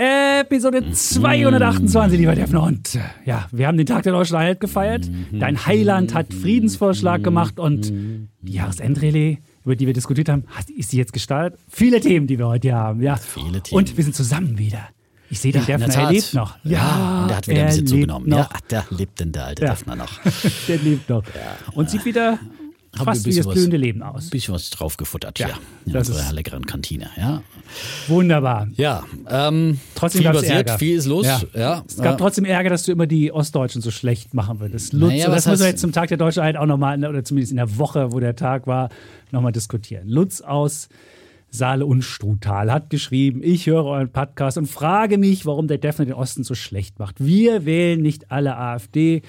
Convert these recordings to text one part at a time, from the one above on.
Episode 228, lieber Defner. Und äh, ja, wir haben den Tag der Deutschen Einheit gefeiert. Dein Heiland hat Friedensvorschlag gemacht und die Jahresendrallye, über die wir diskutiert haben, ist sie jetzt gestartet? Viele Themen, die wir heute hier haben. Ja. Viele Themen. Und wir sind zusammen wieder. Ich sehe den der Defner, er lebt noch. Ja, und der hat wieder ein er bisschen zugenommen. Noch. Ja, da lebt denn der alte Ja. Defner noch. der lebt noch. Und sieht wieder Haben fast wie das blühende Leben aus. Ein bisschen was draufgefuttert Ja, hier in das unserer leckeren Kantine. Ja, Wunderbar. ja ähm, Trotzdem viel gab's passiert, Ärger. viel ist los. Ja. Ja. Es gab äh, trotzdem Ärger, dass du immer die Ostdeutschen so schlecht machen würdest. Lutz, Naja, das müssen wir jetzt zum Tag der Deutschen Einheit auch nochmal, oder zumindest in der Woche, wo der Tag war, nochmal diskutieren. Lutz aus Saale und Strutal hat geschrieben, ich höre euren Podcast und frage mich, warum der Defner den Osten so schlecht macht. Wir wählen nicht alle AfD.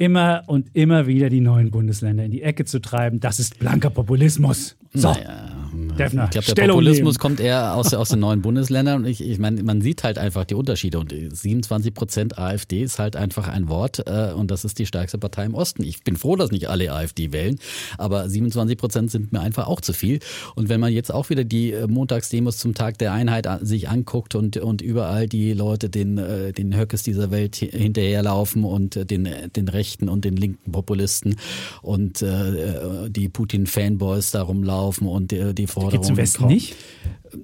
Immer und immer wieder die neuen Bundesländer in die Ecke zu treiben, das ist blanker Populismus. So, Naja, Defner, ich glaube, der Stellung Populismus nehmen. kommt eher aus, aus den neuen Bundesländern. Und ich, ich meine, man sieht halt einfach die Unterschiede. Und 27 Prozent AfD ist halt einfach ein Wort. Äh, und das ist die stärkste Partei im Osten. Ich bin froh, dass nicht alle AfD wählen. Aber 27 Prozent sind mir einfach auch zu viel. Und wenn man jetzt auch wieder die äh, Montagsdemos zum Tag der Einheit sich anguckt und, und überall die Leute den, äh, den Höckes dieser Welt hi- hinterherlaufen und äh, den, den rechten und den linken Populisten und äh, die Putin-Fanboys da rumlaufen und äh, die Forderungen. Gibt's im Westen nicht?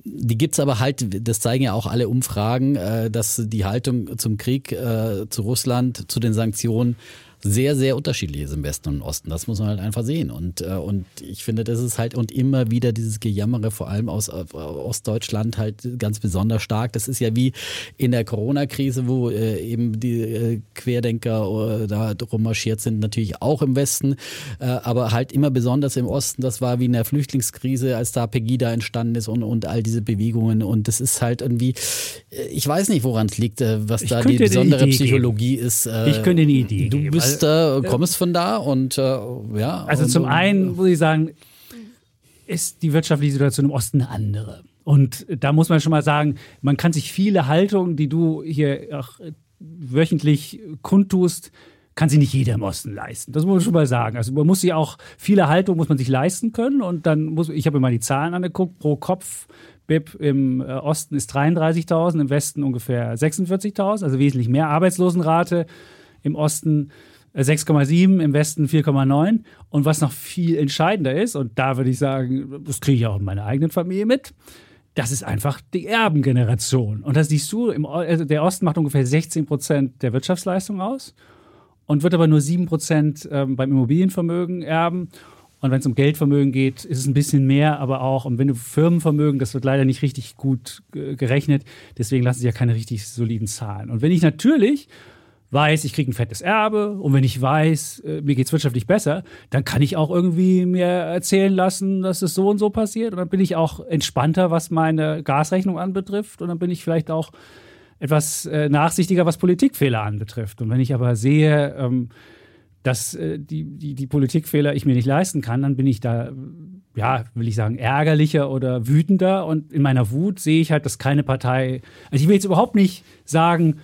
Die gibt's aber halt, das zeigen ja auch alle Umfragen, äh, dass die Haltung zum Krieg, äh, zu Russland, zu den Sanktionen sehr, sehr unterschiedlich ist im Westen und im Osten. Das muss man halt einfach sehen. Und, äh, und ich finde, das ist halt und immer wieder dieses Gejammere, vor allem aus äh, Ostdeutschland, halt ganz besonders stark. Das ist ja wie in der Corona-Krise, wo äh, eben die Querdenker da rummarschiert sind, natürlich auch im Westen, aber halt immer besonders im Osten. Das war wie in der Flüchtlingskrise, als da Pegida entstanden ist und, und all diese Bewegungen. Und das ist halt irgendwie, ich weiß nicht, woran es liegt, was Ich da die besondere Psychologie ist. Äh, Ich könnte eine Idee Du geben. Bist, äh, kommst von da und äh, ja. Also und, zum einen muss ich sagen, ist die wirtschaftliche Situation im Osten eine andere. Und da muss man schon mal sagen, man kann sich viele Haltungen, die du hier auch wöchentlich kundtust, kann sich nicht jeder im Osten leisten. Das muss man schon mal sagen. Also man muss sich auch, viele Haltungen muss man sich leisten können. Und dann muss, ich habe mir mal die Zahlen angeguckt, pro Kopf BIP im äh, Osten ist 33.000, im Westen ungefähr 46.000, also wesentlich mehr Arbeitslosenrate. Im Osten äh, 6,7, im Westen 4,9. Und was noch viel entscheidender ist, und da würde ich sagen, das kriege ich auch in meiner eigenen Familie mit, das ist einfach die Erbengeneration. Und das siehst du, im, also der Osten macht ungefähr 16 Prozent der Wirtschaftsleistung aus und wird aber nur 7 Prozent ähm, beim Immobilienvermögen erben. Und wenn es um Geldvermögen geht, ist es ein bisschen mehr, aber auch, und wenn du Firmenvermögen, das wird leider nicht richtig gut äh, gerechnet, deswegen lassen sich ja keine richtig soliden Zahlen. Und wenn ich natürlich weiß, ich kriege ein fettes Erbe und wenn ich weiß, äh, mir geht es wirtschaftlich besser, dann kann ich auch irgendwie mir erzählen lassen, dass es so und so passiert und dann bin ich auch entspannter, was meine Gasrechnung anbetrifft und dann bin ich vielleicht auch etwas äh, nachsichtiger, was Politikfehler anbetrifft. Und wenn ich aber sehe, ähm, dass äh, die, die, die Politikfehler ich mir nicht leisten kann, dann bin ich da, ja, will ich sagen, ärgerlicher oder wütender. Und in meiner Wut sehe ich halt, dass keine Partei, also ich will jetzt überhaupt nicht sagen,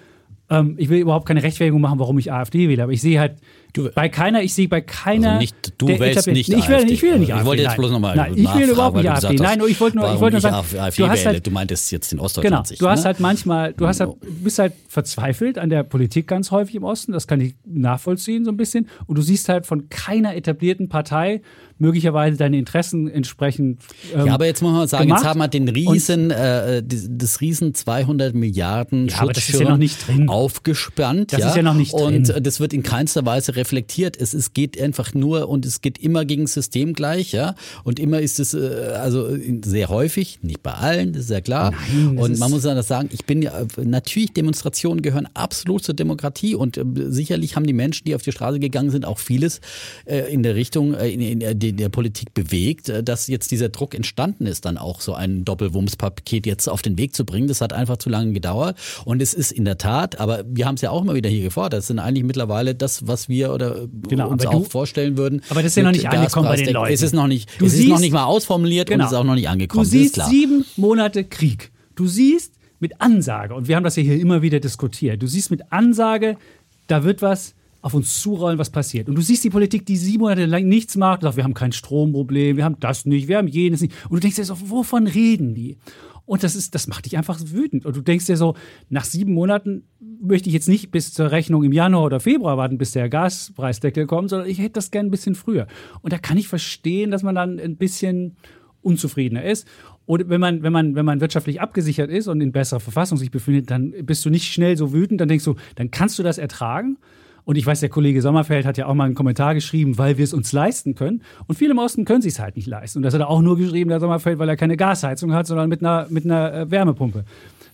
ähm, ich will überhaupt keine Rechtfertigung machen, warum ich AfD wähle, aber ich sehe halt Du- bei keiner, ich sehe bei keiner. Also nicht- du wählst nicht ich will, AfD. ich will nicht Ich AfD. wollte jetzt bloß noch mal Nein, ich will überhaupt nicht AfD. Nein, ich wollte nur, ich wollte nur ich sagen, AfD du hast wähle. halt Du meintest jetzt in Genau, Ostdeutschland sich, du hast ne? halt manchmal, du hast halt, bist halt verzweifelt an der Politik ganz häufig im Osten, das kann ich nachvollziehen so ein bisschen. Und du siehst halt von keiner etablierten Partei möglicherweise deine Interessen entsprechend. Ähm, Ja, aber jetzt muss man sagen, gemacht. jetzt haben wir den Riesen, äh, das Riesen 200 Milliarden Ja, aber das ist ja Schutzschirm noch nicht drin. aufgespannt. Das ja? ist ja noch nicht Und drin. äh, das wird in keinster Weise reflektiert. Es, es geht einfach nur und es geht immer gegen das System gleich, ja. Und immer ist es, äh, also in- sehr häufig, nicht bei allen, das ist ja klar. Nein, und man muss das sagen, ich bin ja, natürlich Demonstrationen gehören absolut zur Demokratie und äh, sicherlich haben die Menschen, die auf die Straße gegangen sind, auch vieles äh, in der Richtung, äh, in, in, der- Politik bewegt, äh, dass jetzt dieser Druck entstanden ist, dann auch so ein Doppelwumms-Paket jetzt auf den Weg zu bringen. Das hat einfach zu lange gedauert und es ist in der Tat, aber wir haben es ja auch immer wieder hier gefordert, das sind eigentlich mittlerweile das, was wir oder, oder Genau, uns auch du- vorstellen würden. Aber das ist ja noch nicht angekommen bei den. Leuten. Es ist noch nicht, Du es ist siehst- noch nicht mal ausformuliert und Genau. es ist auch noch nicht angekommen. Du ist siehst sieben Monate Krieg. Du siehst mit Ansage, und wir haben das ja hier immer wieder diskutiert, du siehst mit Ansage, da wird was auf uns zurollen, was passiert. Und du siehst die Politik, die sieben Monate lang nichts macht, und sagt, wir haben kein Stromproblem, wir haben das nicht, wir haben jenes nicht. Und du denkst dir so, wovon reden die? Und das, ist, das macht dich einfach wütend. Und du denkst dir so, nach sieben Monaten möchte ich jetzt nicht bis zur Rechnung im Januar oder Februar warten, bis der Gaspreisdeckel kommt, sondern ich hätte das gern ein bisschen früher. Und da kann ich verstehen, dass man dann ein bisschen unzufriedener ist. Oder wenn man, wenn man, wenn man wirtschaftlich abgesichert ist und in besserer Verfassung sich befindet, dann bist du nicht schnell so wütend, dann denkst du, dann kannst du das ertragen. Und ich weiß, der Kollege Sommerfeld hat ja auch mal einen Kommentar geschrieben, weil wir es uns leisten können. Und viele im Osten können sich es halt nicht leisten. Und das hat er auch nur geschrieben, der Sommerfeld, weil er keine Gasheizung hat, sondern mit einer, mit einer äh, Wärmepumpe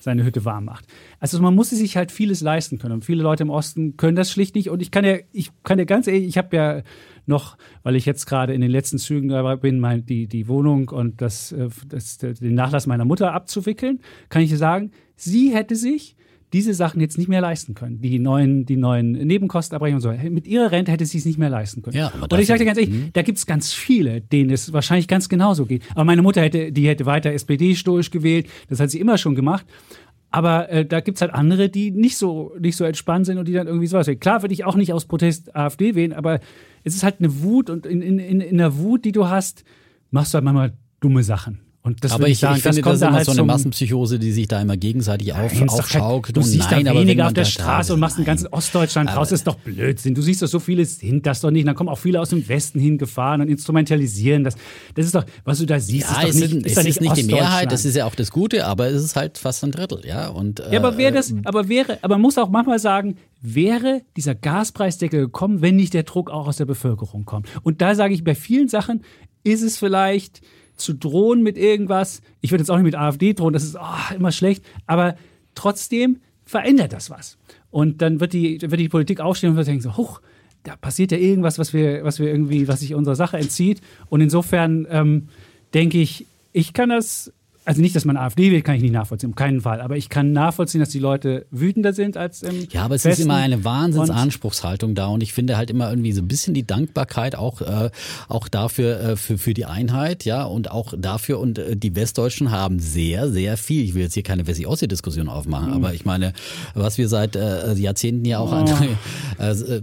seine Hütte warm macht. Also man muss sich halt vieles leisten können. Und viele Leute im Osten können das schlicht nicht. Und ich kann ja, ich kann ja ganz ehrlich, ich habe ja noch, weil ich jetzt gerade in den letzten Zügen dabei bin, mein, die, die Wohnung und das, äh, das, den Nachlass meiner Mutter abzuwickeln, kann ich sagen, sie hätte sich diese Sachen jetzt nicht mehr leisten können. Die neuen, die neuen Nebenkostenabrechnungen und so. Mit ihrer Rente hätte sie es nicht mehr leisten können. Ja, aber und ich sage dir ganz ehrlich, da gibt es ganz viele, denen es wahrscheinlich ganz genauso geht. Aber meine Mutter hätte, die hätte weiter SPD-stoisch gewählt. Das hat sie immer schon gemacht. Aber äh, da gibt's halt andere, die nicht so, nicht so entspannt sind und die dann irgendwie sowas wählen. Klar würde ich auch nicht aus Protest AfD wählen, aber es ist halt eine Wut und in, in, in, in der Wut, die du hast, machst du halt manchmal dumme Sachen. Und aber ich, sagen, ich finde, das das ist immer halt so eine Massenpsychose, die sich da immer gegenseitig auf, Nein, ist aufschaukelt. Du und siehst nein, da weniger auf der Straße und machst in nein. ganz Ostdeutschland raus. Das ist doch Blödsinn. Du siehst doch so viele sind das doch nicht. Dann kommen auch viele aus dem Westen hingefahren und instrumentalisieren das. Das ist doch, was du da siehst, Ja, ist doch ist, nicht, es doch ist nicht die Mehrheit, das ist ja auch das Gute, aber es ist halt fast ein Drittel, ja. Und, Ja, aber wäre äh, das, aber wäre, aber man muss auch manchmal sagen, wäre dieser Gaspreisdeckel gekommen, wenn nicht der Druck auch aus der Bevölkerung kommt. Und da sage ich, bei vielen Sachen ist es vielleicht zu drohen mit irgendwas. Ich würde jetzt auch nicht mit AfD drohen, das ist ah, immer schlecht, aber trotzdem verändert das was. Und dann wird die, wird die Politik aufstehen und wird denken so, huch, da passiert ja irgendwas, was wir, was wir irgendwie, was sich unserer Sache entzieht. Und insofern ähm, denke ich, ich kann das, also nicht, dass man AfD wählt, kann ich nicht nachvollziehen, um keinen Fall. Aber ich kann nachvollziehen, dass die Leute wütender sind als im Ja, aber es Westen. ist immer eine Wahnsinnsanspruchshaltung da und ich finde halt immer irgendwie so ein bisschen die Dankbarkeit auch äh, auch dafür äh, für für die Einheit, ja und auch dafür und äh, die Westdeutschen haben sehr sehr viel. Ich will jetzt hier keine Wessi-Ossi-Diskussion aufmachen, aber ich meine, was wir seit äh, Jahrzehnten ja auch an äh, äh,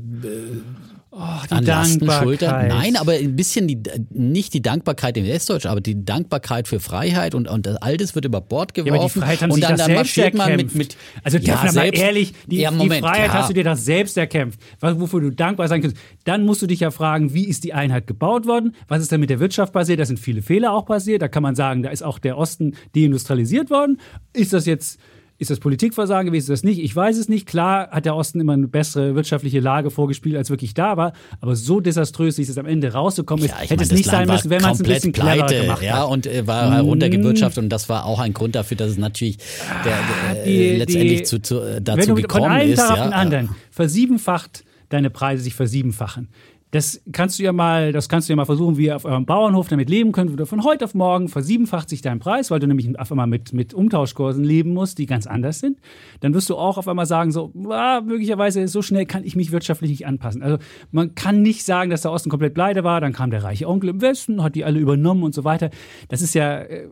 Oh, die an Lasten Dankbarkeit. schultern. Nein, aber ein bisschen die, nicht die Dankbarkeit in Westdeutsch, aber die Dankbarkeit für Freiheit und, und das Altes wird über Bord Ja, geworfen. aber die Freiheit haben und dann, dann selbst marschiert man mit, mit also ja, ja, mal selbst- ehrlich, die, ja, Moment, die Freiheit klar. hast du dir das selbst erkämpft, wofür du dankbar sein kannst. Dann musst du dich ja fragen, wie ist die Einheit gebaut worden? Was ist denn mit der Wirtschaft passiert? Da sind viele Fehler auch passiert. Da kann man sagen, da ist auch der Osten deindustrialisiert worden. Ist das jetzt ist das Politikversagen gewesen, ist das nicht? Ich weiß es nicht. Klar hat der Osten immer eine bessere wirtschaftliche Lage vorgespielt, als wirklich da war. Aber so desaströs, wie es am Ende rausgekommen ist, Ja, ich hätte meine, es nicht sein Land war müssen, wenn man es ein bisschen cleverer pleite, gemacht ja, hat. und äh, war runtergewirtschaftet und das war auch ein Grund dafür, dass es natürlich der, Ah, die- äh, letztendlich die- zu, zu, äh, dazu gekommen von einem ist. Tag auf ja, den anderen versiebenfacht deine Preise sich versiebenfachen. Das kannst du ja mal, das kannst du ja mal versuchen, wie ihr auf eurem Bauernhof damit leben könnt, du von heute auf morgen versiebenfacht sich dein Preis, weil du nämlich auf einmal mit, mit Umtauschkursen leben musst, die ganz anders sind. Dann wirst du auch auf einmal sagen, so, ah, möglicherweise so schnell kann ich mich wirtschaftlich nicht anpassen. Also man kann nicht sagen, dass der Osten komplett pleite war, dann kam der reiche Onkel im Westen, hat die alle übernommen und so weiter. Das ist ja, äh,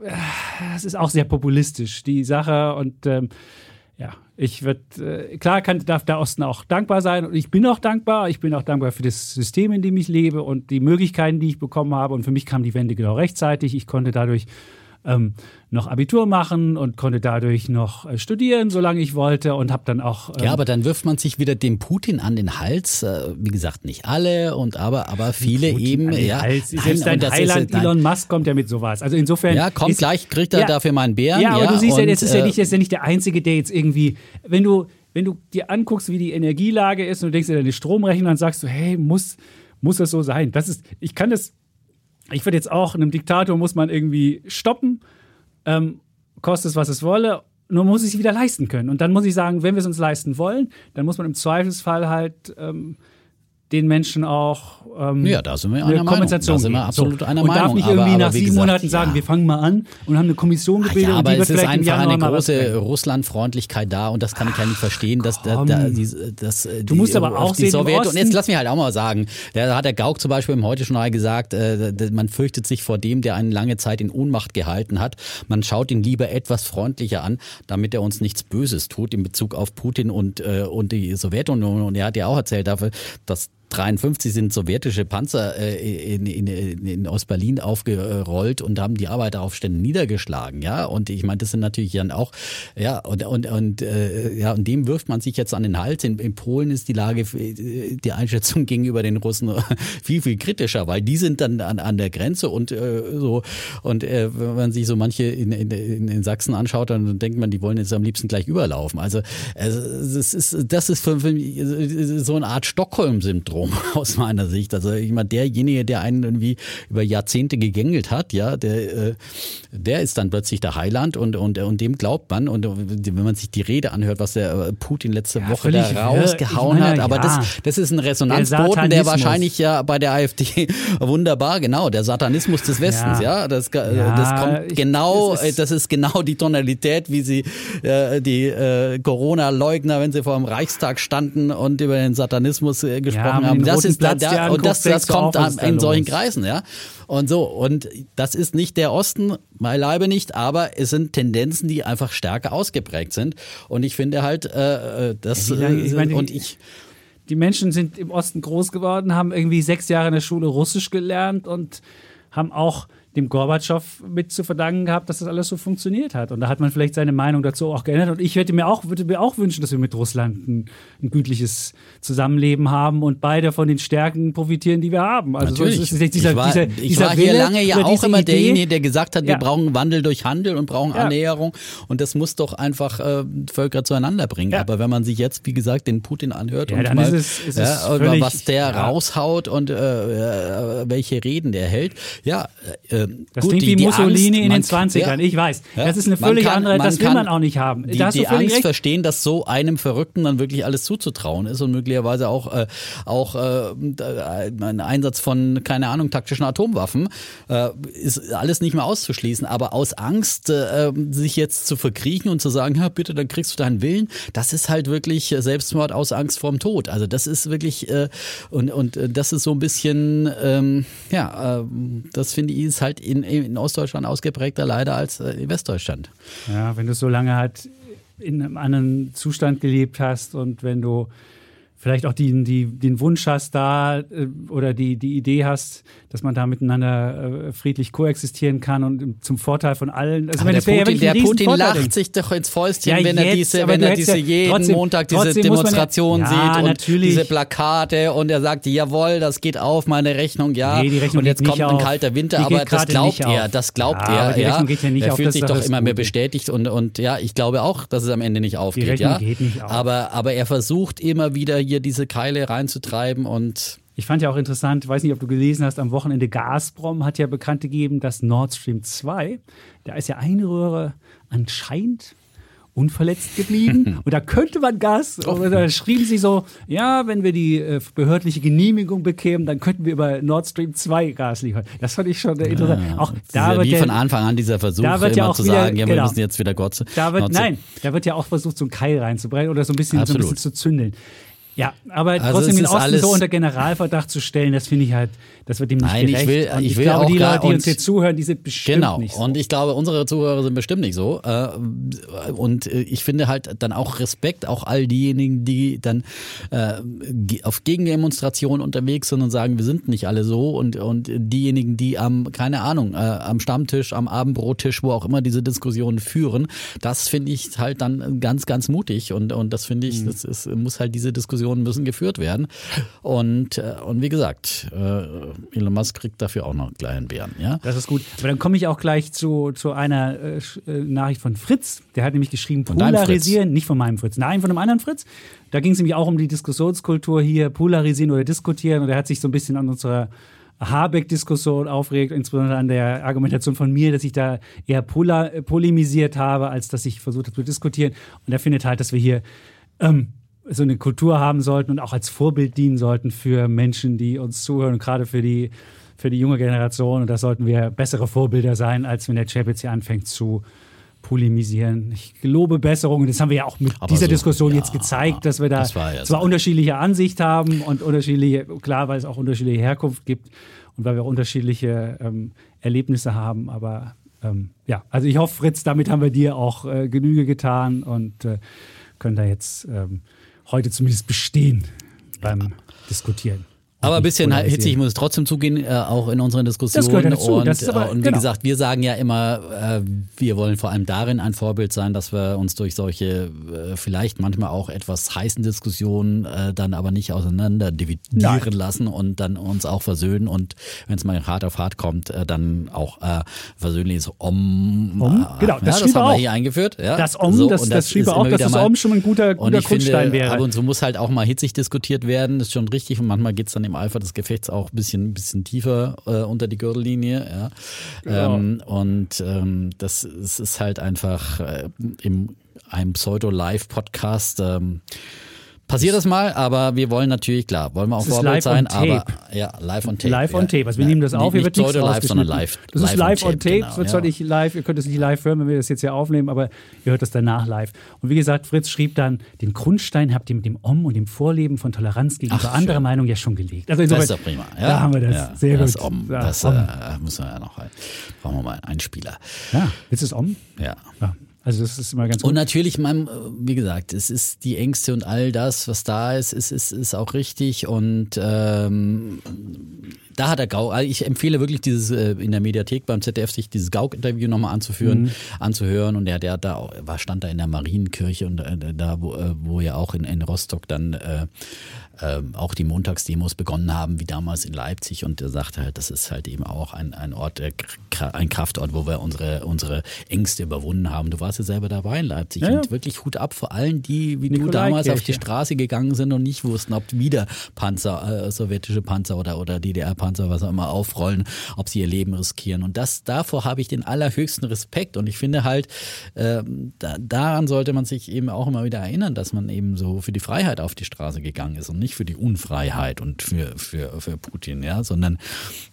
das ist auch sehr populistisch, die Sache und ähm, ja, ich würde, äh, klar kann, darf der Osten auch dankbar sein und ich bin auch dankbar. Ich bin auch dankbar für das System, in dem ich lebe und die Möglichkeiten, die ich bekommen habe. Und für mich kam die Wende genau rechtzeitig. Ich konnte dadurch ähm, noch Abitur machen und konnte dadurch noch äh, studieren, solange ich wollte und habe dann auch. Ähm, Ja, aber dann wirft man sich wieder dem Putin an den Hals. Äh, Wie gesagt, nicht alle und aber aber viele Putin eben. an den ja, Hals. Nein, Selbst dein ist- Heiland nein. Elon Musk kommt ja mit sowas. Also insofern. Ja, kommt ist- gleich, kriegt er Ja. dafür mal einen Bären. Ja, aber du siehst ja, und, das ist ja äh, nicht, das ist ja nicht der Einzige, der jetzt irgendwie, wenn du, wenn du dir anguckst, wie die Energielage ist und du denkst dir deine Stromrechnung, dann sagst du, hey, muss, muss das so sein? Das ist, ich kann das, ich würde jetzt auch, einem Diktator muss man irgendwie stoppen, ähm, kostet es, was es wolle, nur muss ich es wieder leisten können. Und dann muss ich sagen, wenn wir es uns leisten wollen, dann muss man im Zweifelsfall halt ähm, den Menschen auch ähm, ja, da sind wir eine einer Kompensation Meinung. Da sind wir absolut so. einer und Meinung. darf nicht irgendwie aber nach sieben gesagt, Monaten sagen, ja. wir fangen mal an und haben eine Kommission gebildet ja, und aber die wird es ist vielleicht im einfach eine große. Russlandfreundlichkeit da und das kann ich ja nicht verstehen, dass da, da die, das, äh, Du musst aber auch die sehen, Sowjet und jetzt lass mich halt auch mal sagen, da hat der Gauck zum Beispiel im Heute-Journal gesagt, äh, man fürchtet sich vor dem, der einen lange Zeit in Ohnmacht gehalten hat. Man schaut ihn lieber etwas freundlicher an, damit er uns nichts Böses tut in Bezug auf Putin und, äh, und die Sowjetunion. Und er hat ja auch erzählt dafür, dass 53 sind sowjetische Panzer äh, in, in, in Ostberlin aufgerollt und haben die Arbeiteraufstände niedergeschlagen, ja. Und ich meine, das sind natürlich dann auch, ja, und, und, und äh, ja, und dem wirft man sich jetzt an den Hals. In, in Polen ist die Lage, äh, die Einschätzung gegenüber den Russen viel, viel kritischer, weil die sind dann an, an der Grenze und äh, so, und äh, wenn man sich so manche in, in, in, Sachsen anschaut, dann denkt man, die wollen jetzt am liebsten gleich überlaufen. Also das ist, das ist für, für mich so eine Art Stockholm-Syndrom aus meiner Sicht. Also ich meine, derjenige, der einen irgendwie über Jahrzehnte gegängelt hat, ja, der, äh, der ist dann plötzlich der Heiland und, und, und dem glaubt man. Und wenn man sich die Rede anhört, was der äh, Putin letzte Ja, Woche da wirr. rausgehauen meine, hat, aber ja. das, das ist ein Resonanzboten, der Satanismus. wahrscheinlich ja bei der AfD wunderbar, genau, der Satanismus des Westens, ja, Ja. das, das kommt ich- genau, es ist- das ist genau die Tonalität, wie sie äh, die äh, Corona-Leugner, wenn sie vor dem Reichstag standen und über den Satanismus äh, gesprochen mit haben. Das ist da, Platz dir da, und das, das kommt da in solchen? Kreisen, ja. Und so, und das ist nicht der Osten, beileibe nicht, aber es sind Tendenzen, die einfach stärker ausgeprägt sind. Und ich finde halt, äh, äh, das, Ja, lange- ich äh, meine, und die- ich, Die Menschen sind im Osten groß geworden, haben irgendwie sechs Jahre in der Schule Russisch gelernt und haben auch dem Gorbatschow mit zu verdanken gehabt, dass das alles so funktioniert hat. Und da hat man vielleicht seine Meinung dazu auch geändert. Und ich hätte mir auch, würde mir auch wünschen, dass wir mit Russland ein, ein gütliches Zusammenleben haben und beide von den Stärken profitieren, die wir haben. Also so Natürlich. ist es jetzt dieser, ich war, dieser, ich dieser war hier Wille lange ja auch immer Idee, derjenige, der gesagt hat, wir Ja. brauchen Wandel durch Handel und brauchen Ja. Annäherung. Und das muss doch einfach äh, Völker zueinander bringen. Ja. Aber wenn man sich jetzt, wie gesagt, den Putin anhört und mal, ist es- ist es völlig- was der raushaut und äh, äh, welche Reden der hält, ja, äh, Das gut, klingt die, wie Mussolini Angst, in den 20ern. Ja. Ich weiß. Ja. Das ist eine völlig kann- andere, das will kann man auch nicht haben. Die, da die Angst recht. verstehen, dass so einem Verrückten dann wirklich alles zuzutrauen ist und möglicherweise auch, äh, auch äh, ein Einsatz von, keine Ahnung, taktischen Atomwaffen, äh, ist alles nicht mehr auszuschließen. Aber aus Angst, äh, sich jetzt zu verkriechen und zu sagen, ja, bitte, dann kriegst du deinen Willen, das ist halt wirklich Selbstmord aus Angst vorm Tod. Also das ist wirklich, äh, und, und äh, das ist so ein bisschen, ähm, ja, äh, das finde ich ist halt in, in Ostdeutschland ausgeprägter leider als äh, in Westdeutschland. Ja, wenn du so lange halt in einem anderen Zustand gelebt hast und wenn du vielleicht auch die, die, den Wunsch hast da äh, oder die, die Idee hast, dass man da miteinander äh, friedlich koexistieren kann und zum Vorteil von allen. Also, der ja Putin, ein der Putin lacht sich doch ins Fäustchen, Ja, wenn er jetzt, diese, aber wenn er diese ja- jeden trotzdem- Montag diese ja- Demonstration Ja, sieht und natürlich. diese Plakate und er sagt, jawohl, das geht auf, meine Rechnung, ja. Nee, die Rechnung und jetzt kommt ein auf. kalter Winter, Die aber das glaubt er, auf. das glaubt Ja, er. ja. Rechnung geht ja nicht er auf, fühlt das sich doch immer mehr bestätigt und, und ja, ich glaube auch, dass es am Ende nicht aufgeht. Ja. nicht auf. Aber, aber er versucht immer wieder hier diese Keile reinzutreiben und Ich fand ja auch interessant, ich weiß nicht, ob du gelesen hast, am Wochenende Gazprom hat ja bekannt gegeben, dass Nord Stream 2, da ist ja eine Röhre anscheinend unverletzt geblieben und da könnte man Gas, und da schrieben sie so, ja, wenn wir die äh, behördliche Genehmigung bekämen, dann könnten wir über Nord Stream 2 Gas liefern. Das fand ich schon äh, interessant. auch das ist da ja wird wie der, von Anfang an dieser Versuch, da wird ja immer auch zu wieder- sagen, ja, wir genau. müssen jetzt wieder Gott da wird, nein, da wird ja auch versucht, so einen Keil reinzubrennen oder so ein bisschen, so ein bisschen zu zündeln. Ja, aber Also trotzdem den Osten so unter Generalverdacht zu stellen, das finde ich halt, das wird ihm nicht Nein, ich gerecht. will- Und ich will glaube, auch die Leute, die uns hier zuhören, die sind bestimmt Genau. nicht so. Und ich glaube, unsere Zuhörer sind bestimmt nicht so. Äh, Und äh, ich finde halt dann auch Respekt, auch all diejenigen, die dann äh, auf Gegendemonstrationen unterwegs sind und sagen, wir sind nicht alle so. Und, und diejenigen, die am, keine Ahnung, am Stammtisch, am Abendbrottisch, wo auch immer diese Diskussionen führen, das finde ich halt dann ganz, ganz mutig. Und, und das finde Mhm. ich, das ist, muss halt, diese Diskussionen müssen geführt werden. Und, äh, und wie gesagt, äh, Elon Musk kriegt dafür auch noch einen kleinen Bären. Ja? Das ist gut. Aber dann komme ich auch gleich zu, zu einer äh, äh, Nachricht von Fritz. Der hat nämlich geschrieben, Von polarisieren, nicht von meinem Fritz, nein, von einem anderen Fritz. Da ging es nämlich auch um die Diskussionskultur hier, polarisieren oder diskutieren. Und er hat sich so ein bisschen an unserer Habeck-Diskussion aufregt, insbesondere an der Argumentation von mir, dass ich da eher polar, polemisiert habe, als dass ich versucht habe zu diskutieren. Und er findet halt, dass wir hier ähm, so eine Kultur haben sollten und auch als Vorbild dienen sollten für Menschen, die uns zuhören und gerade für die, für die junge Generation. Und da sollten wir bessere Vorbilder sein, als wenn der Chapitz hier anfängt zu polemisieren. Ich gelobe Besserung. Das haben wir ja auch mit Aber dieser so, Diskussion ja, jetzt gezeigt, dass wir da das war zwar unterschiedliche Ansicht haben und unterschiedliche, klar, weil es auch unterschiedliche Herkunft gibt und weil wir unterschiedliche ähm, Erlebnisse haben. Aber ähm, ja, also ich hoffe, Fritz, damit haben wir dir auch äh, Genüge getan und äh, können da jetzt ähm, heute zumindest bestehen beim Diskutieren. Aber ein bisschen hitzig muss es trotzdem zugehen, äh, auch in unseren Diskussionen. Das gehört ja dazu. Und, Das ist aber- und wie genau. gesagt, wir sagen ja immer, äh, wir wollen vor allem darin ein Vorbild sein, dass wir uns durch solche äh, vielleicht manchmal auch etwas heißen Diskussionen äh, dann aber nicht auseinander dividieren Nein. lassen und dann uns auch versöhnen und wenn es mal hart auf hart kommt, äh, dann auch äh, versöhnliches Om. Om, genau, das ja, das haben wir auch. hier eingeführt. Ja, Das Om, So, das, und das, schrieb auch, dass das Om schon ein guter, und guter ich finde, Grundstein wäre. ab und zu muss halt auch mal hitzig diskutiert werden, das ist schon richtig. Und manchmal geht's dann im Eifer des Gefechts auch ein bisschen, bisschen tiefer äh, unter die Gürtellinie. Ja. Genau. Ähm, und ähm, das ist halt einfach äh, im einem Pseudo-Live-Podcast. Ähm, Passiert das mal, aber wir wollen natürlich, klar, wollen wir auch ist Vorbild live sein, aber ja, live on tape. Live on tape. Also wir nehmen das auf, hier nicht wird Pseudo live, sondern live. Das ist live on tape. Es wird zwar nicht live, ihr könnt es nicht live hören, wenn wir das jetzt hier aufnehmen, aber ihr hört das danach live. Und wie gesagt, Fritz schrieb dann, den Grundstein habt ihr mit dem Om und dem Vorleben von Toleranz gegenüber anderer. Meinung ja schon gelegt. Also Das insoweit, ist doch prima. Ja, da haben wir das. Ja, Sehr das gut. Om, das Om. äh, müssen wir ja noch. Brauchen wir mal einen Spieler. Ja, willst du es Om? Ja. Ja. Also das ist immer ganz Und gut. natürlich, man, wie gesagt, es ist die Ängste und all das, was da ist, ist, ist, ist auch richtig. Und ähm, da hat er Gau. also Ich empfehle wirklich dieses äh, in der Mediathek beim ZDF sich dieses Gauk-Interview nochmal anzuführen, anzuhören. Und der, der da auch, war stand da in der Marienkirche und äh, da, wo, äh, wo ja auch in, in Rostock dann äh, äh, auch die Montagsdemos begonnen haben, wie damals in Leipzig. Und er sagte halt, das ist halt eben auch ein, ein Ort, Kra- ein Kraftort, wo wir unsere, unsere Ängste überwunden haben. Du warst ja selber dabei in Leipzig Ja, ja. und wirklich Hut ab vor allen, die wie du Nikolaikirche. damals auf die Straße gegangen sind und nicht wussten, ob wieder Panzer, äh, sowjetische Panzer oder, oder DDR-Panzer, was auch immer, aufrollen, ob sie ihr Leben riskieren. Und das davor habe ich den allerhöchsten Respekt. Und ich finde halt, ähm, da, daran sollte man sich eben auch immer wieder erinnern, dass man eben so für die Freiheit auf die Straße gegangen ist und nicht für die Unfreiheit und für, für, für Putin, ja, sondern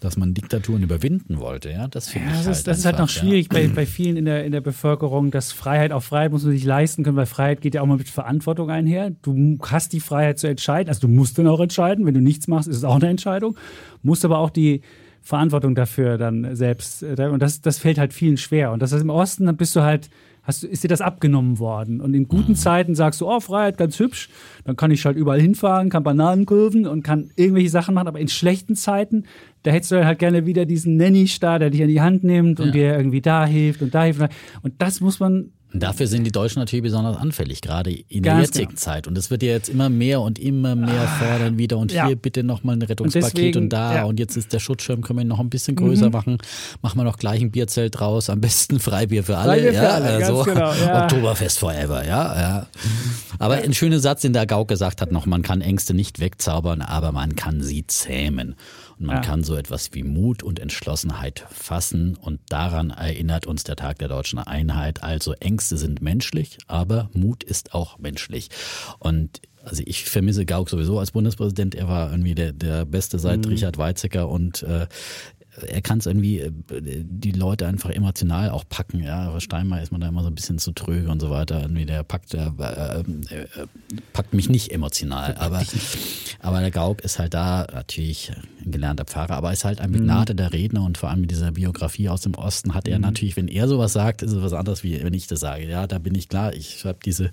dass man Diktaturen überwinden wollte. Ja, das finde Ja, ich das, halt ist, das ist halt noch einfach, ja. schwierig bei, bei vielen in der, in der Bevölkerung, dass Freiheit auf Freiheit muss man sich leisten können, weil Freiheit geht ja auch mal mit Verantwortung einher. Du hast die Freiheit zu entscheiden, also du musst dann auch entscheiden. Wenn du nichts machst, ist es auch eine Entscheidung. Musst aber auch die Verantwortung dafür dann selbst. äh, Und das, das fällt halt vielen schwer. Und das ist im Osten, dann bist du halt, hast, ist dir das abgenommen worden. Und in guten Zeiten sagst du, oh, Freiheit, ganz hübsch. Dann kann ich halt überall hinfahren, kann Bananen kurven und kann irgendwelche Sachen machen. Aber in schlechten Zeiten, da hättest du halt gerne wieder diesen Nanny-Star, der dich an die Hand nimmt und Ja. dir irgendwie da hilft und da hilft. Und das muss man Und dafür sind die Deutschen natürlich besonders anfällig, gerade in der Ganz jetzigen genau. Zeit. Und es wird ja jetzt immer mehr und immer mehr fordern wieder. Und ja. hier bitte nochmal ein Rettungspaket und, deswegen, da. ja. Mhm. Und jetzt ist der Schutzschirm, können wir ihn noch ein bisschen größer machen. Machen wir noch gleich ein Bierzelt draus. Am besten Freibier für alle. Freibier für ja, alle, ganz also, genau, ja. Oktoberfest forever, ja, ja. Aber ein schöner Satz, den der Gauck gesagt hat noch, man kann Ängste nicht wegzaubern, aber man kann sie zähmen. Man Ja. kann so etwas wie Mut und Entschlossenheit fassen. Und daran erinnert uns der Tag der deutschen Einheit. Also Ängste sind menschlich, aber Mut ist auch menschlich. Und also ich vermisse Gauck sowieso als Bundespräsident. Er war irgendwie der, der Beste seit Richard Weizsäcker und äh, er kann es irgendwie äh, die Leute einfach emotional auch packen. Ja, aber Steinmeier ist man da immer so ein bisschen zu tröge und so weiter. Irgendwie der packt, der, äh, äh, packt mich nicht emotional. Aber, aber der Gauck ist halt da natürlich ein gelernter Pfarrer, aber ist halt ein begnadeter Redner und vor allem mit dieser Biografie aus dem Osten hat er natürlich, wenn er sowas sagt, ist es was anderes, wie wenn ich das sage. Ja, da bin ich klar. Ich habe diese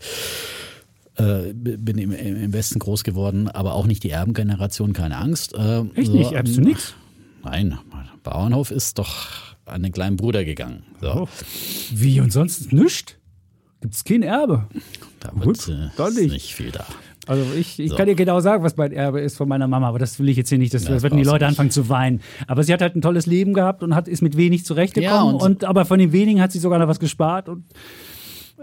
äh, bin im, im Westen groß geworden, aber auch nicht die Erbengeneration, keine Angst. Äh, Echt nicht? Erbst du nix? Nein, Bauernhof ist doch an den kleinen Bruder gegangen. So, Oh. Wie und sonst nichts? Gibt's kein Erbe? da gut, wird äh, ist nicht. nicht viel da. Also ich, ich So. kann dir genau sagen, was mein Erbe ist von meiner Mama, aber das will ich jetzt hier nicht. Das, Ja, das würden die Leute nicht. anfangen zu weinen. Aber sie hat halt ein tolles Leben gehabt und hat, ist mit wenig zurechtgekommen. Ja, und- und, aber von den wenigen hat sie sogar noch was gespart und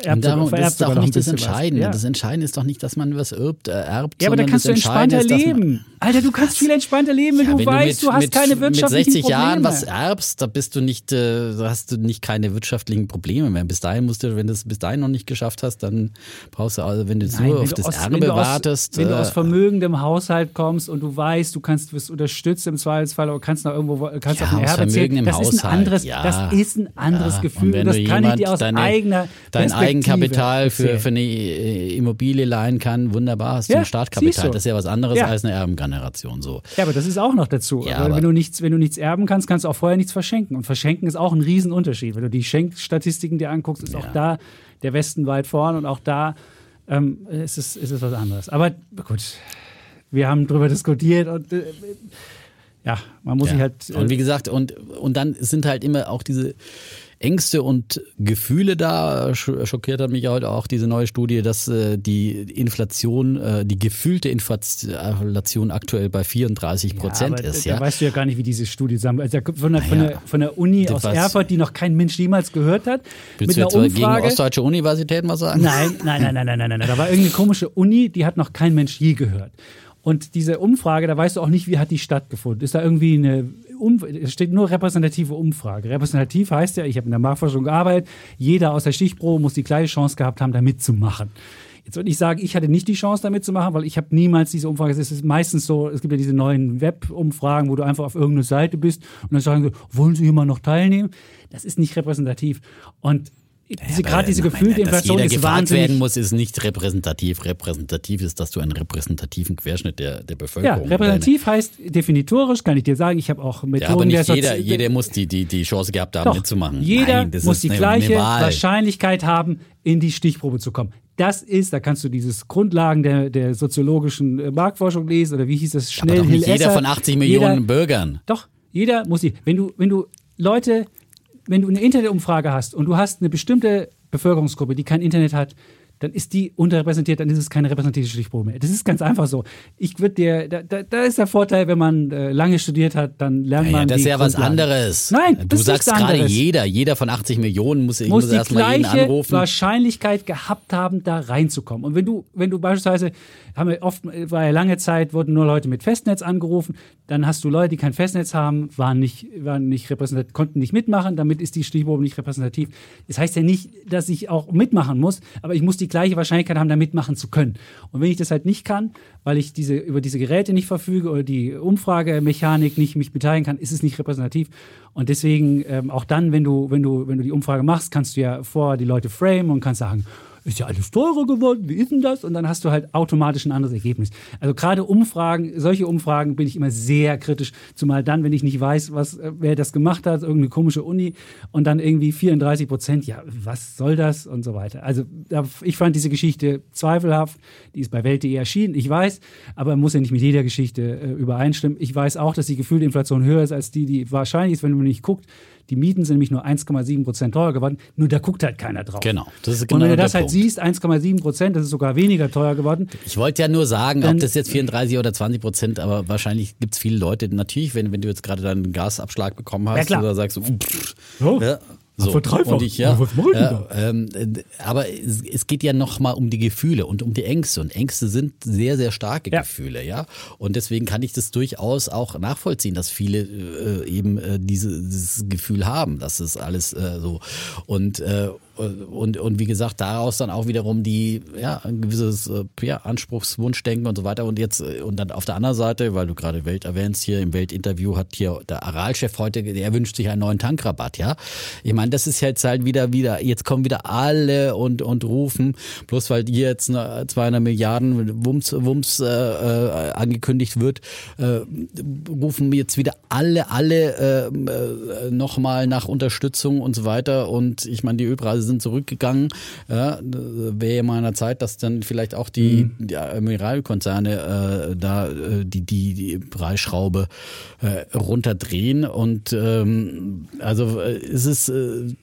erbt darum, sogar, das ist ein nicht das. Entscheidende. Ja. Das Entscheidende ist doch nicht, dass man was erbt, äh, erbt Ja, aber da sondern kannst du entspannter leben. Alter, du kannst viel entspannter leben, wenn Ja, du wenn weißt, du, mit, hast mit, keine wirtschaftlichen Mit 60 Probleme. Jahren was erbst, da bist du nicht, äh, hast du nicht keine wirtschaftlichen Probleme mehr. Bis dahin musst du, wenn du es bis dahin noch nicht geschafft hast, dann brauchst du also, wenn du Nein, nur wenn auf du das aus- Erbe wenn du aus, wartest. Wenn du äh, aus vermögendem Haushalt kommst und du weißt, du kannst wirst unterstützt im Zweifelsfall oder kannst noch irgendwo kannst Ja, auf ein Erbe zählen. Das ist ein anderes, das ist ein anderes Gefühl. das du kann ich dir aus deine- eigener dein Perspektive Eigenkapital für, für eine äh, Immobilie leihen kann, wunderbar, hast du Ja, ein Startkapital. Das ist ja was anderes Ja. als eine Erbengeneration. So. Ja, aber das ist auch noch dazu. Ja, aber- wenn du nichts, wenn du nichts erben kannst, kannst du auch vorher nichts verschenken. Und verschenken ist auch ein Riesenunterschied. Wenn du die Schenkstatistiken dir anguckst, ist auch da der Westen weit vorn und auch da ähm, ist, es, ist es was anderes. Aber gut, wir haben drüber diskutiert und äh, ja, man muss sich halt. Äh, und wie gesagt, und, und dann sind halt immer auch diese Ängste und Gefühle da. Sch- Schockiert hat mich heute auch diese neue Studie, dass äh, die Inflation, äh, die gefühlte Inflation aktuell bei 34 Prozent aber ist. Da Ja? weißt du ja gar nicht, wie diese Studie zusammen. Also von, der, von, Naja. der, von der Uni Das aus Erfurt, die noch kein Mensch jemals gehört hat, Willst mit du jetzt mal gegen Umfrage. Ostdeutsche Universitäten was sagen? Nein, nein, nein, nein, nein, nein, nein. Da war irgendeine komische Uni, die hat noch kein Mensch je gehört. Und diese Umfrage, da weißt du auch nicht, wie hat die stattgefunden. Ist da irgendwie eine, um, es steht nur repräsentative Umfrage. Repräsentativ heißt ja, ich habe in der Marktforschung gearbeitet, jeder aus der Stichprobe muss die gleiche Chance gehabt haben, da mitzumachen. Jetzt würde ich sagen, ich hatte nicht die Chance, da mitzumachen, weil ich habe niemals diese Umfrage. Es ist meistens so, es gibt ja diese neuen Web-Umfragen, wo du einfach auf irgendeine Seite bist und dann sagen sie, wollen Sie hier mal noch teilnehmen? Das ist nicht repräsentativ. Und diese, gerade diese gefühlte nein, Inflation Dass ist jeder gefragt wahnsinnig. werden muss, ist nicht repräsentativ. Repräsentativ ist, dass du einen repräsentativen Querschnitt der, der Ja, Bevölkerung repräsentativ heißt definitorisch, kann ich dir sagen, ich habe auch Methoden Ja, aber nicht Sozi- jeder, jeder muss die, die, die Chance gehabt haben, Doch, mitzumachen. Jeder Nein, muss ist die eine, gleiche eine. Wahrscheinlichkeit haben, in die Stichprobe zu kommen. Das ist, da kannst du dieses Grundlagen der, der soziologischen äh, Marktforschung lesen oder wie hieß das? Aber Schnell doch nicht Hill jeder Esser. von 80 Millionen Jeder, Bürgern. doch, jeder muss die. Wenn du, wenn du Leute, wenn du eine Internetumfrage hast und du hast eine bestimmte Bevölkerungsgruppe, die kein Internet hat, dann ist die unterrepräsentiert, dann ist es keine repräsentative Stichprobe mehr. Das ist ganz einfach so. Ich würde dir, da, da, da ist der Vorteil, wenn man äh, lange studiert hat, dann lernt Ja, man das ist die ja was Grundlagen. anderes. Nein, du sagst gerade jeder, jeder von 80 Millionen muss, ich muss muss die erstmal jeden gleiche anrufen. Wahrscheinlichkeit gehabt haben, da reinzukommen. Und wenn du, wenn du beispielsweise, haben wir oft, war ja lange Zeit, wurden nur Leute mit Festnetz angerufen, dann hast du Leute, die kein Festnetz haben, waren nicht, waren nicht repräsentativ, konnten nicht mitmachen, damit ist die Stichprobe nicht repräsentativ. Das heißt ja nicht, dass ich auch mitmachen muss, aber ich muss die gleiche Wahrscheinlichkeit haben, da mitmachen zu können. Und wenn ich das halt nicht kann, weil ich diese, über diese Geräte nicht verfüge oder die Umfragemechanik nicht mich beteiligen kann, ist es nicht repräsentativ. Und deswegen, ähm, auch dann, wenn du, wenn du, wenn du die Umfrage machst, kannst du ja vorher die Leute framen und kannst sagen, ist ja alles teurer geworden, wie ist denn das? Und dann hast du halt automatisch ein anderes Ergebnis. Also gerade Umfragen, solche Umfragen bin ich immer sehr kritisch, zumal dann, wenn ich nicht weiß, was, äh, wer das gemacht hat, irgendeine komische Uni und dann irgendwie 34 Prozent, ja, was soll das und so weiter. Also ich fand diese Geschichte zweifelhaft, die ist bei Welt.de erschienen, ich weiß, aber muss ja nicht mit jeder Geschichte äh, übereinstimmen. Ich weiß auch, dass die gefühlte Inflation höher ist als die, die wahrscheinlich ist, wenn man nicht guckt. Die Mieten sind nämlich nur 1,7 Prozent teurer geworden, nur da guckt halt keiner drauf. Genau, das ist Und genau wenn du das halt Punkt. siehst, 1,7 Prozent, das ist sogar weniger teuer geworden. Ich wollte ja nur sagen, Dann- ob das jetzt 34 oder 20 Prozent, aber wahrscheinlich gibt es viele Leute, natürlich, wenn, wenn du jetzt gerade deinen Gasabschlag bekommen hast, Ja, oder sagst du, pff, Ja, ja, so. verdreifacht. Und ich, ja, Ja, ähm, äh, aber es, es geht ja nochmal um die Gefühle und um die Ängste. Und Ängste sind sehr, sehr starke Ja. Gefühle, ja. Und deswegen kann ich das durchaus auch nachvollziehen, dass viele äh, eben äh, diese, dieses Gefühl haben, dass es alles äh, so und äh, und, und wie gesagt, daraus dann auch wiederum die, ja, ein gewisses äh, ja, Anspruchswunschdenken und so weiter. Und jetzt, äh, und dann auf der anderen Seite, weil du gerade Welt erwähnst, hier im Weltinterview hat hier der Aral-Chef heute, der wünscht sich einen neuen Tankrabatt, ja. Ich meine, das ist jetzt halt wieder, wieder, jetzt kommen wieder alle und, und rufen, bloß weil hier jetzt eine 200 Milliarden Wumms, Wumms äh, äh, angekündigt wird, äh, rufen jetzt wieder alle, alle äh, äh, nochmal nach Unterstützung und so weiter. Und ich meine, die Ölpreise sind zurückgegangen. Ja, wäre ja mal an der Zeit, dass dann vielleicht auch die, die Mineralkonzerne äh, da äh, die, die, die Preisschraube äh, runterdrehen. Und ähm, also äh, ist, äh, es ist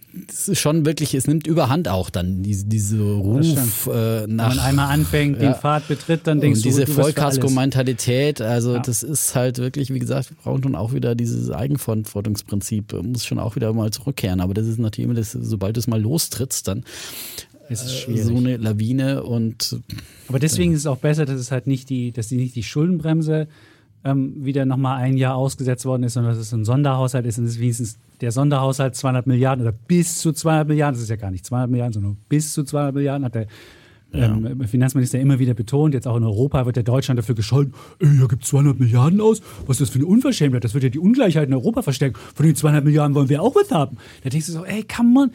schon wirklich, es nimmt überhand auch dann diese, diese Ruf äh, Wenn nach man einmal anfängt, den Ja. Pfad betritt, dann denkst und du, diese du. Vollkasko-Mentalität, also Ja. das ist halt wirklich, wie gesagt, wir brauchen schon auch wieder dieses Eigenverantwortungsprinzip, muss schon auch wieder mal zurückkehren. Aber das ist natürlich immer das, sobald du es mal lostrittst, dann Es ist äh, schwierig. so eine Lawine und Aber deswegen ist es auch besser, dass es halt nicht die, dass die nicht die Schuldenbremse ähm, wieder nochmal ein Jahr ausgesetzt worden ist und dass es ein Sonderhaushalt ist und es wenigstens der Sonderhaushalt 200 Milliarden oder bis zu 200 Milliarden, das ist ja gar nicht 200 Milliarden, sondern bis zu 200 Milliarden hat der ja. ähm, Finanzminister immer wieder betont, jetzt auch in Europa wird der Deutschland dafür gescholten, ey, hier gibt 200 Milliarden aus, was ist das für eine Unverschämtheit, das wird ja die Ungleichheit in Europa verstärken, von den 200 Milliarden wollen wir auch was haben. Da denkst du so, ey, come on,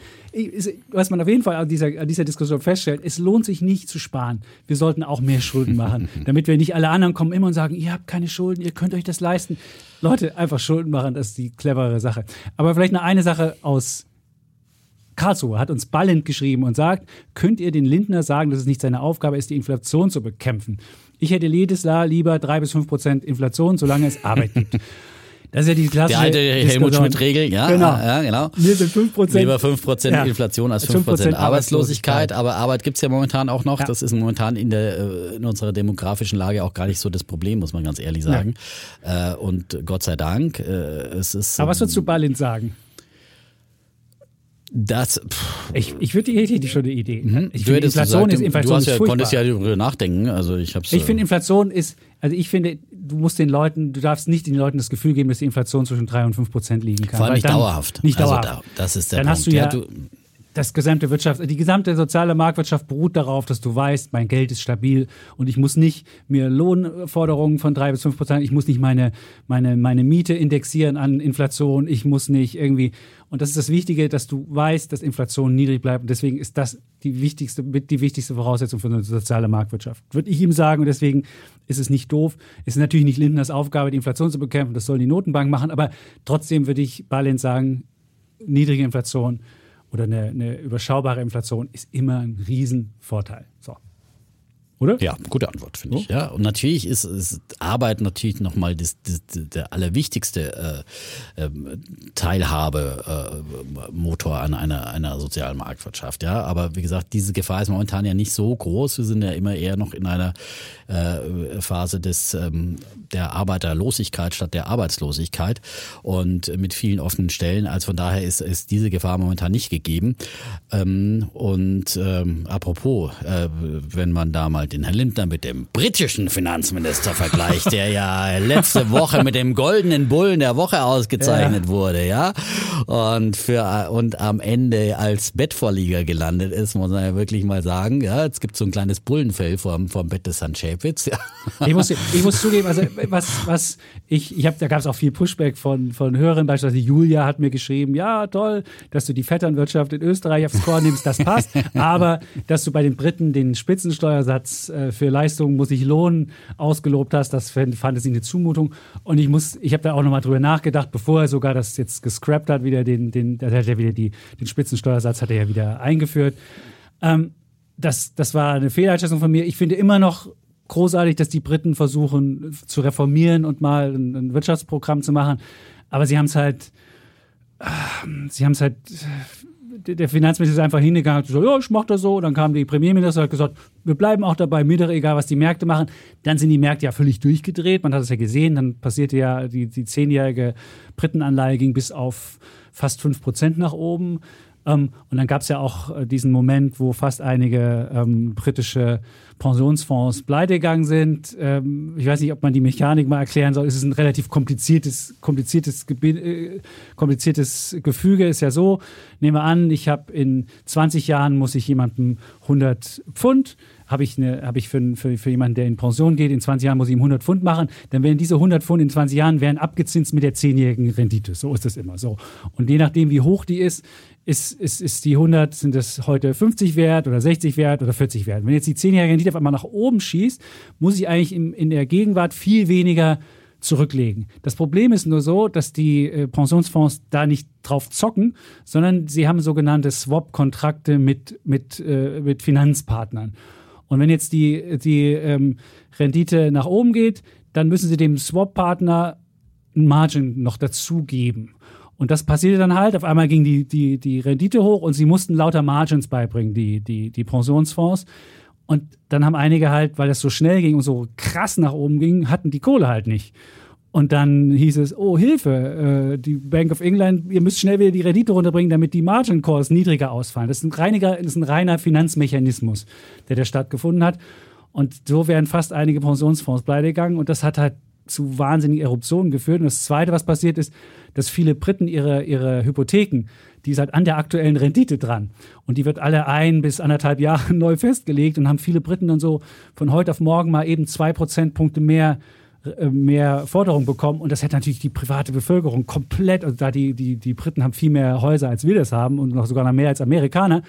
was man auf jeden Fall an dieser, an dieser Diskussion feststellt, es lohnt sich nicht zu sparen. Wir sollten auch mehr Schulden machen, damit wir nicht alle anderen kommen immer und sagen, ihr habt keine Schulden, ihr könnt euch das leisten. Leute, einfach Schulden machen, das ist die clevere Sache. Aber vielleicht noch eine Sache aus Karlsruhe hat uns ballend geschrieben und sagt, könnt ihr den Lindner sagen, dass es nicht seine Aufgabe ist, die Inflation zu bekämpfen? Ich hätte jedes Jahr lieber drei bis fünf Prozent Inflation, solange es Arbeit gibt. Das ist ja die klassische. Die alte Helmut Schmidt-Regel, ja. Genau. Ja, genau. Wir sind 5%. Lieber 5% ja. Inflation als 5%, 5 Arbeitslosigkeit. Aber Arbeit gibt's ja momentan auch noch. Ja. Das ist momentan in, der, äh, in unserer demografischen Lage auch gar nicht so das Problem, muss man ganz ehrlich sagen. Ja. Äh, und Gott sei Dank, äh, es ist. Aber was würdest du Ballin sagen? Das, ich, ich würde, ich hätte schon eine Idee. Mhm. Ich finde, Inflation ist Inflation. Du hast ja, ist konntest ja darüber nachdenken. Also ich hab's, Ich finde, Inflation ist, also ich finde, du musst den Leuten, du darfst nicht den Leuten das Gefühl geben, dass die Inflation zwischen drei und fünf Prozent liegen kann. Vor allem nicht dauerhaft. Nicht also dauerhaft. Also da, das ist der dann Punkt. Hast du ja, ja du, das gesamte Wirtschaft, die gesamte soziale Marktwirtschaft beruht darauf, dass du weißt, mein Geld ist stabil und ich muss nicht mir Lohnforderungen von drei bis fünf Prozent, ich muss nicht meine, meine, meine Miete indexieren an Inflation, ich muss nicht irgendwie, und das ist das Wichtige, dass du weißt, dass Inflation niedrig bleibt und deswegen ist das die wichtigste, die wichtigste Voraussetzung für eine soziale Marktwirtschaft. Würde ich ihm sagen und deswegen ist es nicht doof. Es ist natürlich nicht Lindners Aufgabe, die Inflation zu bekämpfen, das soll die Notenbank machen, aber trotzdem würde ich Balint sagen, niedrige Inflation oder eine, eine überschaubare Inflation ist immer ein Riesenvorteil. Oder? Ja, gute Antwort, finde ich. Ja, und natürlich ist, ist Arbeit natürlich nochmal das, das, der allerwichtigste äh, äh, Teilhabe-Motor äh, an einer, einer sozialen Marktwirtschaft. Ja, aber wie gesagt, diese Gefahr ist momentan ja nicht so groß. Wir sind ja immer eher noch in einer äh, Phase des ähm, der Arbeiterlosigkeit statt der Arbeitslosigkeit und mit vielen offenen Stellen. Also von daher ist, ist diese Gefahr momentan nicht gegeben. Ähm, und ähm, apropos, äh, wenn man da mal den Herrn Lindner mit dem britischen Finanzminister vergleicht, der ja letzte Woche mit dem goldenen Bullen der Woche ausgezeichnet ja. wurde, ja, und für und am Ende als Bettvorlieger gelandet ist, muss man ja wirklich mal sagen, ja, jetzt gibt so ein kleines Bullenfell vom, vom Bett des St. Schäpitz. Ja. Ich muss, ich muss zugeben, also was, was ich, ich habe, da gab es auch viel Pushback von, von Hörern, beispielsweise Julia hat mir geschrieben, ja, toll, dass du die Vetternwirtschaft in Österreich aufs Korn nimmst, das passt, aber dass du bei den Briten den Spitzensteuersatz äh, für Leistungen muss ich lohnen ausgelobt hast, das fand, ich eine Zumutung und ich muss, ich habe da auch nochmal drüber nachgedacht, bevor er sogar das jetzt gescrapped hat, wieder den, den, der hat ja wieder die, den Spitzensteuersatz hat er ja wieder eingeführt. Ähm, das, das war eine Fehleinschätzung von mir. Ich finde immer noch großartig, dass die Briten versuchen zu reformieren und mal ein, ein Wirtschaftsprogramm zu machen. Aber sie haben es halt, äh, sie haben es halt, der Finanzminister ist einfach hingegangen und gesagt, ja, ich mache das so. Dann kam die Premierminister und hat gesagt, wir bleiben auch dabei, mir doch egal, was die Märkte machen. Dann sind die Märkte ja völlig durchgedreht. Man hat es ja gesehen. Dann passierte ja, die, die zehnjährige Britenanleihe ging bis auf fast fünf Prozent nach oben. Ähm, und dann gab es ja auch äh, diesen Moment, wo fast einige ähm, britische Pensionsfonds pleite gegangen sind. Ähm, ich weiß nicht, ob man die Mechanik mal erklären soll. Es ist ein relativ kompliziertes, kompliziertes, äh, kompliziertes Gefüge. Ist ja so, nehmen wir an, ich habe in 20 Jahren muss ich jemandem 100 Pfund habe ich, eine, hab ich für, für, für jemanden, der in Pension geht, in 20 Jahren muss ich ihm 100 Pfund machen, dann werden diese 100 Pfund in 20 Jahren werden abgezinst mit der zehnjährigen Rendite. So ist das immer so. Und je nachdem, wie hoch die ist, ist, ist, ist die 100, sind das heute 50 wert oder 60 wert oder 40 wert. Wenn jetzt die 10-jährige Rendite auf einmal nach oben schießt, muss ich eigentlich im, in der Gegenwart viel weniger zurücklegen. Das Problem ist nur so, dass die äh, Pensionsfonds da nicht drauf zocken, sondern sie haben sogenannte Swap-Kontrakte mit, mit, äh, mit Finanzpartnern. Und wenn jetzt die, die ähm, Rendite nach oben geht, dann müssen sie dem Swap-Partner ein Margin noch dazugeben. Und das passierte dann halt. Auf einmal ging die, die, die Rendite hoch und sie mussten lauter Margins beibringen, die, die, die Pensionsfonds. Und dann haben einige halt, weil das so schnell ging und so krass nach oben ging, hatten die Kohle halt nicht. Und dann hieß es, oh Hilfe, äh, die Bank of England, ihr müsst schnell wieder die Rendite runterbringen, damit die Margin Calls niedriger ausfallen. Das ist ein, reiniger, das ist ein reiner Finanzmechanismus, der da stattgefunden hat. Und so wären fast einige Pensionsfonds pleite gegangen. Und das hat halt zu wahnsinnigen Eruptionen geführt. Und das Zweite, was passiert ist, dass viele Briten ihre, ihre Hypotheken, die ist halt an der aktuellen Rendite dran. Und die wird alle ein bis anderthalb Jahre neu festgelegt und haben viele Briten dann so von heute auf morgen mal eben zwei Prozentpunkte mehr äh, mehr Forderungen bekommen und das hätte natürlich die private Bevölkerung komplett, also da die, die, die Briten haben viel mehr Häuser als wir das haben und noch sogar noch mehr als Amerikaner.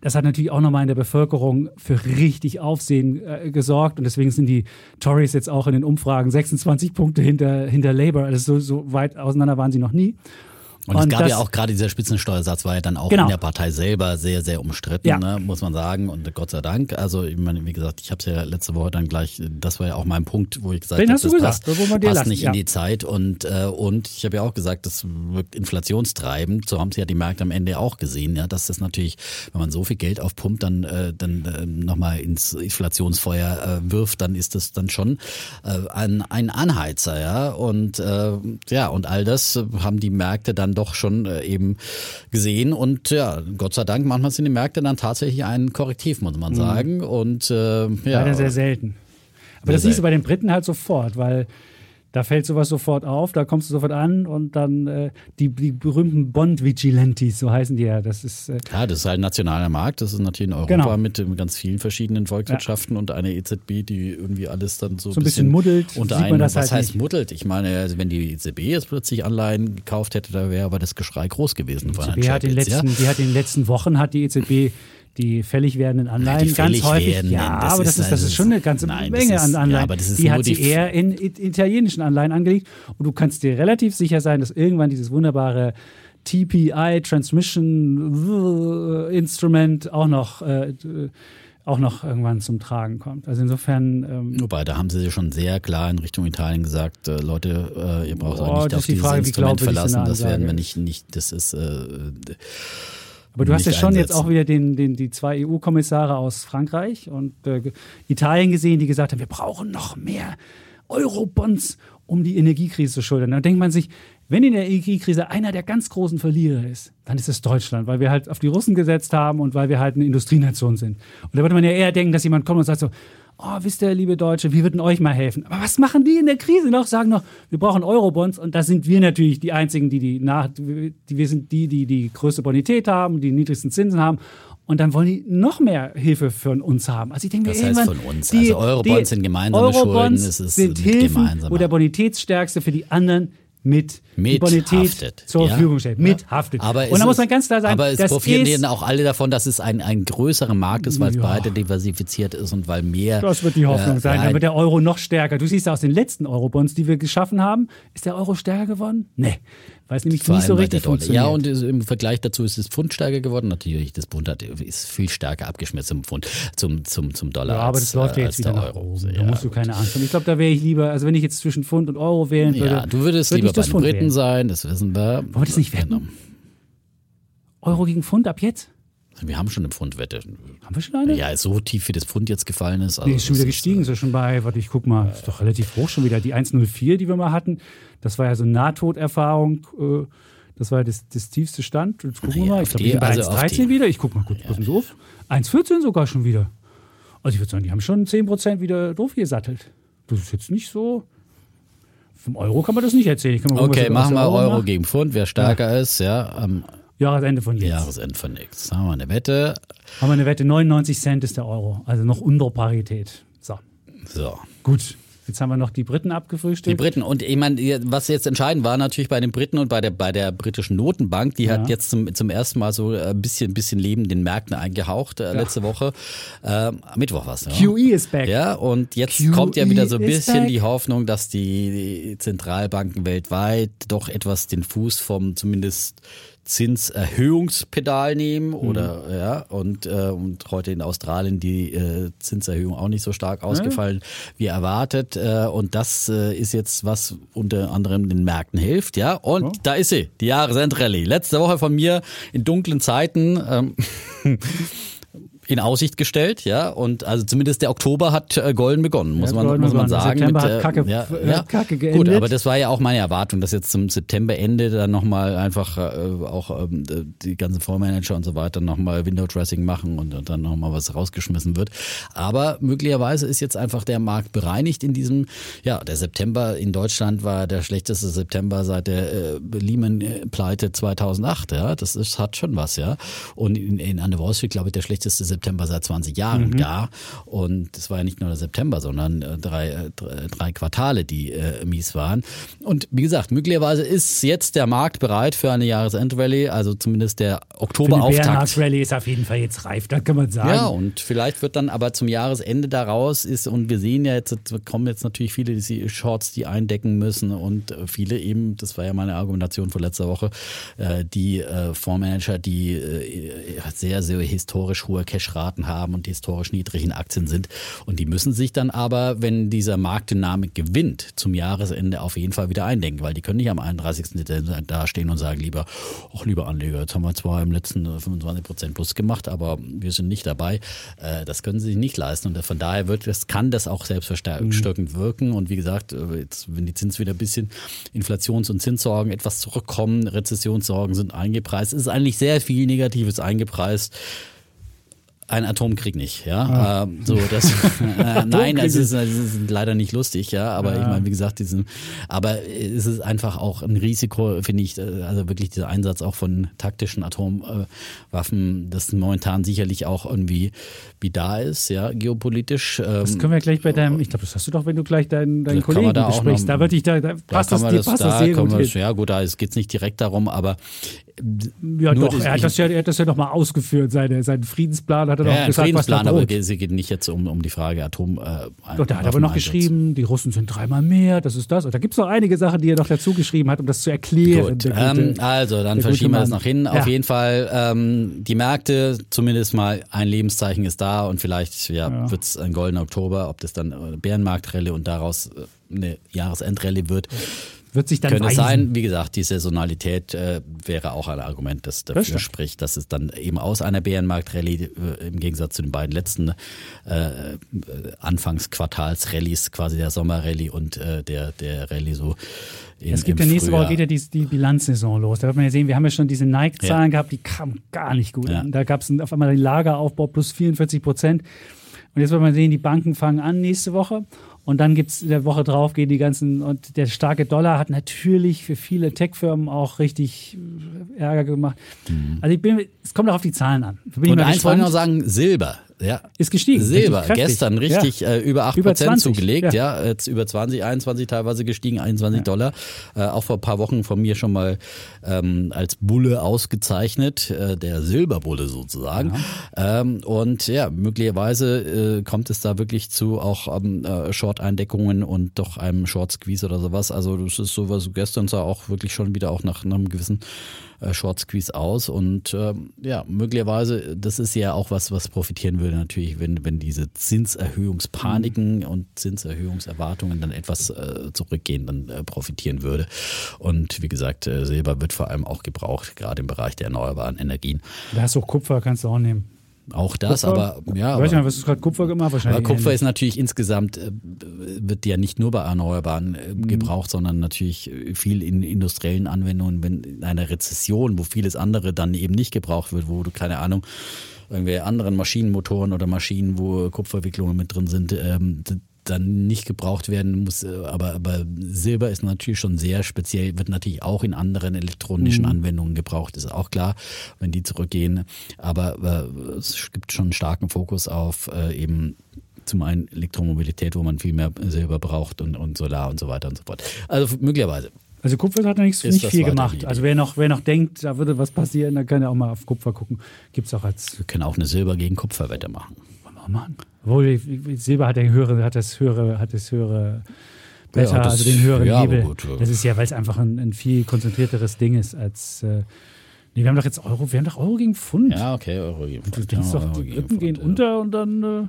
Das hat natürlich auch nochmal in der Bevölkerung für richtig Aufsehen äh, gesorgt und deswegen sind die Tories jetzt auch in den Umfragen 26 Punkte hinter, hinter Labour. Also so, so weit auseinander waren sie noch nie. Und, und es gab ja auch gerade dieser Spitzensteuersatz war ja dann auch genau. in der Partei selber sehr, sehr umstritten, ja. ne, muss man sagen. Und Gott sei Dank. Also, ich meine, wie gesagt, ich habe es ja letzte Woche dann gleich, das war ja auch mein Punkt, wo ich gesagt habe, das gesagt, passt, passt lassen, nicht ja. in die Zeit. Und, äh, und ich habe ja auch gesagt, das wirkt inflationstreibend. So haben sie ja die Märkte am Ende auch gesehen, ja, dass das natürlich, wenn man so viel Geld aufpumpt, dann, äh, dann äh, nochmal ins Inflationsfeuer äh, wirft, dann ist das dann schon äh, ein, ein Anheizer, ja. Und äh, ja, und all das haben die Märkte dann doch schon äh, eben gesehen. Und ja, Gott sei Dank, manchmal sind die Märkte dann tatsächlich ein Korrektiv, muss man mhm. sagen. Mhm. Und äh, ja. Leider sehr selten. Aber das siehst du bei den Briten halt sofort, weil da fällt sowas sofort auf, da kommst du sofort an und dann äh, die, die berühmten Bond-Vigilantes, so heißen die ja. Das ist, äh ja, das ist halt ein nationaler Markt. Das ist natürlich in Europa genau. mit ganz vielen verschiedenen Volkswirtschaften ja. und eine EZB, die irgendwie alles dann so, so ein bisschen, bisschen muddelt. Unter einem, was halt heißt nicht. muddelt? Ich meine, also wenn die EZB jetzt plötzlich Anleihen gekauft hätte, da wäre aber das Geschrei groß gewesen. Die EZB hat in, letzten, ja? die hat in den letzten Wochen hat die EZB die fällig werdenden Anleihen ganz häufig. Werden, ja, das aber das ist, das ist schon eine ganze nein, Menge ist, an Anleihen. Ja, aber das ist die hat sie eher in, italienischen Anleihen angelegt. Und du kannst dir relativ sicher sein, dass irgendwann dieses wunderbare TPI Transmission Instrument auch noch äh, auch noch irgendwann zum Tragen kommt. Also insofern. Ähm, Wobei, da haben sie schon sehr klar in Richtung Italien gesagt, äh, Leute, äh, ihr braucht euch nicht auf die dieses Frage, Instrument verlassen, das werden wir nicht, nicht, das ist äh, aber du hast ja schon einsetzen. jetzt auch wieder den, den, die zwei EU-Kommissare aus Frankreich und äh, Italien gesehen, die gesagt haben, wir brauchen noch mehr Eurobonds, um die Energiekrise zu schultern. Da denkt man sich, wenn in der Energiekrise einer der ganz großen Verlierer ist, dann ist es Deutschland, weil wir halt auf die Russen gesetzt haben und weil wir halt eine Industrienation sind. Und da würde man ja eher denken, dass jemand kommt und sagt so, oh, wisst ihr, liebe Deutsche, wir würden euch mal helfen. Aber was machen die in der Krise noch? Sagen noch, wir brauchen Eurobonds und da sind wir natürlich die Einzigen, die die nach, die, wir sind die, die die größte Bonität haben, die niedrigsten Zinsen haben. Und dann wollen die noch mehr Hilfe von uns haben. Also ich denke das heißt von uns. Die, also Eurobonds sind gemeinsame Eurobonds Schulden. Es sind Hilfen, wo der Bonitätsstärkste für die anderen mit, mit Bonität haftet. zur Verfügung stellt. Mit ja. haftet. Aber und da muss man ganz klar sagen, aber es profitieren auch alle davon, dass es ein, ein größerer Markt ist, weil es ja. breiter diversifiziert ist und weil mehr. Das wird die Hoffnung äh, sein. Dann wird der Euro noch stärker. Du siehst aus den letzten Eurobonds, die wir geschaffen haben, ist der Euro stärker geworden? Nee weil es nämlich Vor nicht so richtig funktioniert. Ja, und im Vergleich dazu ist das Pfund stärker geworden. Natürlich, das Pfund hat, ist viel stärker abgeschmiert zum Pfund, zum, zum, zum Dollar. Ja, aber das läuft ja jetzt wieder nach Euro. oben. Da musst du keine Angst haben. Ich glaube, da wäre ich lieber, also wenn ich jetzt zwischen Pfund und Euro wählen würde. Ja, du würdest würd lieber bei den Briten wählen. sein, das wissen wir. Wollen wir das nicht wetten? Euro gegen Pfund ab jetzt? Wir haben schon eine Pfundwette. Haben wir schon eine? Ja, so tief wie das Pfund jetzt gefallen ist. Also nee, ist schon wieder gestiegen. Ist, ist ja schon bei, warte, ich guck mal, ist doch relativ hoch schon wieder. Die 1,04, die wir mal hatten, das war ja so Nahtoderfahrung. Äh, das war das, das tiefste Stand. Jetzt gucken wir mal. Ich glaube, wir sind bei also 1,13 wieder. Ich gucke mal kurz, ja. Sie auf. 1,14 sogar schon wieder. Also ich würde sagen, die haben schon 10% wieder drauf gesattelt. Das ist jetzt nicht so. Vom Euro kann man das nicht erzählen. Okay, machen wir Euro, Euro gegen Pfund, wer stärker ja. ist, ja. Am Jahresende von jetzt. Jahresende von jetzt. Haben wir eine Wette. Haben wir eine Wette, 99 Cent ist der Euro. Also noch unter Parität. So. So. Gut. Jetzt haben wir noch die Briten abgefrühstückt. Die Briten. Und ich meine, was jetzt entscheidend war natürlich bei den Briten und bei der, bei der britischen Notenbank, die ja. hat jetzt zum, zum ersten Mal so ein bisschen, bisschen Leben den Märkten eingehaucht äh, ja. letzte Woche. Äh, Mittwoch war es. Ja. QE ist back. Ja, und jetzt QE kommt ja wieder so ein bisschen die Hoffnung, dass die Zentralbanken weltweit doch etwas den Fuß vom zumindest Zinserhöhungspedal nehmen oder mhm. ja und äh, und heute in Australien die äh, Zinserhöhung auch nicht so stark ausgefallen mhm. wie erwartet äh, und das äh, ist jetzt was unter anderem den Märkten hilft ja und oh. da ist sie die Jahresendrallye letzte Woche von mir in dunklen Zeiten ähm, in Aussicht gestellt, ja. Und also zumindest der Oktober hat äh, golden begonnen, muss Ja, man, golden muss man sagen. September mit, hat äh, Kacke- ja, äh, ja. Kacke Gut, geendet. aber das war ja auch meine Erwartung, dass jetzt zum Septemberende dann nochmal einfach äh, auch ähm, die ganzen Fondsmanager und so weiter nochmal Window Dressing machen und, und dann nochmal was rausgeschmissen wird. Aber möglicherweise ist jetzt einfach der Markt bereinigt in diesem, ja, der September in Deutschland war der schlechteste September seit der äh, Lehman-Pleite 2008, ja. Das ist, hat schon was, ja. Und in, in an der Wall Street, glaube ich, der schlechteste September seit 20 Jahren da. Und es war ja nicht nur der September, sondern äh, drei, äh, drei, drei Quartale, die äh, mies waren. Und wie gesagt, möglicherweise ist jetzt der Markt bereit für eine Jahresendrallye, also zumindest der Für die Oktoberauftakt. Bärenmarkt-Rallye ist auf jeden Fall jetzt reif, das kann man sagen. Ja, und vielleicht wird dann aber zum Jahresende daraus ist, und wir sehen ja jetzt, kommen jetzt natürlich viele diese Shorts, die eindecken müssen und äh, viele eben, das war ja meine Argumentation von letzter Woche, äh, die äh, Fondsmanager, die äh, sehr, sehr historisch hohe Cash-Raten haben und historisch niedrigen Aktien sind. Und die müssen sich dann aber, wenn dieser Marktdynamik gewinnt, zum Jahresende auf jeden Fall wieder eindenken, weil die können nicht am 31. Dezember dastehen und sagen, lieber, ach lieber Anleger, jetzt haben wir zwar im letzten 25 Prozent plus gemacht, aber wir sind nicht dabei. Äh, Das können sie sich nicht leisten. Und von daher wird das, kann das auch selbstverstärkend wirken. Und wie gesagt, äh, jetzt, wenn die Zins wieder ein bisschen Inflations- und Zinssorgen etwas zurückkommen, Rezessionssorgen sind eingepreist, ist eigentlich sehr viel Negatives eingepreist. Ein Atomkrieg nicht, ja. Ähm, so, das, äh, nein, es ist, es ist leider nicht lustig, ja. Aber ich meine, wie gesagt, diesen, aber es ist einfach auch ein Risiko, finde ich, also wirklich dieser Einsatz auch von taktischen Atomwaffen, das momentan sicherlich auch irgendwie wie da ist, ja, geopolitisch. Das Ähm, können wir gleich bei deinem, ich glaube, das hast du doch, wenn du gleich deinen, deinen Da Kollegen da besprichst. noch- Da würde ich, da, da da passt kann das, das, passt da das sehr gut hin. ja gut, da geht es nicht direkt darum, aber Ja, doch, das- er hat, das ja, er hat das ja nochmal ausgeführt, seine, seinen Friedensplan hat er doch ja, ein gesagt, was da Friedensplan, aber droht. es geht nicht jetzt um, um die Frage Atom. Äh, Doch, da hat er aber noch geschrieben, die Russen sind dreimal mehr, das ist das. Und da gibt es noch einige Sachen, die er noch dazu geschrieben hat, um das zu erklären. Gut, ähm, gute- also dann verschieben wir das nach hinten. Ja. Auf jeden Fall, ähm, die Märkte, zumindest mal ein Lebenszeichen ist da und vielleicht ja, Ja. wird es ein goldener Oktober, ob das dann äh, Bärenmarktrelle und daraus äh, eine Jahresendrallye wird. Wird sich dann Könnte weisen. sein, wie gesagt, die Saisonalität äh, wäre auch ein Argument, das dafür stimmt. spricht, dass es dann eben aus einer Bärenmarkt-Rallye äh, im Gegensatz zu den beiden letzten äh, Anfangsquartals-Rallyes, quasi der Sommer-Rallye und äh, der, der Rallye so im, Es gibt ja nächste Woche geht ja die, die Bilanzsaison los. Da wird man ja sehen, wir haben ja schon diese Nike-Zahlen gehabt, die kamen gar nicht gut. Ja. Da gab es auf einmal den Lageraufbau plus 44 Prozent. Und jetzt wird man sehen, die Banken fangen an nächste Woche. Und dann gibt es in der Woche drauf, gehen die ganzen, und der starke Dollar hat natürlich für viele Tech-Firmen auch richtig Ärger gemacht. Also ich bin, es kommt auch auf die Zahlen an. Und eins wollte ich noch sagen, Silber. Ja. Ist gestiegen. Silber, Richtig gestern richtig Ja. äh, über 8% Über 20, zugelegt, ja. ja. jetzt über 20, 21 teilweise gestiegen, 21 Dollar. Äh, auch vor ein paar Wochen von mir schon mal ähm, als Bulle ausgezeichnet, äh, der Silberbulle sozusagen. Ähm, und ja, möglicherweise äh, kommt es da wirklich zu auch ähm, äh, Short-Eindeckungen und doch einem Short-Squeeze oder sowas. Also das ist sowas, gestern sah auch wirklich schon wieder auch nach einem gewissen äh, Short Squeeze aus und ähm, ja, möglicherweise, das ist ja auch was, was profitieren würde natürlich, wenn, wenn diese Zinserhöhungspaniken und Zinserhöhungserwartungen dann etwas äh, zurückgehen, dann äh, profitieren würde. Und wie gesagt, Silber wird vor allem auch gebraucht, gerade im Bereich der erneuerbaren Energien. Da hast du auch Kupfer, kannst du auch nehmen. Auch das, Kupfer? aber ja. Ich weiß nicht, was du gerade Kupfer gemacht? Wahrscheinlich. aber Kupfer ist natürlich insgesamt, äh, wird ja nicht nur bei Erneuerbaren äh, Mhm. gebraucht, sondern natürlich viel in industriellen Anwendungen, wenn in einer Rezession, wo vieles andere dann eben nicht gebraucht wird, wo du keine Ahnung, irgendwelche anderen Maschinenmotoren oder Maschinen, wo Kupferwicklungen mit drin sind, ähm, dann nicht gebraucht werden muss. äh, Aber, aber Silber ist natürlich schon sehr speziell, wird natürlich auch in anderen elektronischen Mhm. Anwendungen gebraucht, ist auch klar, wenn die zurückgehen. Aber äh, es gibt schon einen starken Fokus auf äh, eben zum einen Elektromobilität, wo man viel mehr Silber braucht und, und Solar und so weiter und so fort. Also möglicherweise. Also Kupfer hat noch nicht, Ist nicht viel gemacht. Also wer noch, wer noch denkt, da würde was passieren, dann kann er auch mal auf Kupfer gucken. Gibt es auch als Wir können auch eine Silber gegen Kupferwette machen. Auch machen. Obwohl Silber hat ja höhere, hat das höhere, hat das höhere Beta, Ja, also den höheren ja, Hebel. gut, ja. Das ist ja, weil es einfach ein, ein viel konzentrierteres Ding ist als. Äh, nee, wir haben doch jetzt Euro, wir haben doch Euro gegen Pfund. Ja, okay, Euro gegen Du Pfund. denkst ja, doch, Euro die Pfund, gehen unter und dann. Äh,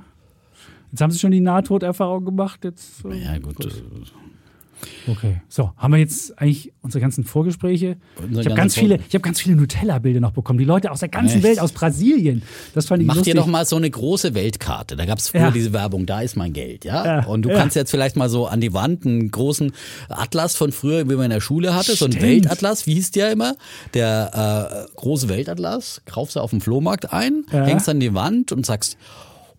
jetzt haben sie schon die Nahtoderfahrung gemacht. Jetzt, äh, Ja, gut. äh, Okay, so haben wir jetzt eigentlich unsere ganzen Vorgespräche. Unsere ich habe ganz viele, ich habe ganz viele Nutella-Bilder noch bekommen. Die Leute aus der ganzen Echt? Welt, aus Brasilien. Das fand ich Mach lustig. dir doch mal so eine große Weltkarte. Da gab es früher Ja. diese Werbung, da ist mein Geld, ja. Ja, Und du ja. kannst jetzt vielleicht mal so an die Wand einen großen Atlas von früher, wie man in der Schule hatte, so ein Stimmt. Weltatlas, wie hieß der immer? Der äh, große Weltatlas, kaufst du auf dem Flohmarkt ein, hängst an die Wand und sagst,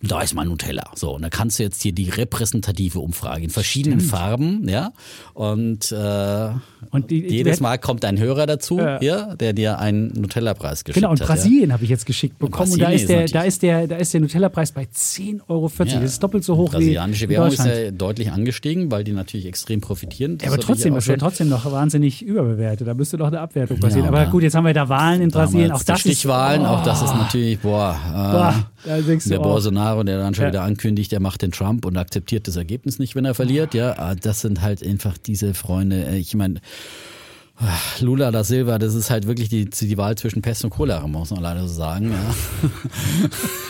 da ist mein Nutella. So, und da kannst du jetzt hier die repräsentative Umfrage in verschiedenen Farben, ja. Und, äh, Und die- jedes Mal kommt ein Hörer dazu, Ja. hier, der dir einen Nutella-Preis geschickt Genau, und hat. ja. Brasilien habe ich jetzt geschickt bekommen. Und da Brasilien ist, der, da ist der, da ist der Nutella-Preis bei 10,40 Euro. Das ist doppelt so hoch wie Brasilianische Währung ist ja deutlich angestiegen, weil die natürlich extrem profitieren. Ja, aber trotzdem, das wäre trotzdem noch wahnsinnig überbewertet. Da müsste doch eine Abwertung passieren. Ja, aber gut, jetzt haben wir da Wahlen in Brasilien. Auch das Stichwahlen, ist, auch das ist natürlich, boah, äh, Boah, da denkst du der auch. Bolsonaro, der dann schon Ja. wieder ankündigt, er macht den Trump und akzeptiert das Ergebnis nicht, wenn er verliert. Ja, Ah, das sind halt einfach diese Freunde. äh, Ich meine, Lula da Silva, das ist halt wirklich die, die Wahl zwischen Pest und Cholera, muss man leider so sagen. Ja,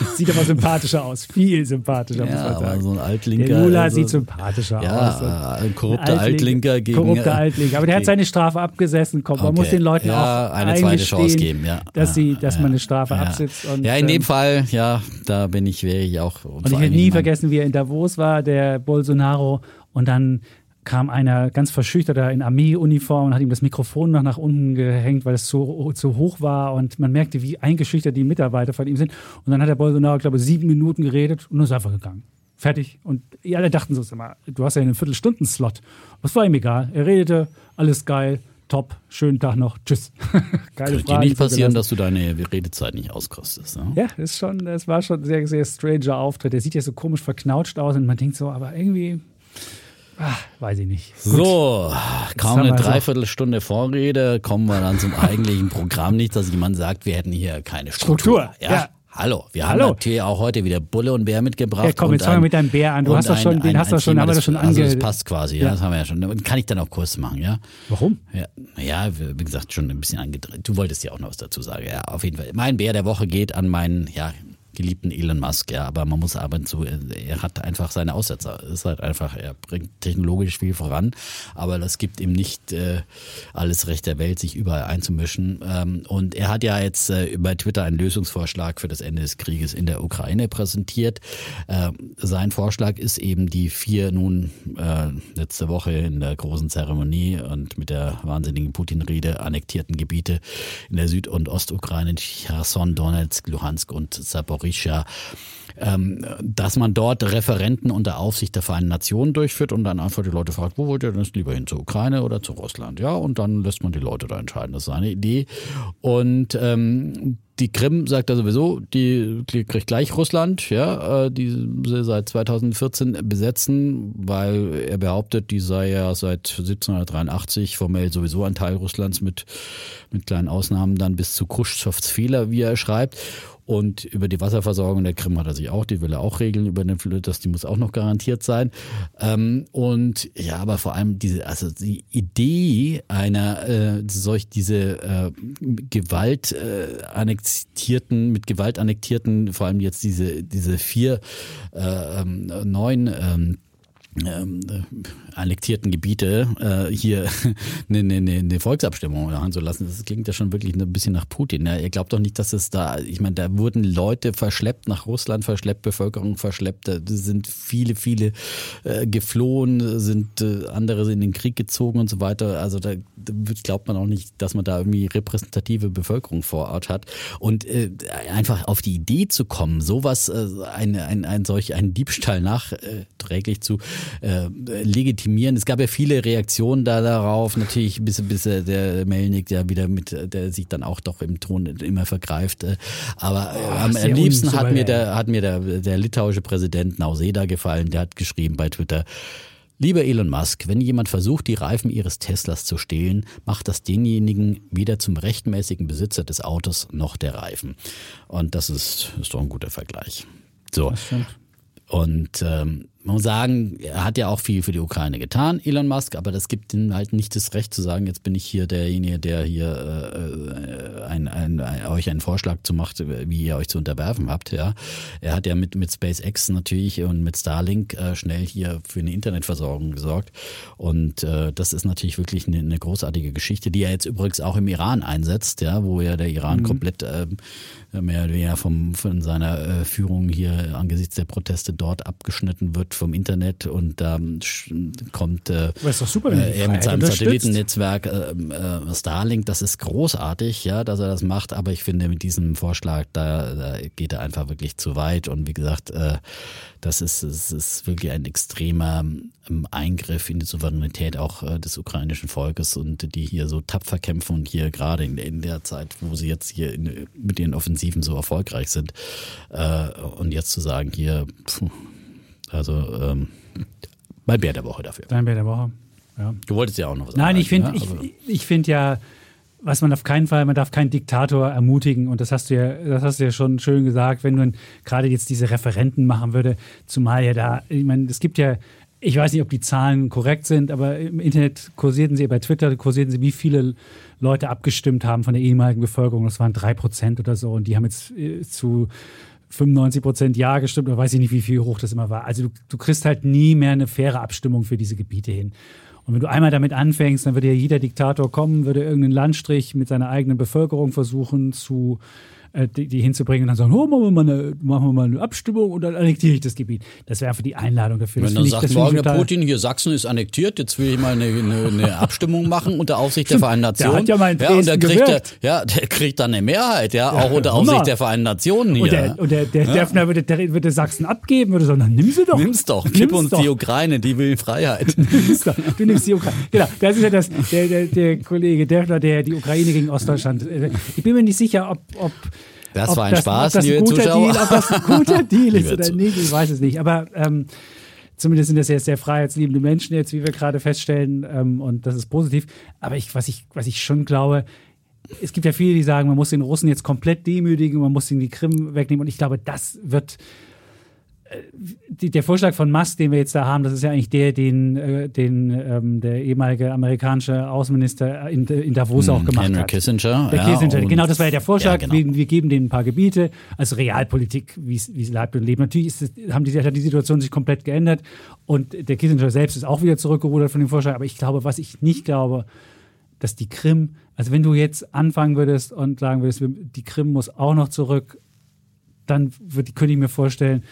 Sieht aber sympathischer aus. Viel sympathischer, muss ja man aber sagen. so ein Altlinker. der Lula also- sieht sympathischer aus. Ja, ein korrupter Ein Altlinker gegen. Korrupter äh, Altlinker. Aber der hat seine Strafe abgesessen. Komm, man Okay. muss den Leuten ja, auch eine zweite Chance geben, ja. dass, ja, sie, dass ja, man eine Strafe ja. absitzt. Und, ja, in dem ähm, Fall, ja, da bin ich, wäre ich auch. Und ich werde nie vergessen, wie er in Davos war, der Bolsonaro. Und dann kam einer ganz verschüchterter in Armeeuniform und hat ihm das Mikrofon noch nach unten gehängt, weil es zu, zu hoch war. Und man merkte, wie eingeschüchtert die Mitarbeiter von ihm sind. Und dann hat der Bolsonaro, glaube ich, sieben Minuten geredet und ist einfach gegangen. Fertig. Und alle dachten so, mal, du hast ja einen Viertelstunden-Slot. Das war ihm egal. Er redete, alles geil, top, schönen Tag noch, tschüss. Keine Könnte dir Fragen nicht passieren, dass du deine Redezeit nicht auskostest. Ne? Ja, ist schon, das war schon ein sehr, sehr stranger Auftritt. Der sieht ja so komisch verknautscht aus und man denkt so, aber irgendwie, ah, weiß ich nicht. So, kaum eine wir so- Dreiviertelstunde Vorrede, kommen wir dann zum eigentlichen Programm. Nicht, dass jemand sagt, wir hätten hier keine Struktur. Struktur, Ja. ja. Hallo, wir Hallo. haben natürlich auch heute wieder Bulle und Bär mitgebracht. Ja, komm, und jetzt fangen wir ein- mit deinem Bär an. Du und hast doch schon- den hast du schon- Thema, haben wir das- schon Also das passt quasi, ja, Ja. das haben wir ja schon. Kann ich dann auch kurz machen, ja? Warum? Ja, ja, wie gesagt, schon ein bisschen angedreht. Du wolltest ja auch noch was dazu sagen. Ja, auf jeden Fall. Mein Bär der Woche geht an meinen, ja, geliebten Elon Musk, ja, aber man muss ab und zu, er hat einfach seine Aussetzer. Ist halt einfach, er bringt technologisch viel voran, aber das gibt ihm nicht äh, alles Recht der Welt, sich überall einzumischen. Ähm, und er hat ja jetzt äh, bei Twitter einen Lösungsvorschlag für das Ende des Krieges in der Ukraine präsentiert. Ähm, sein Vorschlag ist eben die vier nun äh, letzte Woche in der großen Zeremonie und mit der wahnsinnigen Putin-Rede annektierten Gebiete in der Süd- und Ostukraine, Cherson, Donetsk, Luhansk und Zaporizhia, ähm, dass man dort Referenten unter Aufsicht der Vereinten Nationen durchführt und dann einfach die Leute fragt, wo wollt ihr denn jetzt lieber hin, zur Ukraine oder zu Russland? Ja, und dann lässt man die Leute da entscheiden. Das ist eine Idee. Und ähm, die Krim sagt er sowieso, die kriegt gleich Russland, ja, äh, die sie seit 2014 besetzen, weil er behauptet, die sei ja seit 1783 formell sowieso ein Teil Russlands mit, mit kleinen Ausnahmen dann bis zu Khrushchevs Fehler, wie er schreibt. Und über die Wasserversorgung der Krim hat er sich auch, die will er auch regeln, über den Fluss, die muss auch noch garantiert sein. Ähm, und ja, aber vor allem diese, also die Idee einer äh, solch diese äh, Gewalt äh, annektierten, mit Gewalt annektierten, vor allem jetzt diese, diese vier äh, ähm, neuen ähm, ähm, äh, annektierten Gebiete äh, hier eine, eine, eine Volksabstimmung machen zu lassen. Das klingt ja schon wirklich ein bisschen nach Putin. Ja. Ihr glaubt doch nicht, dass es da, ich meine, da wurden Leute verschleppt nach Russland, verschleppt, Bevölkerung verschleppt, da sind viele, viele äh, geflohen, sind äh, andere in den Krieg gezogen und so weiter. Also da, da glaubt man auch nicht, dass man da irgendwie repräsentative Bevölkerung vor Ort hat. Und äh, einfach auf die Idee zu kommen, sowas, äh, ein, ein, ein solch einen Diebstahl nachträglich zu äh, legitimieren. Es gab ja viele Reaktionen da darauf, natürlich bis, bis äh, der Melnik ja wieder mit, der sich dann auch doch im Ton immer vergreift. Äh, aber äh, am liebsten hat mir der, hat mir der, der litauische Präsident Nauseda gefallen, der hat geschrieben bei Twitter, Lieber Elon Musk, wenn jemand versucht, die Reifen Ihres Teslas zu stehlen, macht das denjenigen weder zum rechtmäßigen Besitzer des Autos noch der Reifen. Und das ist, ist doch ein guter Vergleich. So. Und ähm, man muss sagen, er hat ja auch viel für die Ukraine getan, Elon Musk, aber das gibt ihm halt nicht das Recht zu sagen, jetzt bin ich hier derjenige, der hier äh, ein, ein, ein, euch einen Vorschlag zu macht, wie ihr euch zu unterwerfen habt. Ja, Er hat ja mit, mit SpaceX natürlich und mit Starlink äh, schnell hier für eine Internetversorgung gesorgt. Und äh, das ist natürlich wirklich eine, eine großartige Geschichte, die er jetzt übrigens auch im Iran einsetzt, ja, wo ja der Iran mhm. komplett äh, mehr oder weniger vom, von seiner äh, Führung hier angesichts der Proteste dort abgeschnitten wird vom Internet und da ähm, kommt äh, super, äh, er mit seinem Satellitennetzwerk äh, äh, Starlink, das ist großartig, ja, dass er das macht, aber ich finde mit diesem Vorschlag, da, da geht er einfach wirklich zu weit und wie gesagt, äh, das ist, es ist wirklich ein extremer ähm, Eingriff in die Souveränität auch äh, des ukrainischen Volkes und die hier so tapfer kämpfen und hier gerade in, in der Zeit, wo sie jetzt hier in, mit ihren Offensiven so erfolgreich sind äh, und jetzt zu sagen, hier, pfuh, also ähm, mein Bär der Woche dafür. Dein Bär der Woche, ja. Du wolltest ja auch noch was Nein, ich finde ne? ich, ich find ja, was man auf keinen Fall, man darf keinen Diktator ermutigen und das hast du ja, das hast du ja schon schön gesagt, wenn man gerade jetzt diese Referenten machen würde, zumal ja da, ich meine, es gibt ja, ich weiß nicht, ob die Zahlen korrekt sind, aber im Internet kursierten sie, bei Twitter kursierten sie, wie viele Leute abgestimmt haben von der ehemaligen Bevölkerung. Das waren drei Prozent oder so und die haben jetzt äh, zu 95 Prozent Ja gestimmt oder weiß ich nicht, wie viel hoch das immer war. Also du, du kriegst halt nie mehr eine faire Abstimmung für diese Gebiete hin. Und wenn du einmal damit anfängst, dann würde ja jeder Diktator kommen, würde irgendeinen Landstrich mit seiner eigenen Bevölkerung versuchen zu äh, die, die, hinzubringen und dann sagen, oh, machen wir, mal eine, machen wir mal eine Abstimmung und dann annektiere ich das Gebiet. Das wäre einfach die Einladung dafür. Wenn dann sagt morgen der Putin, hier Sachsen ist annektiert, jetzt will ich mal eine, eine, eine Abstimmung machen unter Aufsicht der Vereinten Nationen. Der hat ja mal ja, und der kriegt, der, ja, der kriegt dann eine Mehrheit, ja, auch unter Aufsicht der Vereinten Nationen hier. Und der, und der, der ja. Defner würde, der, würde Sachsen abgeben, würde sagen, nimm sie doch. Nimm's doch, gib uns doch. die Ukraine, die will Freiheit. nimm's doch. Du nimmst die Ukraine. Genau, das ist ja das, der, der, der Kollege Defner, der die Ukraine gegen Ostdeutschland. Äh, ich bin mir nicht sicher, ob, ob das war ein das, Spaß, liebe ein Zuschauer. Deal, ob das ein guter Deal ist oder nicht, ich weiß es nicht. Aber ähm, zumindest sind das jetzt sehr freiheitsliebende Menschen jetzt, wie wir gerade feststellen, ähm, und das ist positiv. Aber ich, was ich, was ich schon glaube, es gibt ja viele, die sagen, man muss den Russen jetzt komplett demütigen, man muss ihnen die Krim wegnehmen. Und ich glaube, das wird der Vorschlag von Musk, den wir jetzt da haben, das ist ja eigentlich der, den, äh, den ähm, der ehemalige amerikanische Außenminister in, in Davos hm, auch gemacht Henry hat. Kissinger. Der ja, Kissinger. Genau, das war ja der Vorschlag. Ja, genau. wir, wir, geben denen ein paar Gebiete, also Realpolitik, wie es lebt und lebt. Natürlich ist haben die, hat die Situation sich komplett geändert und der Kissinger selbst ist auch wieder zurückgerudert von dem Vorschlag. Aber ich glaube, was ich nicht glaube, dass die Krim, also wenn du jetzt anfangen würdest und sagen würdest, die Krim muss auch noch zurück, dann würde, könnte ich mir vorstellen,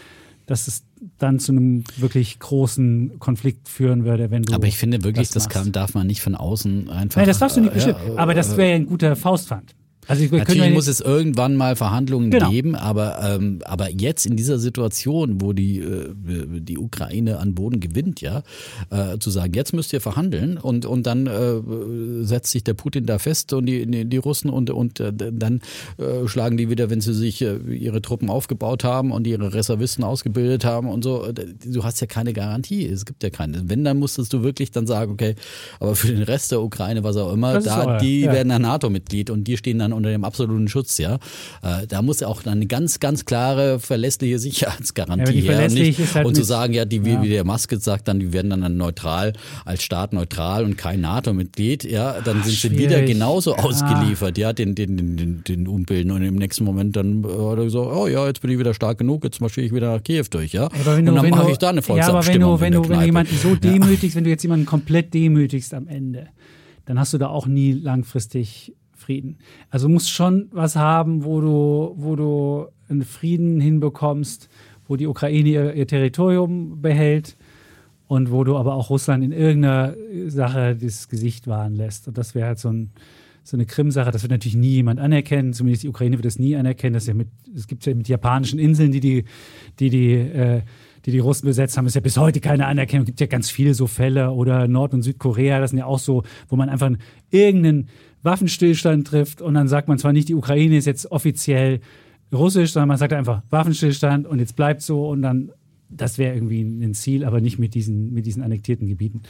dass es dann zu einem wirklich großen Konflikt führen würde, wenn du. Aber ich finde wirklich, das, das kann, darf man nicht von außen einfach. Nein, das darfst du nicht bestimmen. Äh, ja, aber das wäre ja ein guter Faustpfand. Also ich, Natürlich muss es irgendwann mal Verhandlungen genau. geben, aber, ähm, aber jetzt in dieser Situation, wo die, äh, die Ukraine an Boden gewinnt, ja, äh, zu sagen, jetzt müsst ihr verhandeln und, und dann äh, setzt sich der Putin da fest und die, die Russen und, und äh, dann äh, schlagen die wieder, wenn sie sich äh, ihre Truppen aufgebaut haben und ihre Reservisten ausgebildet haben und so. Du hast ja keine Garantie, es gibt ja keine. Wenn, dann musstest du wirklich dann sagen, okay, aber für den Rest der Ukraine, was auch immer, da, die ja. werden ein NATO-Mitglied und die stehen dann unter dem absoluten Schutz, ja. Äh, da muss ja auch eine ganz, ganz klare, verlässliche Sicherheitsgarantie ja, her. Nicht, halt und zu sagen, ja, die, wie, wie der Maske sagt, dann, die werden dann neutral, als Staat neutral und kein NATO-Mitglied, ja, dann Ach, sind schwierig. sie wieder genauso ja. ausgeliefert, ja, den, den, den, den, den Umbilden. Und im nächsten Moment dann hat er gesagt, oh ja, jetzt bin ich wieder stark genug, jetzt marschiere ich wieder nach Kiew durch, ja. Aber wenn du, und dann mache ich da eine Volksabstimmung. Ja, aber wenn du, wenn du, wenn du jemanden so demütigst, wenn du jetzt jemanden komplett demütigst am Ende, dann hast du da auch nie langfristig Frieden. Also du musst schon was haben, wo du, wo du einen Frieden hinbekommst, wo die Ukraine ihr, ihr Territorium behält und wo du aber auch Russland in irgendeiner Sache das Gesicht wahren lässt. Und das wäre halt so, ein, so eine Krim-Sache. Das wird natürlich nie jemand anerkennen. Zumindest die Ukraine wird das nie anerkennen. Das ja es gibt ja mit japanischen Inseln, die die, die, die äh, die die Russen besetzt haben, ist ja bis heute keine Anerkennung. Es gibt ja ganz viele so Fälle oder Nord- und Südkorea, das sind ja auch so, wo man einfach irgendeinen Waffenstillstand trifft und dann sagt man zwar nicht, die Ukraine ist jetzt offiziell russisch, sondern man sagt einfach Waffenstillstand und jetzt bleibt so und dann, das wäre irgendwie ein Ziel, aber nicht mit diesen, mit diesen annektierten Gebieten.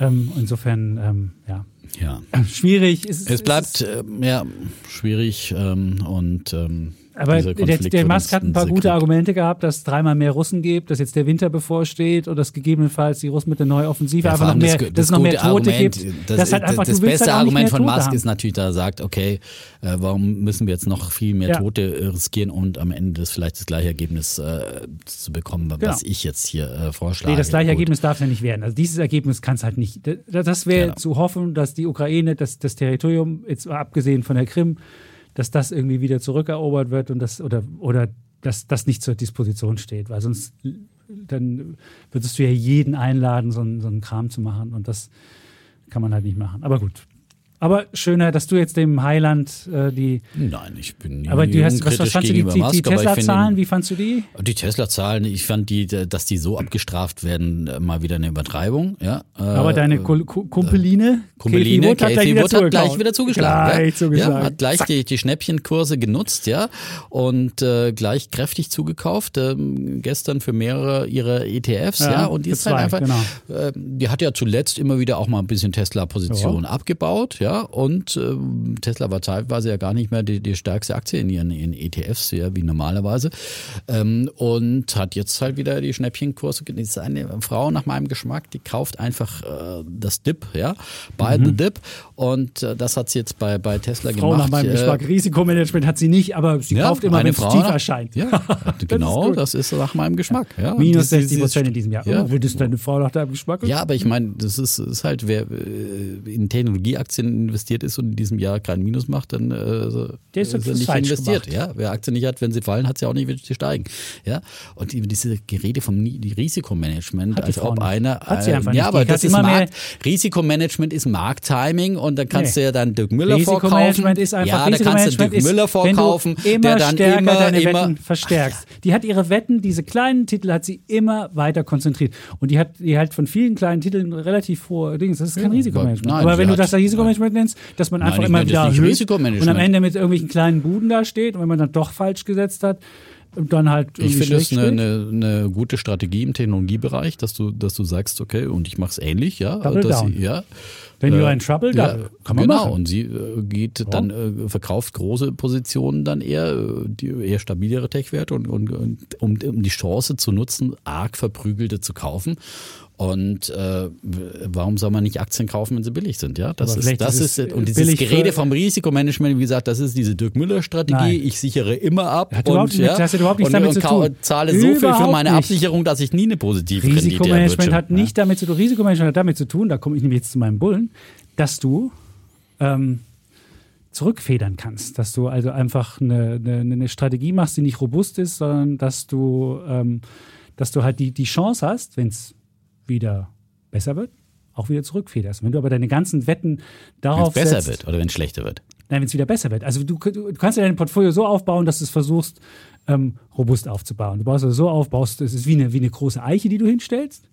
Ähm, insofern, ähm, ja. Ja. Schwierig. Es, es bleibt, äh, ja, schwierig ähm, und ähm, Aber der, der Musk hat ein paar gute Argumente gehabt, dass es dreimal mehr Russen gibt, dass jetzt der Winter bevorsteht und dass gegebenenfalls die Russen mit der neuen Offensive ja, einfach noch mehr, das, dass es noch mehr Tote Argument, gibt. Das, das, halt einfach, das beste halt Argument von Musk haben. ist natürlich, da sagt, okay, äh, warum müssen wir jetzt noch viel mehr ja. Tote äh, riskieren und am Ende das vielleicht das gleiche Ergebnis äh, zu bekommen, was genau. ich jetzt hier äh, vorschlage. Nee, das gleiche Gut. Ergebnis darf ja nicht werden. Also dieses Ergebnis kann es halt nicht. Das wäre genau. zu hoffen, dass die Ukraine das, das Territorium, jetzt abgesehen von der Krim, dass das irgendwie wieder zurückerobert wird und das oder oder dass das nicht zur Disposition steht, weil sonst dann würdest du ja jeden einladen, so, so einen Kram zu machen und das kann man halt nicht machen. Aber gut, aber schöner, dass du jetzt dem Highland äh, die. Nein, ich bin nicht. Aber du hast, was, was fandst du die, die, die Tesla-Zahlen? Wie fandst du die? Die Tesla-Zahlen, ich fand die, dass die so abgestraft werden, äh, mal wieder eine Übertreibung. Ja. Aber deine äh, Kumpeline, Kumpeline, Casey Wood hat gleich wieder zugeschlagen. Gleich ja? zugeschlagen. Ja, hat gleich die, die, Schnäppchenkurse genutzt, ja, und äh, gleich kräftig zugekauft. Ähm, gestern für mehrere ihrer ETFs, ja, ja und die ist halt einfach. Genau. Äh, die hat ja zuletzt immer wieder auch mal ein bisschen Tesla-Position abgebaut, ja ja, und äh, Tesla war teilweise ja gar nicht mehr die, die stärkste Aktie in ihren, in ETFs, ja, wie normalerweise. Ähm, und hat jetzt halt wieder die Schnäppchenkurse. Das ist eine Frau nach meinem Geschmack, die kauft einfach äh, das Dip, ja, buy mhm. the Dip. Und äh, das hat sie jetzt bei, bei Tesla Frau gemacht. nach meinem Geschmack. Risikomanagement hat sie nicht, aber sie ja, kauft immer, wenn es tief erscheint. Ja, genau, das ist, das ist nach meinem Geschmack. Ja. Minus 60 Prozent in diesem Jahr. Ja. Oh, wird es deine Frau nach deinem Geschmack? Ja, aber ich meine, das ist, ist halt, wer äh, in Technologieaktien investiert ist und in diesem Jahr kein Minus macht, dann äh, der ist, ist er nicht investiert. Ja, wer Aktien nicht hat, wenn sie fallen, hat sie auch nicht, wenn sie steigen. Ja, und diese Gerede vom Risikomanagement, als ob einer, hat sie einfach ja, aber das ist Markt, Risikomanagement ist Markttiming und dann kannst nee. du ja dann Dirk Müller vorkaufen. Ist einfach, ja, da kannst du Dirk Müller vorkaufen, der dann stärker immer, deine immer Wetten verstärkst. Die hat ihre Wetten, diese kleinen Titel hat sie immer weiter konzentriert und die hat die halt von vielen kleinen Titeln relativ hohe Dings. Das ist kein ja, Risikomanagement. Nein, aber wenn du das Risikomanagement nennst, dass man einfach Nein, immer wieder erhöht und am Ende mit irgendwelchen kleinen Buden da steht und wenn man dann doch falsch gesetzt hat, dann halt Ich finde es eine, eine, eine, gute Strategie im Technologiebereich, dass du, dass du sagst, okay, und ich mache es ähnlich, ja. Double dass down. Ja. Wenn äh, you're in trouble, ja, kann man genau. machen. Und sie äh, geht ja. dann, äh, verkauft große Positionen dann eher, äh, die eher stabilere Tech-Werte und, und, und um, um die Chance zu nutzen, arg verprügelte zu kaufen und äh, warum soll man nicht Aktien kaufen, wenn sie billig sind? Ja, das ist das ist, ist und dieses Gerede vom Risikomanagement, wie gesagt, das ist diese Dirk Müller Strategie. Nein. Ich sichere immer ab hat und ja, das hat überhaupt nichts und, damit und zu tun. zahle so viel für meine nicht. Absicherung, dass ich nie eine positive Risikomanagement hat nicht damit zu tun. Risikomanagement hat damit zu tun. Da komme ich nämlich jetzt zu meinem Bullen, dass du ähm, zurückfedern kannst, dass du also einfach eine, eine, eine, Strategie machst, die nicht robust ist, sondern dass du ähm, dass du halt die, die Chance hast, wenn es wieder besser wird, auch wieder zurückfederst. Wenn du aber deine ganzen Wetten darauf Wenn es besser setzt, wird oder wenn es schlechter wird. Nein, wenn es wieder besser wird. Also du, du kannst ja dein Portfolio so aufbauen, dass du es versuchst, ähm, robust aufzubauen. Du baust es so auf, baust, es ist wie eine, wie eine große Eiche, die du hinstellst.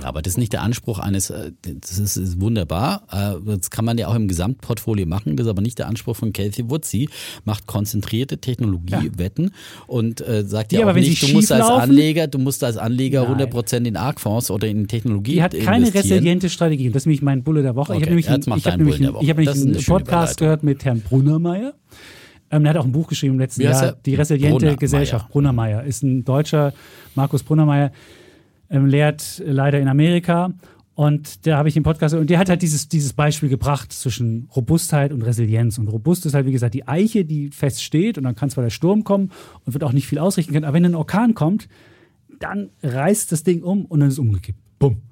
Ja, aber das ist nicht der Anspruch eines, äh, das ist, ist, wunderbar, äh, das kann man ja auch im Gesamtportfolio machen, das ist aber nicht der Anspruch von Cathy Wood. Sie macht konzentrierte Technologiewetten ja. und äh, sagt ja, ja auch nicht, du musst als Anleger, du musst als Anleger Nein. 100% in Arc-Fonds oder in Technologie Die hat keine resiliente Strategie und das ist nämlich mein Bulle der Woche. Okay, ich habe nämlich, einen, ich hab nämlich, ich hab nämlich einen Podcast gehört mit Herrn Brunnermeier. Ähm, er hat auch ein Buch geschrieben im letzten Jahr, Die resiliente Brunnermeier. Gesellschaft. Brunnermeier ist ein deutscher, Markus Brunnermeier ähm, lehrt leider in Amerika. Und da habe ich den Podcast und der hat halt dieses, dieses Beispiel gebracht zwischen Robustheit und Resilienz. Und robust ist halt, wie gesagt, die Eiche, die fest steht und dann kann zwar der Sturm kommen und wird auch nicht viel ausrichten können, aber wenn ein Orkan kommt, dann reißt das Ding um und dann ist es umgekippt. Bumm.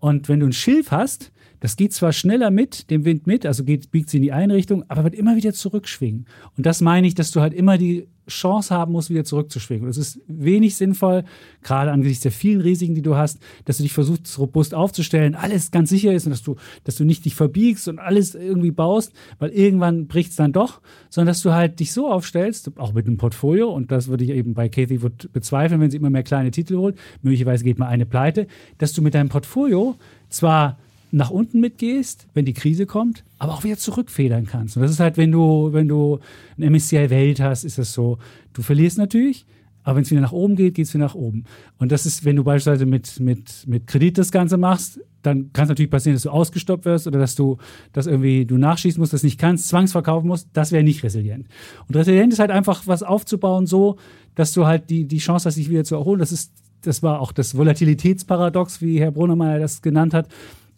Und wenn du ein Schilf hast, das geht zwar schneller mit, dem Wind mit, also geht, biegt sie in die eine Richtung, aber wird immer wieder zurückschwingen. Und das meine ich, dass du halt immer die Chance haben musst, wieder zurückzuschwingen. Und es ist wenig sinnvoll, gerade angesichts der vielen Risiken, die du hast, dass du dich versuchst, robust aufzustellen, alles ganz sicher ist und dass du, dass du nicht dich verbiegst und alles irgendwie baust, weil irgendwann bricht es dann doch, sondern dass du halt dich so aufstellst, auch mit einem Portfolio, und das würde ich eben bei Kathy Wood bezweifeln, wenn sie immer mehr kleine Titel holt, möglicherweise geht mal eine pleite, dass du mit deinem Portfolio zwar nach unten mitgehst, wenn die Krise kommt, aber auch wieder zurückfedern kannst. Und das ist halt, wenn du, wenn du ein MSCI Welt hast, ist das so, du verlierst natürlich, aber wenn es wieder nach oben geht, geht es wieder nach oben. Und das ist, wenn du beispielsweise mit, mit, mit Kredit das Ganze machst, dann kann es natürlich passieren, dass du ausgestoppt wirst oder dass du das irgendwie du nachschießen musst, das nicht kannst, zwangsverkaufen musst. Das wäre nicht resilient. Und resilient ist halt einfach was aufzubauen, so, dass du halt die, die Chance hast, sich wieder zu erholen. Das ist, das war auch das Volatilitätsparadox, wie Herr Brunnermeier das genannt hat.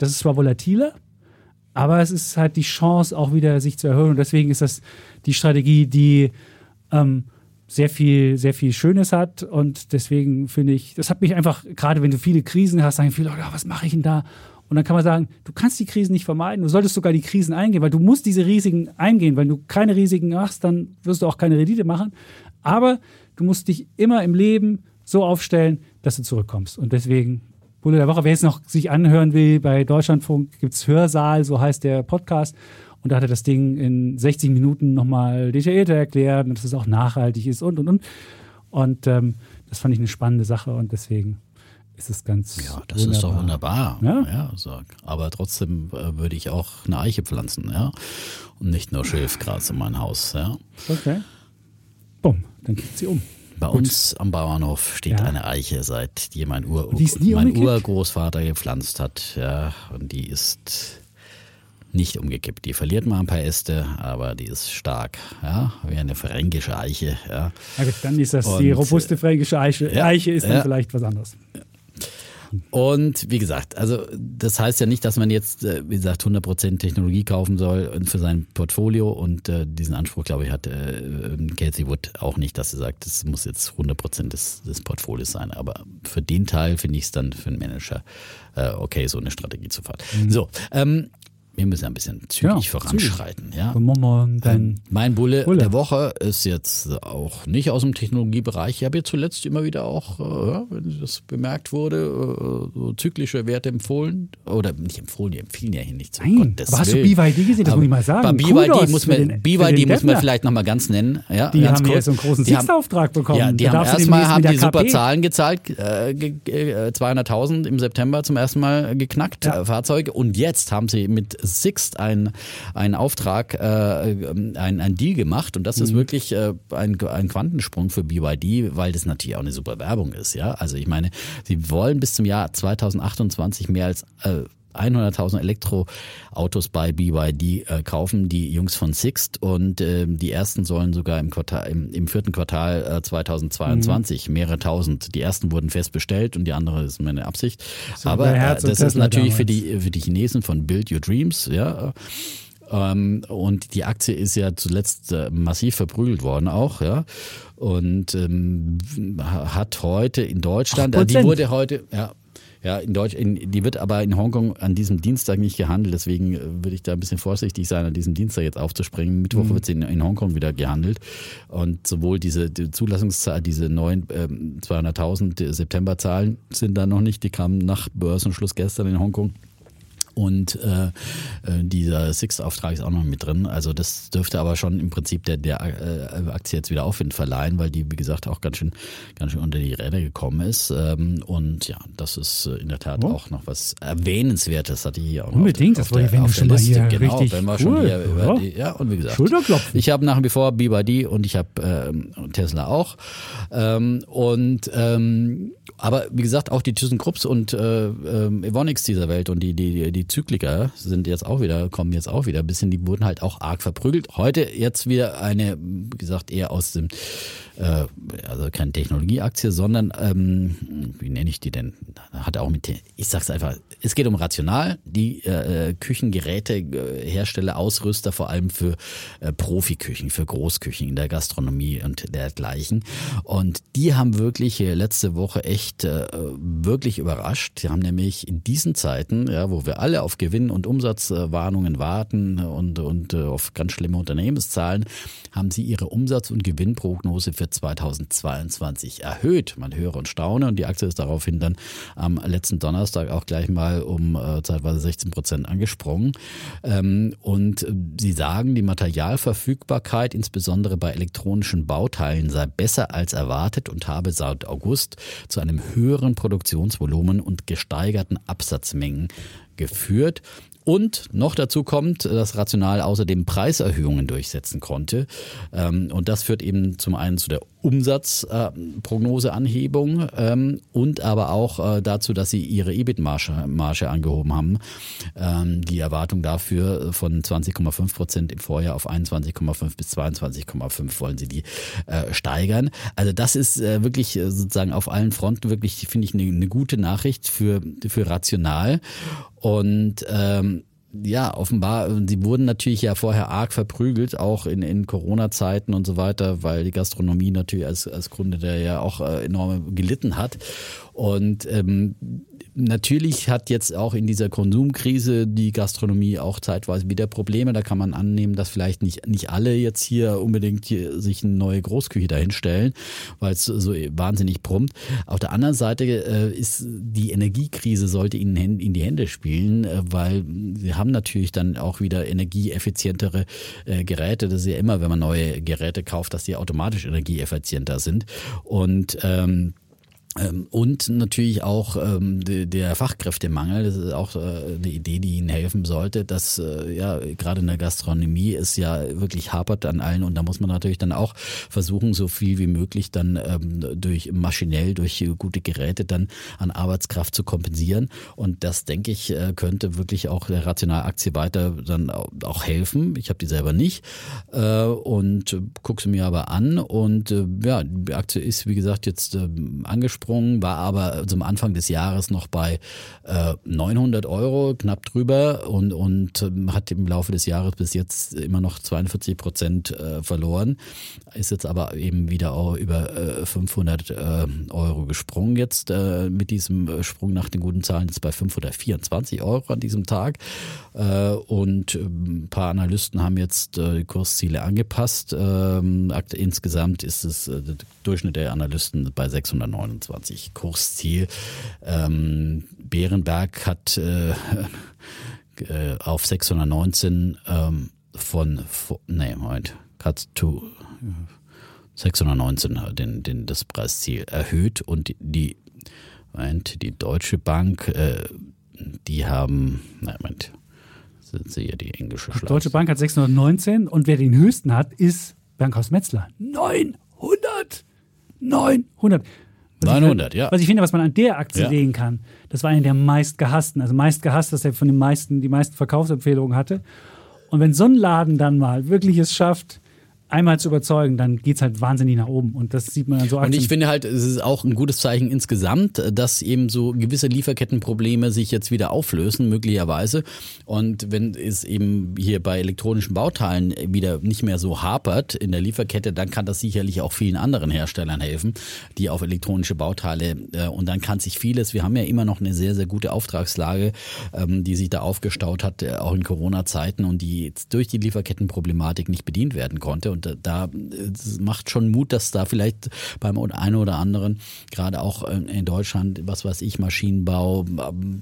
Das ist zwar volatiler, aber es ist halt die Chance, auch wieder sich zu erhöhen. Und deswegen ist das die Strategie, die ähm, sehr viel, sehr viel Schönes hat. Und deswegen finde ich, das hat mich einfach, gerade wenn du viele Krisen hast, sagen viele Leute, was mache ich denn da? Und dann kann man sagen, du kannst die Krisen nicht vermeiden, du solltest sogar die Krisen eingehen, weil du musst diese Risiken eingehen. Wenn du keine Risiken machst, dann wirst du auch keine Rendite machen. Aber du musst dich immer im Leben so aufstellen, dass du zurückkommst. Und deswegen, Bulle der Woche, wer jetzt noch sich anhören will, bei Deutschlandfunk gibt es Hörsaal, so heißt der Podcast. Und da hat er das Ding in 60 Minuten nochmal detaillierter erklärt dass es auch nachhaltig ist und, und, und. Und ähm, das fand ich eine spannende Sache und deswegen ist es ganz. Ja, das wunderbar. ist doch wunderbar. Ja? ja so. Aber trotzdem äh, würde ich auch eine Eiche pflanzen, ja. Und nicht nur Schilfgras in mein Haus, ja. Okay. Bumm, dann kippt sie um. Bei Gut. uns am Bauernhof steht ja. eine Eiche, seit die mein, Ur mein Urgroßvater gepflanzt hat. Ja, und die ist nicht umgekippt. Die verliert mal ein paar Äste, aber die ist stark, ja, wie eine fränkische Eiche. Ja. Okay, dann ist das Und, die robuste fränkische Eiche. Ja, Eiche ist dann ja. vielleicht was anderes. Und wie gesagt, also das heißt ja nicht, dass man jetzt, äh, wie gesagt, 100% Technologie kaufen soll für sein Portfolio. Und äh, diesen Anspruch, glaube ich, hat äh, Casey Wood auch nicht, dass sie sagt, das muss jetzt 100% des, des Portfolios sein. Aber für den Teil finde ich es dann für einen Manager äh, okay, so eine Strategie zu fahren. Mhm. So, ähm, wir müssen ein bisschen zügig ja, voranschreiten. Zügig. Ja. Ähm, mein Bulle, Bulle, der Woche ist jetzt auch nicht aus dem Technologiebereich. Ich habe jetzt zuletzt immer wieder auch, äh, wenn das bemerkt wurde, äh, so zyklische Werte empfohlen. Oder nicht empfohlen, die empfehlen ja hier nicht. So Nein, aber hast du BYD gesehen? Das muss ich mal sagen. Bei BYD muss man, den, BYD muss man vielleicht nochmal ganz nennen. Ja, die haben kurz. jetzt so einen großen Siegsauftrag bekommen. Ja, die da haben erstmal haben die super Zahlen gezeigt. Äh, 200.000 im September zum ersten Mal geknackt, ja. Fahrzeuge. Und jetzt haben sie mit Sixt einen, einen Auftrag, äh, ein, ein Deal gemacht und das mhm. ist wirklich äh, ein, ein Quantensprung für BYD, weil das natürlich auch eine super Werbung ist. Ja, also ich meine, sie wollen bis zum Jahr 2028 mehr als äh, 100.000 Elektroautos bei BYD äh, kaufen, die Jungs von Sixt und äh, die ersten sollen sogar im, Quartal, im, im vierten Quartal äh, 2022 mhm. mehrere tausend. Die ersten wurden fest bestellt und die andere ist meine Absicht. So Aber äh, das ist natürlich für die, für die Chinesen von Build Your Dreams, ja. Ähm, und die Aktie ist ja zuletzt äh, massiv verprügelt worden auch, ja. Und ähm, hat heute in Deutschland, äh, die wurde heute, ja, ja, in Deutsch, in, die wird aber in Hongkong an diesem Dienstag nicht gehandelt, deswegen äh, würde ich da ein bisschen vorsichtig sein, an diesem Dienstag jetzt aufzuspringen. Mittwoch mhm. wird sie in, in, Hongkong wieder gehandelt und sowohl diese die Zulassungszahl, diese neuen ähm, 200.000 Septemberzahlen sind da noch nicht, die kamen nach Börsenschluss gestern in Hongkong. Und äh, äh, dieser Six-Auftrag ist auch noch mit drin. Also das dürfte aber schon im Prinzip der, der äh, Aktie jetzt wieder Aufwind verleihen, weil die, wie gesagt, auch ganz schön, ganz schön unter die Räder gekommen ist. Ähm, und ja, das ist äh, in der Tat oh. auch noch was Erwähnenswertes, hatte ich hier auch Unbedingt, noch auf, das wollte ich, wenn schon Liste. mal hier genau, richtig wenn wir cool. schon hier über die, ja, und wie gesagt, ich habe nach wie vor BYD und ich habe ähm, Tesla auch. Ähm, und ähm, aber wie gesagt, auch die ThyssenKrupps und äh, äh, Evonik dieser Welt und die, die, die die Zykliker sind jetzt auch wieder, kommen jetzt auch wieder ein bisschen, die wurden halt auch arg verprügelt. Heute jetzt wieder eine, wie gesagt, eher aus dem äh, also keine Technologieaktie, sondern ähm, wie nenne ich die denn? Hat auch mit, ich sag's einfach, es geht um rational, die äh, äh, Hersteller, Ausrüster, vor allem für äh, Profiküchen, für Großküchen in der Gastronomie und dergleichen. Und die haben wirklich äh, letzte Woche echt äh, wirklich überrascht. Die haben nämlich in diesen Zeiten, ja, wo wir alle auf Gewinn- und Umsatzwarnungen warten und, und äh, auf ganz schlimme Unternehmenszahlen, haben sie ihre Umsatz- und Gewinnprognose für 2022 erhöht. Man höre und staune und die Aktie ist daraufhin dann am letzten Donnerstag auch gleich mal um äh, zeitweise 16 Prozent angesprungen. Ähm, und äh, sie sagen, die Materialverfügbarkeit, insbesondere bei elektronischen Bauteilen, sei besser als erwartet und habe seit August zu einem höheren Produktionsvolumen und gesteigerten Absatzmengen geführt. Und noch dazu kommt, dass Rational außerdem Preiserhöhungen durchsetzen konnte. Ähm, und das führt eben zum einen zu der Umsatzprognoseanhebung ähm, und aber auch äh, dazu, dass sie ihre EBIT-Marge Marge angehoben haben. Ähm, die Erwartung dafür von 20,5 Prozent im Vorjahr auf 21,5 bis 22,5 wollen sie die äh, steigern. Also das ist äh, wirklich äh, sozusagen auf allen Fronten wirklich, finde ich, eine ne gute Nachricht für, für rational. Und ähm, ja, offenbar, sie wurden natürlich ja vorher arg verprügelt, auch in, in Corona-Zeiten und so weiter, weil die Gastronomie natürlich als, als Kunde der ja auch äh, enorm gelitten hat. Und ähm, Natürlich hat jetzt auch in dieser Konsumkrise die Gastronomie auch zeitweise wieder Probleme. Da kann man annehmen, dass vielleicht nicht, nicht alle jetzt hier unbedingt hier sich eine neue Großküche dahinstellen, weil es so wahnsinnig brummt. Auf der anderen Seite äh, ist die Energiekrise sollte ihnen in die Hände spielen, äh, weil sie haben natürlich dann auch wieder energieeffizientere äh, Geräte. Das ist ja immer, wenn man neue Geräte kauft, dass die automatisch energieeffizienter sind. Und ähm, und natürlich auch ähm, der Fachkräftemangel, das ist auch äh, eine Idee, die Ihnen helfen sollte, dass äh, ja gerade in der Gastronomie es ja wirklich hapert an allen. Und da muss man natürlich dann auch versuchen, so viel wie möglich dann ähm, durch maschinell, durch gute Geräte dann an Arbeitskraft zu kompensieren. Und das denke ich äh, könnte wirklich auch der Rationalaktie weiter dann auch helfen. Ich habe die selber nicht. Und gucke sie mir aber an. Und ja, die Aktie ist wie gesagt jetzt angesprochen angesprungen, war aber zum Anfang des Jahres noch bei äh, 900 Euro, knapp drüber und, und ähm, hat im Laufe des Jahres bis jetzt immer noch 42 Prozent äh, verloren. Ist jetzt aber eben wieder auch über äh, 500 äh, Euro gesprungen jetzt äh, mit diesem äh, Sprung nach den guten Zahlen ist bei 524 Euro an diesem Tag. Und ähm, ein paar Analysten haben jetzt die Kursziele angepasst. Ähm, insgesamt ist es der Durchschnitt der Analysten bei 629 20 Kursziel. Ähm, Bärenberg hat äh, äh, auf 619 ähm, von, nee, Moment, Cut to 619 den, den, das Preisziel erhöht und die, Moment, die Deutsche Bank, äh, die haben, nein, Moment, sind sie ja die englische Die Deutsche Bank hat 619 und wer den höchsten hat, ist Bankhaus Metzler. 900! 900! 900, ja. Was ich finde, was man an der Aktie ja. sehen kann, das war eine der meistgehassten. Also meistgehasst, dass er von den meisten die meisten Verkaufsempfehlungen hatte. Und wenn so ein Laden dann mal wirklich es schafft, einmal zu überzeugen, dann geht es halt wahnsinnig nach oben. Und das sieht man dann so Und ich finde halt, es ist auch ein gutes Zeichen insgesamt, dass eben so gewisse Lieferkettenprobleme sich jetzt wieder auflösen, möglicherweise. Und wenn es eben hier bei elektronischen Bauteilen wieder nicht mehr so hapert in der Lieferkette, dann kann das sicherlich auch vielen anderen Herstellern helfen, die auf elektronische Bauteile äh, und dann kann sich vieles, wir haben ja immer noch eine sehr, sehr gute Auftragslage, ähm, die sich da aufgestaut hat, äh, auch in Corona-Zeiten und die jetzt durch die Lieferkettenproblematik nicht bedient werden konnte. Und und da macht schon Mut, dass da vielleicht beim einen oder anderen, gerade auch in Deutschland, was weiß ich, Maschinenbau,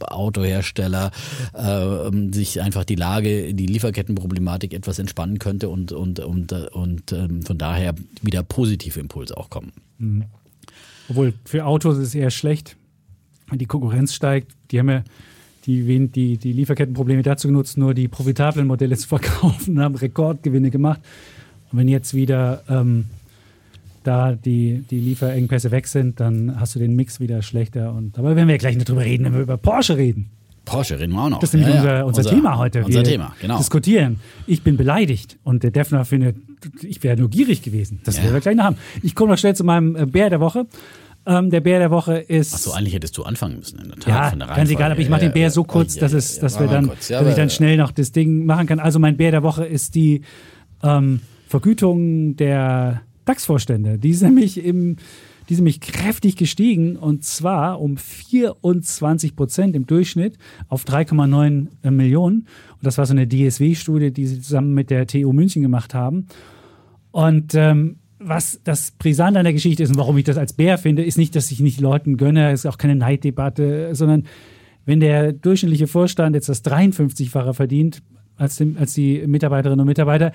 Autohersteller, äh, sich einfach die Lage, die Lieferkettenproblematik etwas entspannen könnte und, und, und, und ähm, von daher wieder positive Impulse auch kommen. Mhm. Obwohl für Autos ist es eher schlecht, die Konkurrenz steigt. Die haben ja die, die, die Lieferkettenprobleme dazu genutzt, nur die profitablen Modelle zu verkaufen, haben Rekordgewinne gemacht. Und wenn jetzt wieder ähm, da die, die Lieferengpässe weg sind, dann hast du den Mix wieder schlechter. Und aber werden wir gleich nicht drüber reden, wenn wir über Porsche reden. Porsche reden wir auch noch. Das ist nämlich ja, unser, unser, unser, Thema heute. Unser wir Thema, genau. Diskutieren. Ich bin beleidigt und der Defner findet, ich wäre nur gierig gewesen. Das ja. werden wir gleich noch haben. Ich komme noch schnell zu meinem äh, Bär der Woche. Ähm, der Bär der Woche ist. Achso, eigentlich hättest du anfangen müssen in der Tat. Ja, von der ganz egal, aber ich mache den Bär so kurz, dass, es, dass wir dann, kurz, dass ich dann schnell noch das Ding machen kann. Also mein Bär der Woche ist die ähm, Vergütung der DAX-Vorstände. Die ist nämlich im die sind nämlich kräftig gestiegen und zwar um 24 Prozent im Durchschnitt auf 3,9 äh, Millionen. Und das war so eine DSW-Studie, die sie zusammen mit der TU München gemacht haben. Und ähm, was das Brisant an der Geschichte ist und warum ich das als Bär finde, ist nicht, dass ich nicht Leuten gönne, es ist auch keine Neiddebatte, sondern wenn der durchschnittliche Vorstand jetzt das 53-fache verdient als, dem, als die Mitarbeiterinnen und Mitarbeiter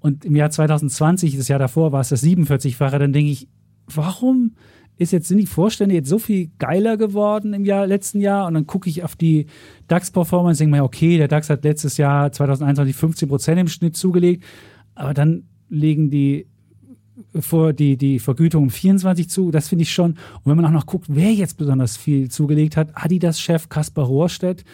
und im Jahr 2020, das Jahr davor, war es das 47-fache, dann denke ich, warum ist jetzt, sind die Vorstände jetzt so viel geiler geworden im Jahr, letzten Jahr? Und dann gucke ich auf die DAX-Performance, denke mir, okay, der DAX hat letztes Jahr 2021 15 Prozent im Schnitt zugelegt, aber dann legen die vor die, die Vergütung um 24 zu, das finde ich schon. Und wenn man auch noch guckt, wer jetzt besonders viel zugelegt hat, Adidas-Chef Kaspar Rohrstedt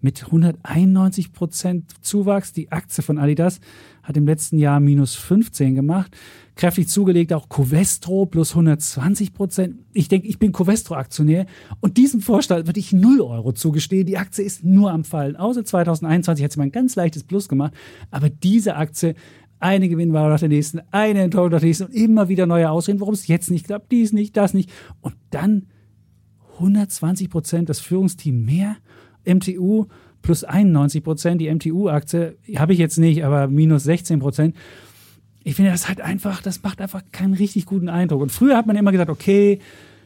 mit 191 Prozent Zuwachs. Die Aktie von Adidas hat im letzten Jahr minus 15 gemacht. Kräftig zugelegt auch Covestro plus 120 Prozent. Ich denke, ich bin Covestro-Aktionär und diesem Vorstand würde ich 0 Euro zugestehen. Die Aktie ist nur am Fallen. Außer 2021 hat sie mal ein ganz leichtes Plus gemacht. Aber diese Aktie eine Gewinnware nach der nächsten, eine Enttäuschung nach der nächsten und immer wieder neue Ausreden, warum es jetzt nicht klappt, dies nicht, das nicht. Und dann 120 Prozent das Führungsteam mehr. MTU plus 91 Prozent. Die MTU-Aktie habe ich jetzt nicht, aber minus 16 Prozent. Ich finde, das halt einfach, das macht einfach keinen richtig guten Eindruck. Und früher hat man immer gesagt, okay,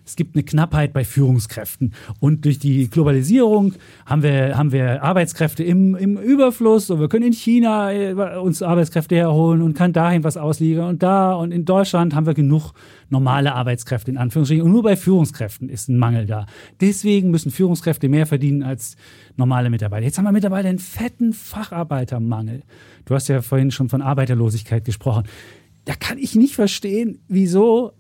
es gibt eine Knappheit bei Führungskräften. Und durch die Globalisierung haben wir, haben wir Arbeitskräfte im, im Überfluss und wir können in China äh, uns Arbeitskräfte herholen und kann dahin was ausliefern und da. Und in Deutschland haben wir genug normale Arbeitskräfte in Anführungsstrichen. Und nur bei Führungskräften ist ein Mangel da. Deswegen müssen Führungskräfte mehr verdienen als normale Mitarbeiter. Jetzt haben wir mittlerweile einen fetten Facharbeitermangel. Du hast ja vorhin schon von Arbeiterlosigkeit gesprochen. Da kann ich nicht verstehen, wieso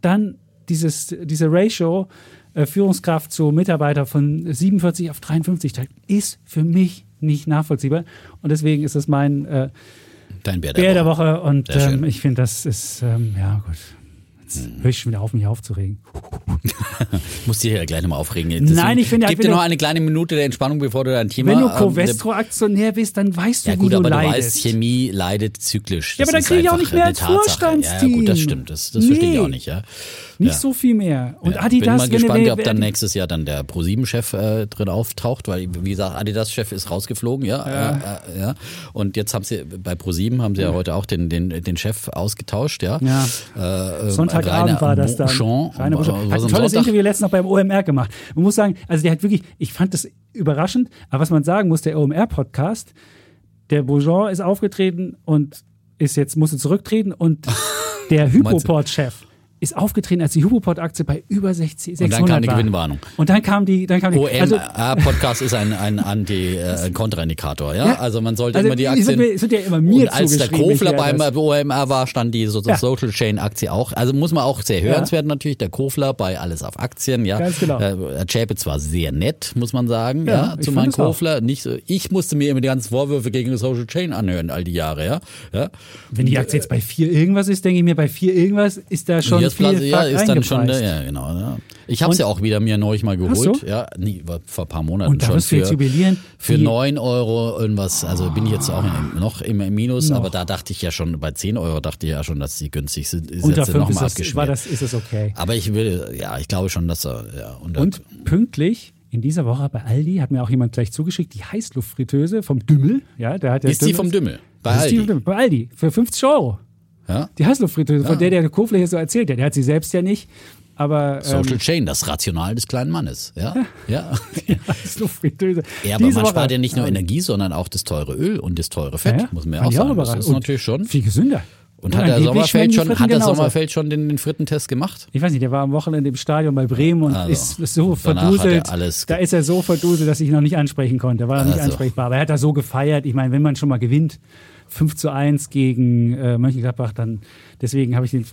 dann dieses, diese Ratio äh, Führungskraft zu Mitarbeiter von 47 auf 53 steigt, ist für mich nicht nachvollziehbar. Und deswegen ist es mein äh, Dein Bär der, der, der Woche. Woche. Und ähm, ich finde, das ist, ähm, ja gut. Jetzt höre ich schon wieder auf, mich aufzuregen. Ich muss dich ja gleich nochmal aufregen. Nein, ich finde, Gib wenn dir noch du- eine kleine Minute der Entspannung, bevor du dein Thema. Wenn du ähm, Covestro-Aktionär bist, dann weißt du, Ja wie gut, du aber du leidest. weißt, Chemie leidet zyklisch. Ja, aber dann kriege ich auch nicht mehr als. Vorstandsteam. Ja, gut, das stimmt. Das, das verstehe ich Nee. auch nicht, ja. Nicht ja. so viel mehr. Und Ja, Adidas, bin mal gespannt, ob dann nächstes Jahr dann der Pro7-Chef äh, drin auftaucht, weil, wie gesagt, Adidas-Chef ist rausgeflogen, ja. Ja. Äh, äh, ja. Und jetzt haben sie, bei Pro7 haben sie ja heute auch den, den, den Chef ausgetauscht, ja. Ja. Äh, äh, Sonntagabend war das dann. Bouchon, Rainer was Hat ein tolles Sonntag? Interview letztens noch beim OMR gemacht. Man muss sagen, also der hat wirklich, ich fand das überraschend, aber was man sagen muss, der OMR-Podcast, der Bouchon ist aufgetreten und ist jetzt, musste zurücktreten und der Hypoport-Chef ist aufgetreten, als die Hypoport-Aktie bei über 60, 600 Und dann kam die war. Gewinnwarnung. Und dann kam die, dann kam die, also, OMR-Podcast ist ein, ein Anti, äh, Kontraindikator, ja? Ja. Also man sollte also immer die Aktien. es wird ja immer mir und als der Kofler beim das. OMR war, stand die so Ja. Social Chain Aktie auch. Also muss man auch sehr hörenswert natürlich, der Kofler bei Alles auf Aktien, ja. Ganz genau. Äh, Herr Chapitz war sehr nett, muss man sagen, Ja, ja, ich zu meinem auch. Kofler. Nicht so, ich musste mir immer die ganzen Vorwürfe gegen die Social Chain anhören, all die Jahre, ja. ja. wenn die Aktie jetzt bei vier irgendwas ist, denke ich mir, bei vier irgendwas ist da schon Platz, ja, ist dann schon, eingepreist. ja, genau. Ja. Ich habe es ja auch wieder mir neulich mal geholt, ja, war vor ein paar Monaten Und schon für, jubilieren. für Wie- 9 Euro irgendwas, also bin ich jetzt auch im, noch im Minus, Noch. aber da dachte ich ja schon, bei 10 Euro dachte ich ja schon, dass die günstig sind. Ist Unter jetzt fünf noch ist mal das, abgeschmiert. war das, ist es okay. aber ich will, ja, ich glaube schon, dass er, ja. Und, Und pünktlich in dieser Woche bei Aldi hat mir auch jemand gleich zugeschickt, die Heißluftfritteuse vom Dümmel. Ja, der hat ja ist die vom Dümmel? Bei Das ist die vom Aldi. Dümmel. Bei Aldi. Für 50 Euro. Ja? Die Heißluftfritteuse, von der der Kofler hier so erzählt hat. Der hat sie selbst ja nicht. Aber Social ähm, Chain, das Rational des kleinen Mannes. Ja, ja. die Heißluftfritteuse. Ja, aber man spart ja nicht nur Energie, sondern auch das teure Öl und das teure Fett, ja, muss man ja auch sagen. das ist Und natürlich schon. Viel gesünder. Und hat der Sommerfeld schon, hat der. Sommerfeld schon den, den Frittentest gemacht? Ich weiß nicht, der war am Wochenende im Stadion bei Bremen und Also, ist ist so er verduselt. Da ist er so verduselt, dass ich ihn noch nicht ansprechen konnte. War noch nicht Also. ansprechbar. Aber er hat da so gefeiert. Ich meine, wenn man schon mal gewinnt, 5 zu 1 gegen äh, Mönchengladbach, dann deswegen habe ich den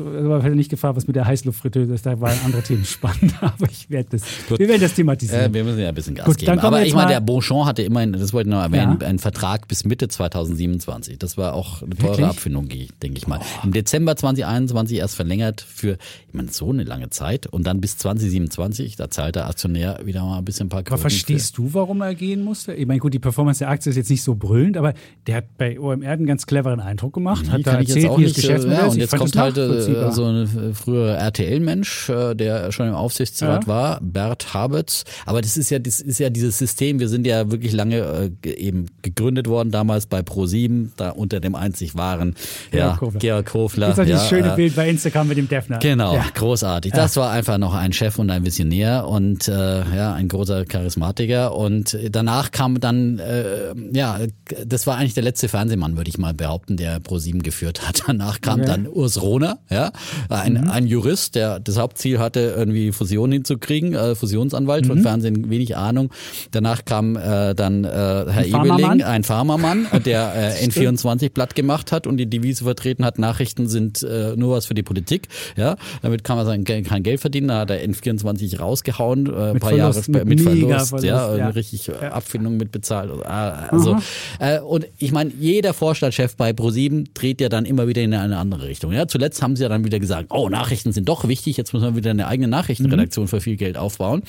nicht gefragt, was mit der Heißluftfritteuse ist. Da waren andere Themen spannend. Aber ich werde das, wir werden das thematisieren. Äh, wir müssen ja ein bisschen Gas Gut, geben. Aber ich meine, der Beauchamp hatte immerhin, das wollte ich noch erwähnen, Ja. einen Vertrag bis Mitte 2027. Das war auch eine teure Wirklich? Abfindung, denke ich mal. Im Dezember 2021 erst verlängert für, ich meine, so eine lange Zeit und dann bis 2027. Da zahlt der Aktionär wieder mal ein bisschen ein paar Aber Kröten verstehst du, warum er gehen musste? Ich meine, gut, die Performance der Aktie ist jetzt nicht so brüllend, aber der hat bei OMR einen ganz cleveren Eindruck gemacht, Die hat da erzählt, wie das Geschäftsmodell ja, ist. und Ich jetzt kommt das halt äh, so ein äh, früherer RTL-Mensch, äh, der schon im Aufsichtsrat Ja. war, Bert Habetz. Aber das ist ja, das ist ja dieses System. Wir sind ja wirklich lange äh, eben gegründet worden damals bei Pro7, da unter dem einzig wahren ja, Georg Kofler. Kofler. Jetzt hat ja, dieses schöne Bild bei Instagram mit dem Defner. Genau, Ja. großartig. Das war einfach noch ein Chef und ein Visionär und äh, ja, ein großer Charismatiker. Und danach kam dann, äh, ja, das war eigentlich der letzte Fernsehmann, würde ich mal behaupten, der Pro7 geführt hat. Danach kam okay. dann Urs Rohner, ja, ein, mhm. ein Jurist, der das Hauptziel hatte, irgendwie Fusion hinzukriegen, äh, Fusionsanwalt mhm. von Fernsehen, wenig Ahnung. Danach kam äh, dann äh, Herr ein Ebeling, Farmermann. ein Farmermann, der äh, N24 platt gemacht hat und die Devise vertreten hat, Nachrichten sind äh, nur was für die Politik. Ja, damit kann man sein, kein Geld verdienen. Da hat er N24 rausgehauen, äh, ein paar Verlust, Jahre mit, mit Verlust, Verlust, ja, ja. richtig ja. Abfindung mit bezahlt. Also, äh, und ich meine, jeder Vorstandschef bei ProSieben dreht ja dann immer wieder in eine andere Richtung. Ja, zuletzt haben sie ja dann wieder gesagt, oh, Nachrichten sind doch wichtig, jetzt müssen wir wieder eine eigene Nachrichtenredaktion mhm. für viel Geld aufbauen.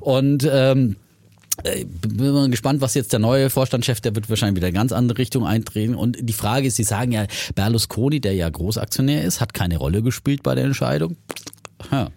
Und ähm, äh, bin mal gespannt, was jetzt der neue Vorstandschef, der wird wahrscheinlich wieder eine ganz andere Richtung eintreten. Und die Frage ist, Sie sagen ja, Berlusconi, der ja Großaktionär ist, hat keine Rolle gespielt bei der Entscheidung.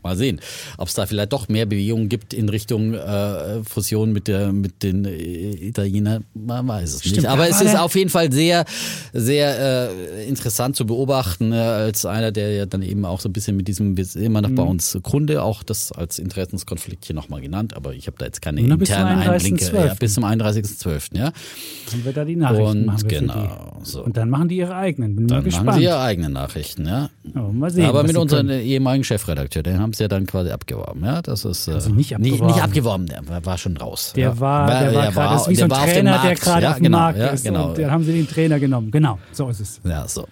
Mal sehen, ob es da vielleicht doch mehr Bewegungen gibt in Richtung äh, Fusion mit der mit den äh, Italienern. Man weiß es Stimmt, nicht. Aber es ist auf jeden Fall sehr sehr äh, interessant zu beobachten äh, als einer, der ja dann eben auch so ein bisschen mit diesem immer noch mhm. bei uns Kunde auch das als Interessenskonflikt hier nochmal genannt. Aber ich habe da jetzt keine internen Einblicke. Ja, bis zum 31.12. Ja. Haben wir da die Nachrichten? Und genau. So. Und dann machen die ihre eigenen. Bin dann mal gespannt. machen sie ihre eigenen Nachrichten. Ja. Oh, mal sehen. Aber mit unserem ehemaligen Chefredakteur Redakteur, den haben sie ja dann quasi abgeworben. Ja, das ist äh, nicht abgeworben. Nicht, nicht abgeworben, der war schon raus. Der ja. war, der war, gerade war, wie so ein Trainer, der gerade ja, auf dem genau, Markt ja, ist. Genau. Und dann haben sie den Trainer genommen. Genau, so ist es. Ja, so.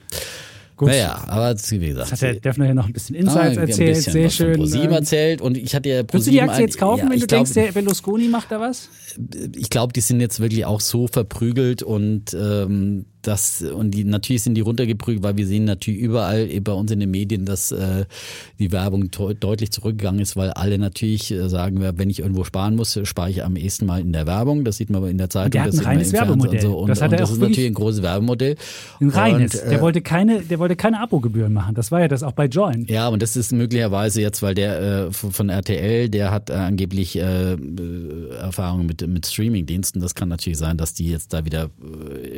Gut. Naja, aber wie gesagt. Das hat der Defner hier noch ein bisschen Insights ah, erzählt, bisschen sehr schön. ProSieben ähm, erzählt und ich hatte ja Willst du die Aktie jetzt kaufen, ja, wenn du glaub, denkst, der Berlusconi macht da was? Ich glaube, die sind jetzt wirklich auch so verprügelt und ähm, das und die natürlich sind die runtergeprügelt, weil wir sehen natürlich überall bei uns in den Medien, dass äh, die Werbung deutlich zurückgegangen ist, weil alle natürlich äh, sagen, wenn ich irgendwo sparen muss, spare ich am ehesten mal in der Werbung. Das sieht man in der Zeitung, der hat ein reines Werbemodell. Und, so. und, das, hat und das ist natürlich ein großes Werbemodell. Ein reines. Und, äh, der wollte keine, der wollte keine Abogebühren machen. Das war ja das auch bei Join. Ja, und das ist möglicherweise jetzt, weil der äh, von RTL, der hat äh, angeblich äh, Erfahrungen mit mit Streamingdiensten. Das kann natürlich sein, dass die jetzt da wieder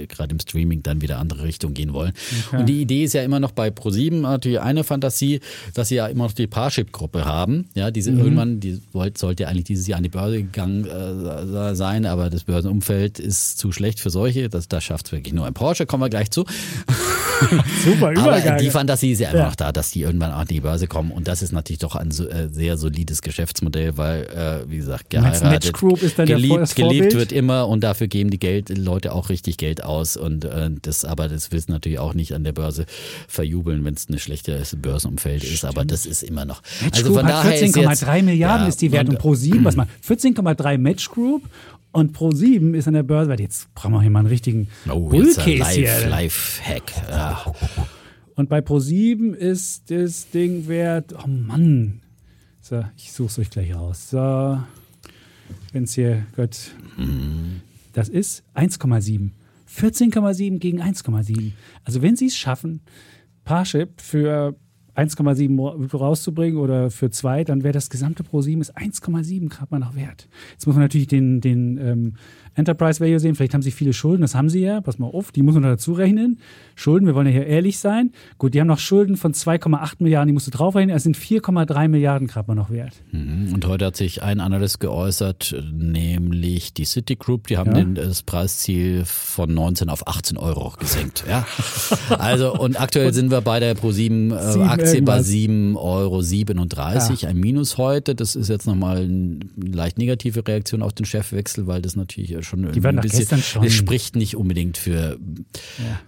gerade im Streaming Streaming dann wieder andere Richtung gehen wollen. Okay. Und die Idee ist ja immer noch bei ProSieben natürlich eine Fantasie, dass sie ja immer noch die Parship-Gruppe haben. Ja, diese mhm. irgendwann, die sollte ja eigentlich dieses Jahr an die Börse gegangen äh, sein, aber das Börsenumfeld ist zu schlecht für solche. Das, das schafft wirklich nur ein Porsche, kommen wir gleich zu. Super Übergang. Aber die Fantasie ist ja immer ja. noch da, dass die irgendwann an die Börse kommen. Und das ist natürlich doch ein äh, sehr solides Geschäftsmodell, weil, äh, wie gesagt, geheiratet, geliebt, geliebt wird immer und dafür geben die Geld, Leute auch richtig Geld aus. Und äh, das, aber das willst du natürlich auch nicht an der Börse verjubeln, wenn es ein schlechtes Börsenumfeld ist. Aber das ist immer noch. Match also von daher 14,3 Milliarden ja, ist die Wert und pro 7, was mal 14,3 Match Group und Pro7 ist an der Börse, weil jetzt brauchen wir hier mal einen richtigen oh, Bullcase hier. Live-Hack. Ja. Und bei Pro7 ist das Ding wert, oh Mann. So, ich suche es euch gleich raus. So, wenn es hier, Gott. Mhm. Das ist 1,7. 14,7 gegen 1,7. Also wenn sie es schaffen, Parship für 1,7 rauszubringen oder für zwei, dann wäre das gesamte Pro 7 ist 1,7 Grad mal noch wert. Jetzt muss man natürlich den, den ähm, Enterprise Value sehen. Vielleicht haben sie viele Schulden, das haben sie ja. Pass mal auf, die muss man dazu rechnen. Schulden, wir wollen ja hier ehrlich sein. Gut, die haben noch Schulden von 2,8 Milliarden, die musst du draufrechnen. Es sind 4,3 Milliarden gerade mal noch wert. Mhm. Und heute hat sich ein Analyst geäußert, nämlich die Citigroup. Die haben ja. den, das Preisziel von 19 auf 18 Euro gesenkt. Ja. Also, und aktuell sind wir bei der Pro7 äh, Aktie irgendwas. bei 7,37 Euro. 37, ja. Ein Minus heute. Das ist jetzt nochmal eine leicht negative Reaktion auf den Chefwechsel, weil das natürlich schon die ein bisschen, schon. es spricht nicht unbedingt für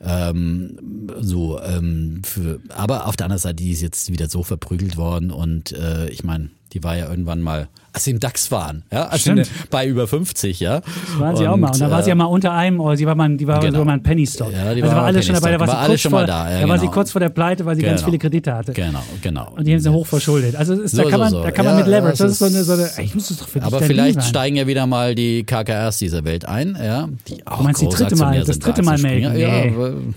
ja. ähm, so, ähm, für, aber auf der anderen Seite, die ist jetzt wieder so verprügelt worden und äh, ich meine, die war ja irgendwann mal, als sie im DAX waren, ja, als sie bei über 50, ja. Das waren sie und, auch mal. Und da war sie ja mal unter einem, oder sie war mal, die war genau. so mal ein Penny Stock. Ja, die also war, war alles schon dabei, da war, war sie kurz vor, mal da. Ja, da war sie genau. kurz vor der Pleite, weil sie genau. ganz viele Kredite hatte. Genau, genau. Und die haben sie hoch verschuldet. Also ist, so, da kann man, so, so. da kann man mit Leverage, das ist so eine, so eine ich muss das doch für Aber vielleicht steigen ja wieder mal die KKRs dieser Welt ein, ja. Die auch du meinst die dritte Mal, das dritte Mal melden? Ja,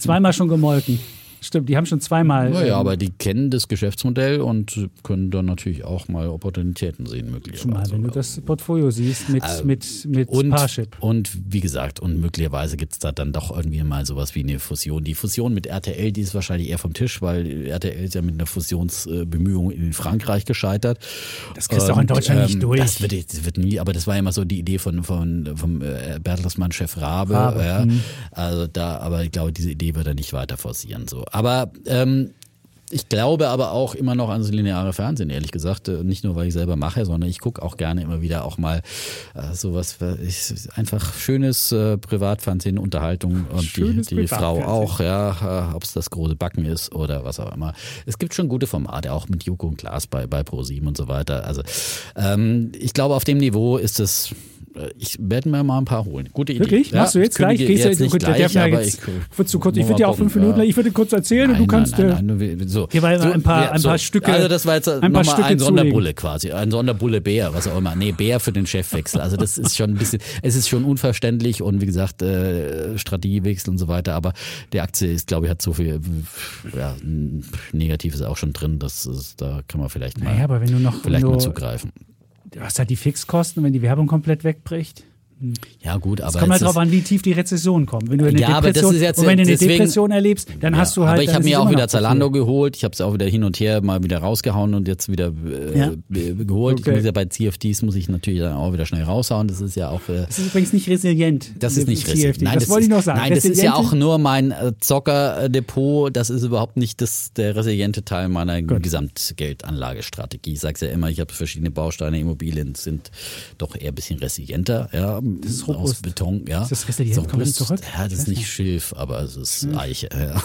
Zweimal schon gemolken. Stimmt, die haben schon zweimal. Naja, ähm, aber die kennen das Geschäftsmodell und können dann natürlich auch mal Opportunitäten sehen, möglicherweise. Schon mal, wenn du das Portfolio siehst mit, Äh, mit, mit und, Parship. und wie gesagt, und möglicherweise gibt es da dann doch irgendwie mal sowas wie eine Fusion. Die Fusion mit RTL, die ist wahrscheinlich eher vom Tisch, weil RTL ist ja mit einer Fusionsbemühung in Frankreich gescheitert. Das kriegst du auch in Deutschland nicht durch. Das wird, das wird nie, aber das war ja immer so die Idee von, von vom äh, Bertelsmann-Chef Rabe. Rabe, ja. mhm. Also da, aber ich glaube, diese Idee wird er nicht weiter forcieren. So. Aber ähm, ich glaube aber auch immer noch ans lineare Fernsehen, ehrlich gesagt. Äh, Nicht nur, weil ich selber mache, sondern ich gucke auch gerne immer wieder auch mal äh, sowas, ich, einfach schönes äh, Privatfernsehen, Unterhaltung und die, Schönes die Frau Privatfernsehen. auch, ja, äh, ob es das große Backen ist oder was auch immer. Es gibt schon gute Formate, auch mit Joko und Klaas bei, bei Pro7 und so weiter. Also ähm, ich glaube, auf dem Niveau ist es, ich werde mir mal ein paar holen. Gute Idee. Wirklich? Ja, Machst du jetzt gleich? Gehst jetzt nicht der gleich, ja aber jetzt, ich, zu kurz. Ich würde dir auch fünf Minuten, ich würde kurz erzählen und du kannst. Nein, äh, nein, nein, so. Okay, weil so, ein paar- ja, ein paar Stücke- Also das war jetzt ein paar Stücke ein zulegen. Sonderbulle quasi, ein Sonderbulle Bär, was auch immer. Nee, Bär für den Chefwechsel. Also das ist schon ein bisschen, es ist schon unverständlich und wie gesagt äh, Strategiewechsel und so weiter. Aber die Aktie ist, glaube ich, hat so viel ja, Negatives auch schon drin. Das ist, da kann man vielleicht mal, Naja, aber wenn du noch. vielleicht mal zugreifen. Du hast halt die Fixkosten, wenn die Werbung komplett wegbricht. Ja gut, aber Es kommt halt es drauf an, wie tief die Rezession kommt. Wenn du eine Ja, das Depression, jetzt- wenn du eine deswegen- Depression erlebst, dann hast du halt. aber ich habe mir es auch wieder. Zalando geholt. Ich habe es auch wieder hin und her mal wieder rausgehauen und jetzt wieder äh, Ja. geholt. Okay. Ich muss ja bei CFDs muss ich natürlich dann auch wieder schnell raushauen. Das ist ja auch äh, Das ist übrigens nicht resilient. das ist nicht richtig. Nein, das, wollte ich ist, noch sagen. Nein, das ist ja auch nur mein äh, Zockerdepot. Das ist überhaupt nicht das, der resiliente Teil meiner Gut. Gesamtgeldanlagestrategie. Ich sage ja immer, ich habe verschiedene Bausteine. Immobilien sind doch eher ein bisschen resilienter. Ja, das ist aus robust. Beton. Ja. Ist das resilient? Kommt das zurück? Ja, das ist nicht. Schilf, aber es ist Eiche. Ja.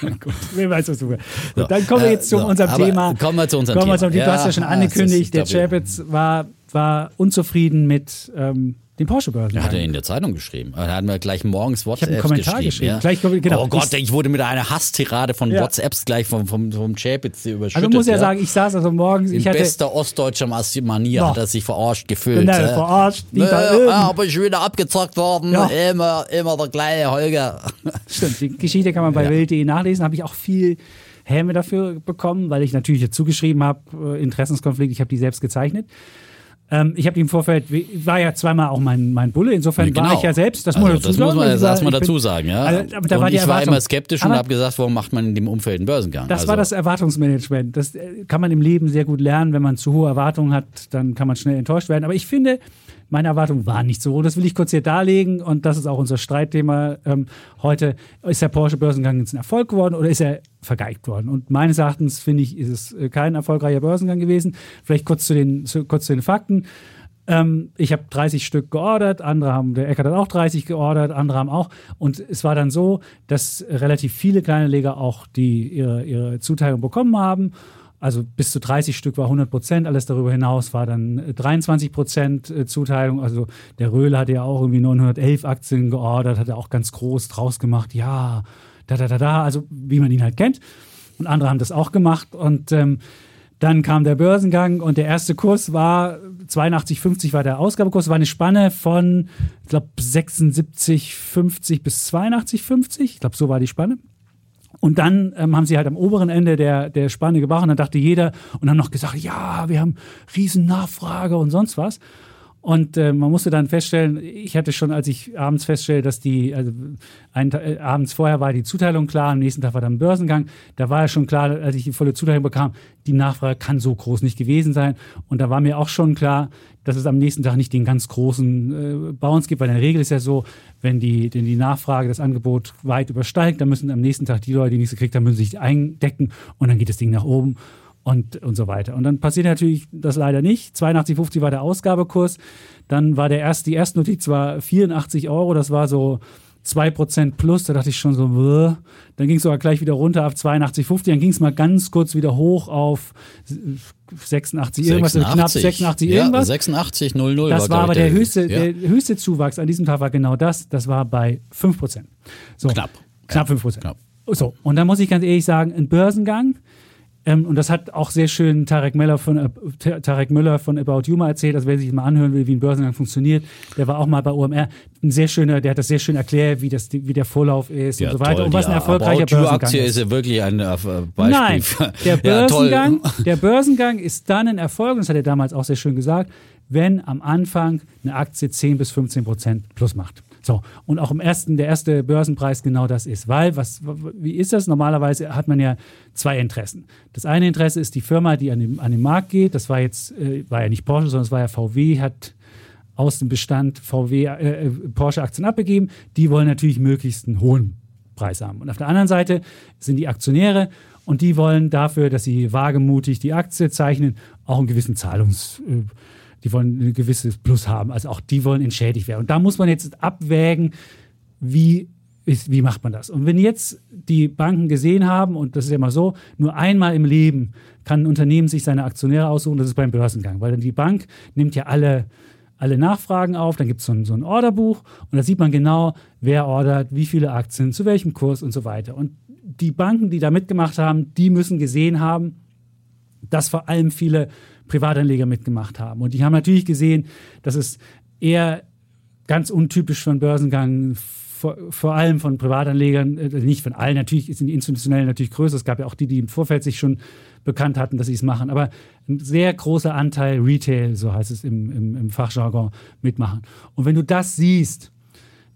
Gut, wer weiß, was du willst. So, dann kommen wir äh, jetzt zu so, unserem Thema. kommen wir zu unserem Kommen Thema. zum. Du hast ja Ja, schon angekündigt, der Chapitz war, war unzufrieden mit ähm, den Porsche-Börsen. Er hat er in der Zeitung geschrieben. Er hat mir gleich morgens hab einen WhatsApp Kommentar geschrieben. geschrieben. Ja. Gleich, genau. oh Gott, Ich- ich wurde mit einer Hasstirade von Ja. WhatsApps gleich vom, vom, vom Chapitz überschüttet. also muss ja, ja sagen, ich saß also morgens, In ich bester ostdeutscher Manier Ja. hat er sich verarscht gefühlt. Genau, ja. verarscht, Äh, da oben. aber ich wieder abgezockt worden. Ja. Immer, immer der kleine Holger. Stimmt, die Geschichte kann man bei Ja. Welt.de nachlesen. Habe ich auch viel Häme dafür bekommen, weil ich natürlich dazu geschrieben habe, äh, Interessenskonflikt, ich habe die selbst gezeichnet. Ähm, ich habe die im Vorfeld, war ja zweimal auch mein, mein Bulle, insofern war ich ja selbst, das muss man also, dazu das muss sagen, man jetzt war- erstmal dazu sagen. Ja. Also, und war ich war immer skeptisch und Aber- habe gesagt, warum macht man in dem Umfeld einen Börsengang? Das also, war das Erwartungsmanagement. Das äh, kann man im Leben sehr gut lernen. Wenn man zu hohe Erwartungen hat, dann kann man schnell enttäuscht werden. Aber ich finde, meine Erwartungen waren nicht so hoch. Das will ich kurz hier darlegen. Und das ist auch unser Streitthema ähm, heute. Ist der Porsche-Börsengang jetzt ein Erfolg geworden oder ist er vergeigt worden? Und meines Erachtens, finde ich, ist es äh, kein erfolgreicher Börsengang gewesen. Vielleicht kurz zu den, zu, kurz zu den Fakten. Ähm, ich habe 30 Stück geordert, andere haben, der Eckert hat auch 30 geordert, andere haben auch. Und es war dann so, dass relativ viele kleine Leger auch die ihre, ihre Zuteilung bekommen haben. Also bis zu 30 Stück war 100 Prozent, alles darüber hinaus war dann äh, 23 Prozent äh, Zuteilung. Also der Röhle hatte ja auch irgendwie 911 Aktien geordert, hat er auch ganz groß draus gemacht. Ja, da, da, da, da, also wie man ihn halt kennt. Und andere haben das auch gemacht. Und ähm, dann kam der Börsengang und der erste Kurs war 82,50 war der Ausgabekurs, war eine Spanne von, ich glaube, 76,50 bis 82,50. Ich glaube, so war die Spanne. Und dann ähm, haben sie halt am oberen Ende der, der Spanne gebracht und dann dachte jeder und haben noch gesagt, ja, wir haben riesen Nachfrage und sonst was. Und äh, man musste dann feststellen, ich hatte schon, als ich abends feststellte, dass die, also Ta- äh, abends vorher war die Zuteilung klar, am nächsten Tag war dann Börsengang, da war ja schon klar, als ich die volle Zuteilung bekam, die Nachfrage kann so groß nicht gewesen sein. Und da war mir auch schon klar, dass es am nächsten Tag nicht den ganz großen äh, Bounce gibt, weil in der Regel ist ja so, wenn die, wenn die Nachfrage das Angebot weit übersteigt, dann müssen am nächsten Tag die Leute, die nichts gekriegt haben, müssen sich eindecken und dann geht das Ding nach oben und, und so weiter. Und dann passiert natürlich das leider nicht. 82,50 war der Ausgabekurs. Dann war der erste, die erste Notiz war 84 Euro. Das war so 2% plus. Da dachte ich schon so, bäh. dann ging es aber gleich wieder runter auf 82,50. Dann ging es mal ganz kurz wieder hoch auf 86 irgendwas, also knapp 86 ja, irgendwas. 86, 00 Das war glaub aber ich, der höchste, ja. der höchste Zuwachs an diesem Tag war genau das. Das war bei 5%. So, Knapp. Knapp 5%. Knapp. So, und dann muss ich ganz ehrlich sagen, ein Börsengang Ähm, und das hat auch sehr schön Tarek Müller von, äh, Tarek Müller von About You mal erzählt. Also wer sich mal anhören will, wie ein Börsengang funktioniert, der war auch mal bei OMR. Ein sehr schöner, der hat das sehr schön erklärt, wie, das, wie der Vorlauf ist ja, und so weiter. Toll, und was ein erfolgreicher About Börsengang Aktie ist. ja wirklich ein äh, Beispiel. Nein, der Börsengang, ja, der Börsengang ist dann ein Erfolg, und das hat er damals auch sehr schön gesagt, wenn am Anfang eine Aktie 10 bis 15 Prozent plus macht. So, und auch im ersten, der erste Börsenpreis genau das ist. Weil, was, wie ist das? Normalerweise hat man ja zwei Interessen. Das eine Interesse ist die Firma, die an den, an den Markt geht. Das war jetzt, äh, war ja nicht Porsche, sondern es war ja VW, hat aus dem Bestand VW, äh, äh, Porsche-Aktien abgegeben. Die wollen natürlich möglichst einen hohen Preis haben. Und auf der anderen Seite sind die Aktionäre und die wollen dafür, dass sie wagemutig die Aktie zeichnen, auch einen gewissen Zahlungs, äh, die wollen ein gewisses Plus haben. Also auch die wollen entschädigt werden. Und da muss man jetzt abwägen, wie ist, wie macht man das? Und wenn jetzt die Banken gesehen haben, und das ist ja immer so, nur einmal im Leben kann ein Unternehmen sich seine Aktionäre aussuchen, das ist beim Börsengang, weil dann die Bank nimmt ja alle, alle Nachfragen auf, dann gibt es so ein, so ein Orderbuch und da sieht man genau, wer ordert, wie viele Aktien, zu welchem Kurs und so weiter. Und die Banken, die da mitgemacht haben, die müssen gesehen haben, dass vor allem viele Privatanleger mitgemacht haben. Und die haben natürlich gesehen, dass es eher ganz untypisch einen Börsengang vor, vor, allem von Privatanlegern, äh, nicht von allen, natürlich sind die institutionellen natürlich größer. Es gab ja auch die, die im Vorfeld sich schon bekannt hatten, dass sie es machen. Aber ein sehr großer Anteil Retail, so heißt es im, im, im Fachjargon, mitmachen. Und wenn du das siehst,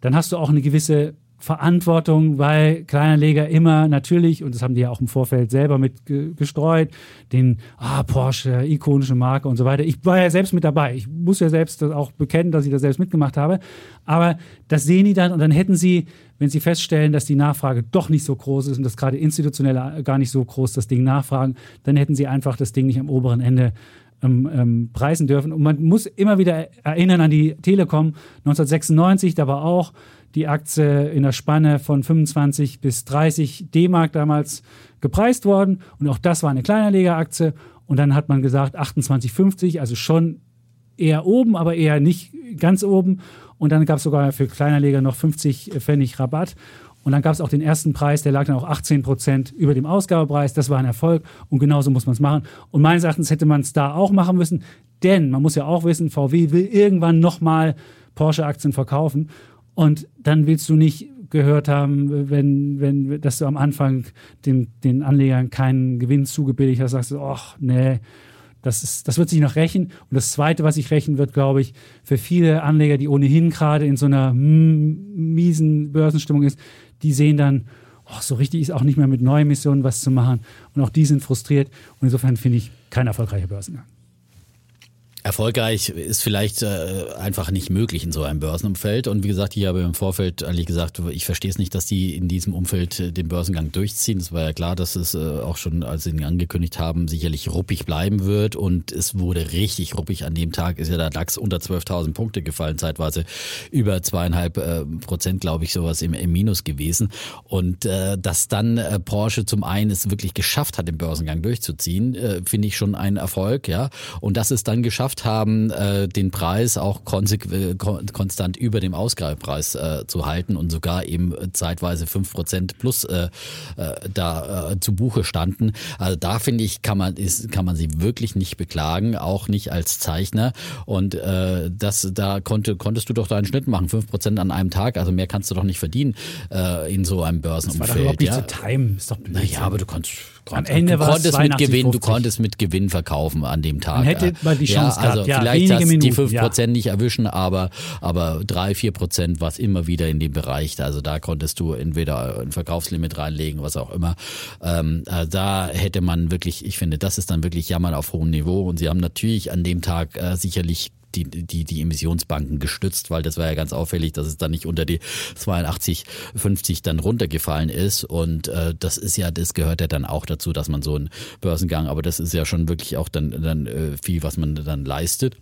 dann hast du auch eine gewisse Verantwortung, weil Kleinanleger immer natürlich, und das haben die ja auch im Vorfeld selber mit gestreut, den ah, Porsche, ikonische Marke und so weiter. Ich war ja selbst mit dabei. Ich muss ja selbst das auch bekennen, dass ich das selbst mitgemacht habe. Aber das sehen die dann und dann hätten sie, wenn sie feststellen, dass die Nachfrage doch nicht so groß ist und dass gerade institutionell gar nicht so groß das Ding nachfragen, dann hätten sie einfach das Ding nicht am oberen Ende ähm, ähm, preisen dürfen. Und man muss immer wieder erinnern an die Telekom 1996, da war auch die Aktie in der Spanne von 25 bis 30 D-Mark damals gepreist worden. Und auch das war eine Kleinerlegeraktie. Und dann hat man gesagt 28,50, also schon eher oben, aber eher nicht ganz oben. Und dann gab es sogar für Kleinerleger noch 50 Pfennig Rabatt. Und dann gab es auch den ersten Preis, der lag dann auch 18 Prozent über dem Ausgabepreis. Das war ein Erfolg und genauso muss man es machen. Und meines Erachtens hätte man es da auch machen müssen, denn man muss ja auch wissen, VW will irgendwann nochmal Porsche-Aktien verkaufen. Und dann willst du nicht gehört haben, wenn, wenn, dass du am Anfang den, den Anlegern keinen Gewinn zugebilligt hast, sagst du, ach, nee, das, ist, das wird sich noch rächen. Und das Zweite, was sich rächen wird, glaube ich, für viele Anleger, die ohnehin gerade in so einer miesen Börsenstimmung ist, die sehen dann, oh, so richtig ist auch nicht mehr mit Neuemissionen was zu machen. Und auch die sind frustriert. Und insofern finde ich kein erfolgreicher Börsengang. Erfolgreich ist vielleicht äh, einfach nicht möglich in so einem Börsenumfeld. Und wie gesagt, ich habe im Vorfeld eigentlich gesagt, ich verstehe es nicht, dass die in diesem Umfeld äh, den Börsengang durchziehen. Es war ja klar, dass es äh, auch schon, als sie ihn angekündigt haben, sicherlich ruppig bleiben wird. Und es wurde richtig ruppig. An dem Tag ist ja der DAX unter 12.000 Punkte gefallen, zeitweise über zweieinhalb äh, Prozent, glaube ich, sowas im, im Minus gewesen. Und äh, dass dann äh, Porsche zum einen es wirklich geschafft hat, den Börsengang durchzuziehen, äh, finde ich schon ein Erfolg. Ja, Und dass es dann geschafft geschafft haben, äh, den Preis auch äh, konstant über dem Ausgabepreis äh, zu halten und sogar eben zeitweise fünf Prozent plus äh, äh, da äh, zu Buche standen. Also da finde ich, kann man, ist, kann man sie wirklich nicht beklagen, auch nicht als Zeichner. Und das, da konnte, konntest du doch deinen Schnitt machen, fünf Prozent an einem Tag. Also mehr kannst du doch nicht verdienen in so einem Börsenumfeld. Das war doch überhaupt nicht ja. zu timen. Ist doch Naja, aber du konntest am Ende du konntest mit Gewinn, du konntest mit Gewinn verkaufen an dem Tag. Man hätte mal die Chance ja, also gehabt. Ja, vielleicht hast du die 5% ja. nicht erwischen, aber, aber 3, 4 Prozent war es immer wieder in dem Bereich. Also da konntest du entweder ein Verkaufslimit reinlegen, was auch immer. Ähm, also da hätte man wirklich, ich finde, das ist dann wirklich Jammern auf hohem Niveau. Und sie haben natürlich an dem Tag äh, sicherlich die, die, die Emissionsbanken gestützt, weil das war ja ganz auffällig, dass es dann nicht unter die 82, 50 dann runtergefallen ist. Und äh, das ist ja, das gehört ja dann auch dazu, dass man so einen Börsengang, aber das ist ja schon wirklich auch dann, dann äh, viel, was man dann leistet.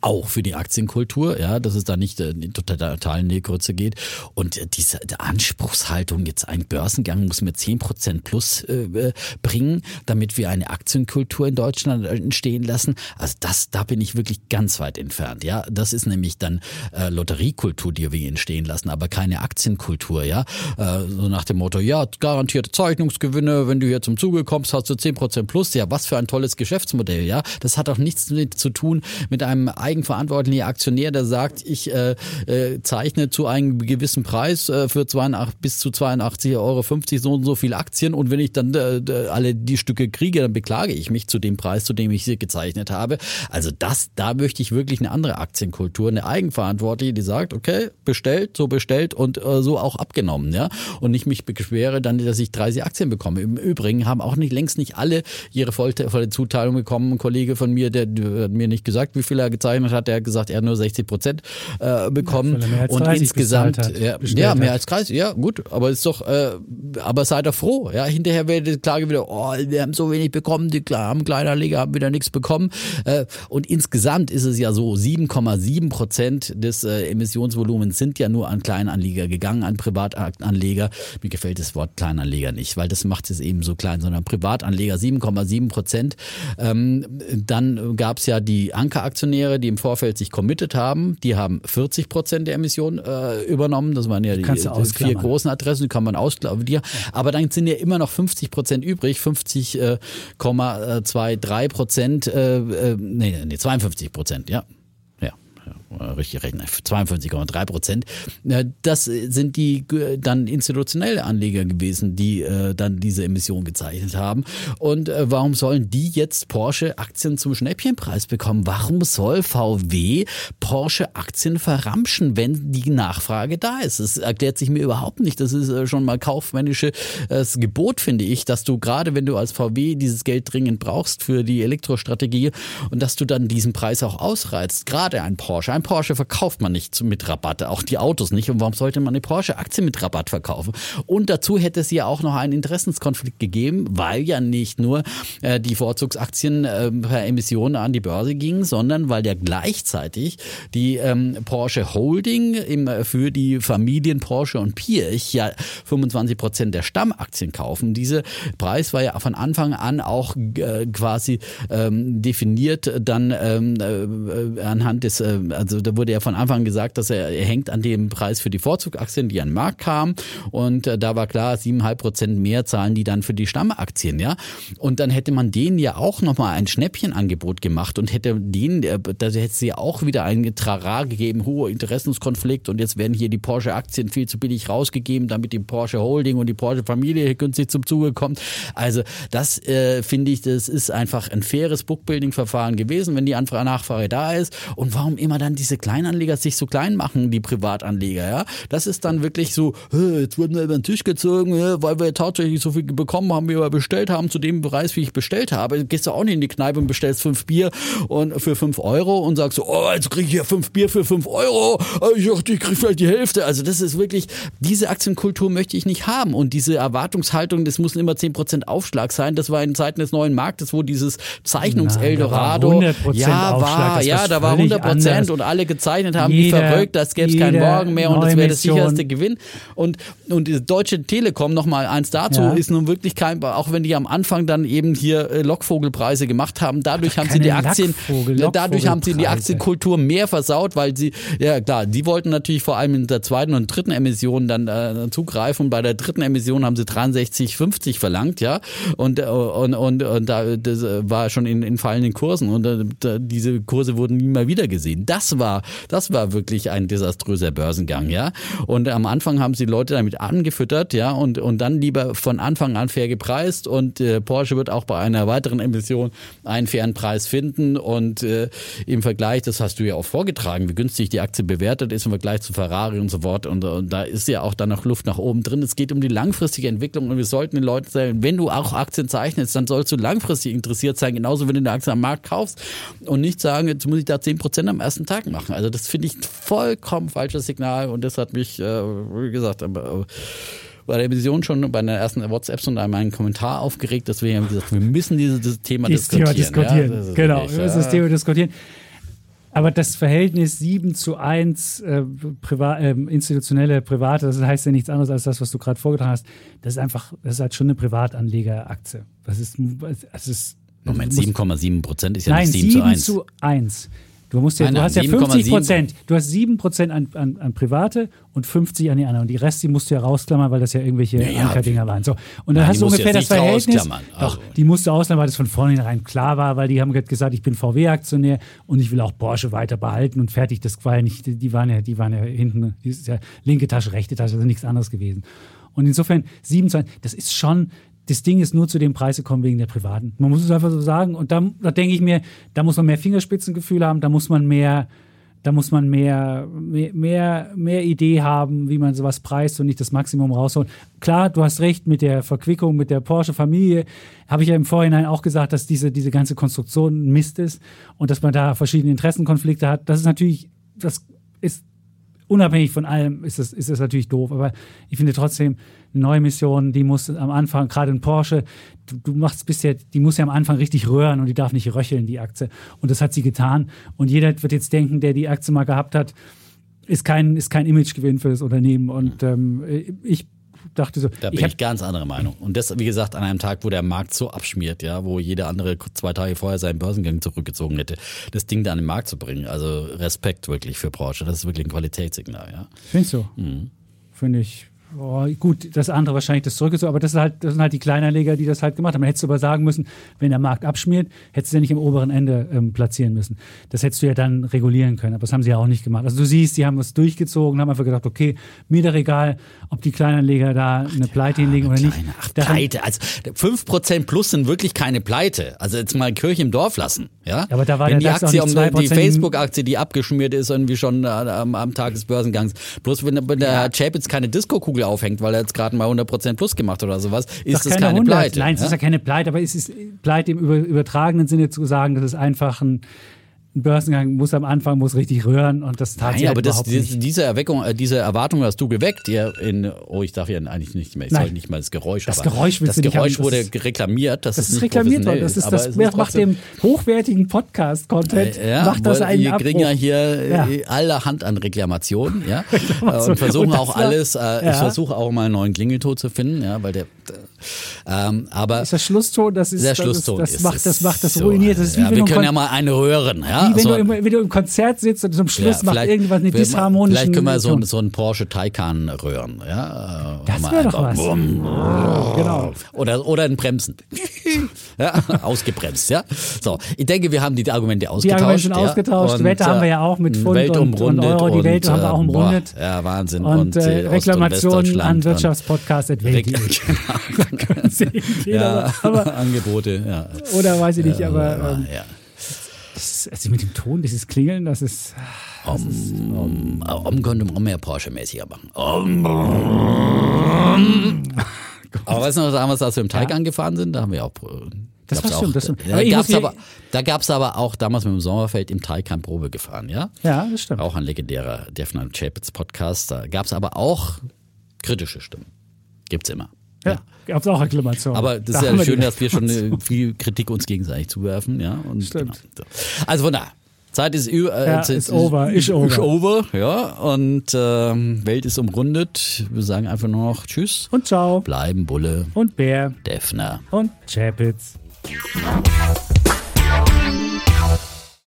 Auch für die Aktienkultur, ja, dass es da nicht äh, in totalen Nähgrütze geht. Und äh, diese Anspruchshaltung, jetzt ein Börsengang muss mir zehn Prozent plus äh, bringen, damit wir eine Aktienkultur in Deutschland entstehen lassen. Also das, da bin ich wirklich ganz weit entfernt. Ja, das ist nämlich dann äh, Lotteriekultur, die wir entstehen lassen, aber keine Aktienkultur. Ja, äh, so nach dem Motto, ja, garantierte Zeichnungsgewinne, wenn du hier zum Zuge kommst, hast du zehn Prozent plus. Ja, was für ein tolles Geschäftsmodell. Ja, das hat auch nichts zu tun mit einem eigenverantwortlicher Aktionär, der sagt, ich äh, äh, zeichne zu einem gewissen Preis äh, für 82, bis zu 82,50 Euro so und so viele Aktien und wenn ich dann äh, alle die Stücke kriege, dann beklage ich mich zu dem Preis, zu dem ich sie gezeichnet habe. Also das, da möchte ich wirklich eine andere Aktienkultur, eine eigenverantwortliche, die sagt, okay, bestellt, so bestellt und äh, so auch abgenommen, ja. Und nicht mich beschwere dann, dass ich 30 Aktien bekomme. Im Übrigen haben auch nicht längst nicht alle ihre volle, volle Zuteilung bekommen. Ein Kollege von mir, der, der hat mir nicht gesagt, wie viel er gezeichnet gezeichnet hat, hat gesagt, er hat nur 60 Prozent äh, bekommen. Ja, und insgesamt, hat, ja, ja, mehr als 30, ja, gut, aber ist doch, äh, aber seid doch froh. Ja, hinterher wird die Klage wieder, oh, wir haben so wenig bekommen, die haben Kleinanleger haben wieder nichts bekommen. Äh, und insgesamt ist es ja so, 7,7 Prozent des äh, Emissionsvolumens sind ja nur an Kleinanleger gegangen, an Privatanleger. Mir gefällt das Wort Kleinanleger nicht, weil das macht es eben so klein, sondern Privatanleger 7,7 Prozent. Ähm, dann gab es ja die Ankeraktionäre, die im Vorfeld sich committed haben, die haben 40 Prozent der Emissionen äh, übernommen. Das waren ja die, die vier großen Adressen, die kann man ausklammern. Ja. Aber dann sind ja immer noch 50 Prozent übrig, 50,23 Prozent, äh, äh, nee, nee, 52 Prozent, ja. Äh, richtig rechnen, 52,3 Prozent. Äh, das sind die äh, dann institutionelle Anleger gewesen, die dann diese Emission gezeichnet haben. Und warum sollen die jetzt Porsche-Aktien zum Schnäppchenpreis bekommen? Warum soll VW Porsche-Aktien verramschen, wenn die Nachfrage da ist? Das erklärt sich mir überhaupt nicht. Das ist schon mal kaufmännisches Gebot, finde ich, dass du gerade, wenn du als VW dieses Geld dringend brauchst für die Elektrostrategie und dass du dann diesen Preis auch ausreizt. Gerade ein Porsche, ein Porsche verkauft man nicht mit Rabatt, auch die Autos nicht. Und warum sollte man eine Porsche-Aktie mit Rabatt verkaufen? Und dazu hätte es ja auch noch einen Interessenskonflikt gegeben, weil ja nicht nur äh, die Vorzugsaktien äh, per Emission an die Börse gingen, sondern weil ja gleichzeitig die ähm, Porsche Holding im, für die Familien Porsche und Pirch ja 25 Prozent der Stammaktien kaufen. Dieser Preis war ja von Anfang an auch äh, quasi ähm, definiert dann ähm, äh, anhand des, äh, also also da wurde ja von Anfang gesagt, dass er, er hängt an dem Preis für die Vorzugaktien, die an den Markt kamen. Und äh, da war klar, siebeneinhalb Prozent mehr zahlen die dann für die Stammaktien, ja. Und dann hätte man denen ja auch nochmal ein Schnäppchenangebot gemacht und hätte denen, äh, da hätte sie auch wieder ein Trara gegeben, hoher Interessenskonflikt und jetzt werden hier die Porsche-Aktien viel zu billig rausgegeben, damit die Porsche Holding und die Porsche-Familie günstig zum Zuge kommt. Also das äh, finde ich, das ist einfach ein faires Bookbuilding-Verfahren gewesen, wenn die Anfrage Nachfrage da ist. Und warum immer dann die diese Kleinanleger sich so klein machen, die Privatanleger, ja. Das ist dann wirklich so, jetzt wurden wir über den Tisch gezogen, weil wir tatsächlich so viel bekommen haben, wie wir bestellt haben, zu dem Preis, wie ich bestellt habe. Gehst du auch nicht in die Kneipe und bestellst fünf Bier und für fünf Euro und sagst so, oh, jetzt krieg ich hier fünf Bier für fünf Euro. Ich dachte, ich krieg vielleicht die Hälfte. Also das ist wirklich, diese Aktienkultur möchte ich nicht haben. Und diese Erwartungshaltung, das muss immer zehn Prozent Aufschlag sein. Das war in Zeiten des neuen Marktes, wo dieses Zeichnungs-Eldorado, ja, war, ja, da war 100 Prozent und alle gezeichnet haben, jeder, wie verrückt, das gäbe es keinen Morgen mehr und das wäre der sicherste Gewinn. Und, und die Deutsche Telekom, nochmal eins dazu, ja. ist nun wirklich kein, auch wenn die am Anfang dann eben hier äh, Lockvogelpreise gemacht haben, dadurch haben sie die Aktien, Lockvogel, dadurch haben sie die Aktienkultur mehr versaut, weil sie, ja klar, die wollten natürlich vor allem in der zweiten und dritten Emission dann äh, zugreifen. Bei der dritten Emission haben sie 63,50 verlangt, ja, und, äh, und, und, und da, das war schon in, in fallenden Kursen und äh, diese Kurse wurden nie mal wieder gesehen. Das war, das war wirklich ein desaströser Börsengang, ja. Und am Anfang haben sie Leute damit angefüttert, ja, und, und dann lieber von Anfang an fair gepreist und äh, Porsche wird auch bei einer weiteren Emission einen fairen Preis finden und äh, im Vergleich, das hast du ja auch vorgetragen, wie günstig die Aktie bewertet ist im Vergleich zu Ferrari und so fort und, und da ist ja auch dann noch Luft nach oben drin. Es geht um die langfristige Entwicklung und wir sollten den Leuten sagen, wenn du auch Aktien zeichnest, dann sollst du langfristig interessiert sein, genauso wenn du eine Aktie am Markt kaufst und nicht sagen, jetzt muss ich da 10% am ersten Tag machen. Also das finde ich ein vollkommen falsches Signal und das hat mich, äh, wie gesagt, äh, bei der Vision schon bei der ersten WhatsApp und einmal einen Kommentar aufgeregt, haben wir gesagt, wir müssen dieses, dieses Thema dieses diskutieren. Thema diskutieren. Ja, das genau, wir müssen das Thema diskutieren. Aber das Verhältnis 7 zu 1 äh, priva äh, institutionelle Private, das heißt ja nichts anderes als das, was du gerade vorgetragen hast, das ist einfach, das ist halt schon eine Privatanlegeraktie. Das ist, das ist Moment, 7,7 Prozent ist ja Nein, nicht 7 zu 1. zu 1. Du, musst ja, Nein, du nein, hast ja 7,7. 50 Prozent. Du hast 7 Prozent an, an, an Private und 50 an die anderen. Und die Rest, die musst du ja rausklammern, weil das ja irgendwelche Ja, ja. Ankerdinger waren. So. Und dann Nein, hast du ungefähr das Verhältnis. Also. Doch, die musst du ausklammern, weil das von vornherein klar war, weil die haben gesagt, ich bin VW-Aktionär und ich will auch Porsche weiter behalten und fertig. Das war ja nicht, die waren ja, die waren ja hinten, die ist ja linke Tasche, rechte Tasche, also nichts anderes gewesen. Und insofern 27, das ist schon, das Ding ist nur zu dem Preis gekommen wegen der Privaten. Man muss es einfach so sagen. Und da, da denke ich mir, da muss man mehr Fingerspitzengefühl haben, da muss man mehr, da muss man mehr, mehr, mehr, mehr Idee haben, wie man sowas preist und nicht das Maximum rausholt. Klar, du hast recht mit der Verquickung, mit der Porsche-Familie. Habe ich ja im Vorhinein auch gesagt, dass diese, diese ganze Konstruktion Mist ist und dass man da verschiedene Interessenkonflikte hat. Das ist natürlich, das ist unabhängig von allem ist das, ist das natürlich doof. Aber ich finde trotzdem, neue Mission, die muss am Anfang, gerade in Porsche, du, du machst bisher, die muss ja am Anfang richtig röhren und die darf nicht röcheln, die Aktie. Und das hat sie getan. Und jeder wird jetzt denken, der die Aktie mal gehabt hat, ist kein, ist kein Imagegewinn für das Unternehmen. Und ähm, ich dachte so, Da bin ich ich, ganz anderer Meinung. Und das, wie gesagt, an einem Tag, wo der Markt so abschmiert, ja, wo jeder andere zwei Tage vorher seinen Börsengang zurückgezogen hätte, das Ding da an den Markt zu bringen. Also Respekt wirklich für Porsche. Das ist wirklich ein Qualitätssignal, ja. Findest du? Mhm. Finde ich. Oh, gut, das andere wahrscheinlich das zurückgezogen, aber das, ist halt, das sind halt die Kleinanleger, die das halt gemacht haben. Man hättest du aber sagen müssen, wenn der Markt abschmiert, hättest du ja nicht im oberen Ende ähm, platzieren müssen. Das hättest du ja dann regulieren können, aber das haben sie ja auch nicht gemacht. Also du siehst, die haben was durchgezogen, haben einfach gedacht, okay, mir doch egal, ob die Kleinanleger da eine Pleite hinlegen oder nicht. Kleine, ach, Daran- Pleite. Also 5% plus sind wirklich keine Pleite. Also jetzt mal Kirche im Dorf lassen. Ja? aber da war wenn die Aktie, nicht um, die 2% Facebook-Aktie, die abgeschmiert ist, irgendwie schon äh, am, am Tag des Börsengangs. Bloß wenn, wenn der Herr Chapitz keine Disco-Kugel aufhängt, weil er jetzt gerade mal 100% plus gemacht hat oder sowas, ist Doch das keine 100. Pleite. Nein, es ja? ist ja keine Pleite, aber es ist Pleite im über, übertragenen Sinne zu sagen, das ist einfach ein, ein Börsengang, muss am Anfang, muss richtig rühren und das tat sie Nein, halt aber das, überhaupt diese, Erweckung, äh, diese Erwartung hast du geweckt. Ja, in, oh, ich darf ja eigentlich nicht mehr. Ich Nein. soll nicht mal das Geräusch. Das Geräusch das Geräusch haben, das wurde ist- reklamiert. Das, Das ist ist nicht reklamiert worden. Das ist das, ist macht dem hochwertigen Podcast-Content, Äh, Ja, macht das einen wir kriegen ja hier Ja. äh, allerhand an Reklamationen, ja, Reklamationen. und versuchen Und das auch alles. Äh. Ich versuche auch mal einen neuen Klingelton zu finden, ja, weil der. Ähm, aber ist das Schlusston, das ist der das, Schlusston das, ist macht, das macht das So, ruiniert. Das ist wie ja, wenn, wir können ja mal eine hören, ja. wie wenn so, du, im, wenn du im Konzert sitzt und zum Schluss macht vielleicht- irgendwas eine disharmonische Vielleicht können wir so, so einen Porsche Taycan rühren, ja. äh, Das wäre doch was. Genau. Oder, oder ein Bremsen. ja, ausgebremst, ja. So, ich denke, wir haben die Argumente Die ausgetauscht. Argumente ja. ausgetauscht. Und, Wetter haben wir äh, ja auch mit Pfund Welt und, und Euro. Die Welt und, haben wir auch äh, umrundet. Boah, ja, Wahnsinn. Und, äh, äh, und Reklamationen an und- Wirtschaftspodcast.de. Genau. Sie gehen, Ja, aber, Angebote, ja. oder weiß ich nicht, Ja, aber ähm, ja. das, also mit dem Ton, dieses Klingeln, das ist. Um, um könnte man mehr Porsche-mäßiger machen. Um. Aber weißt du noch damals, als wir im Teig angefahren sind, da haben wir auch. äh, Das gab's war auch, das stimmt. Da aber, gab es aber auch damals mit dem Sommerfeld im Teig Probe gefahren, ja? Ja, das stimmt. Auch ein legendärer Defner Chapitz Podcast. Da gab es aber auch kritische Stimmen. Gibt's immer. Ja, gab es auch Reklamationen. Aber das Da ist ja schön, dass wir schon äh, viel Kritik uns gegenseitig zuwerfen, ja. Und Stimmt. Genau. Also von da. Zeit ist über. Äh, Ja, Zeit ist over, ist over. Ist over, ja. Und ähm, Welt ist umrundet. Wir sagen einfach nur noch Tschüss. Und ciao. Bleiben Bulle, Und Bär. Defner. Und Chapitz.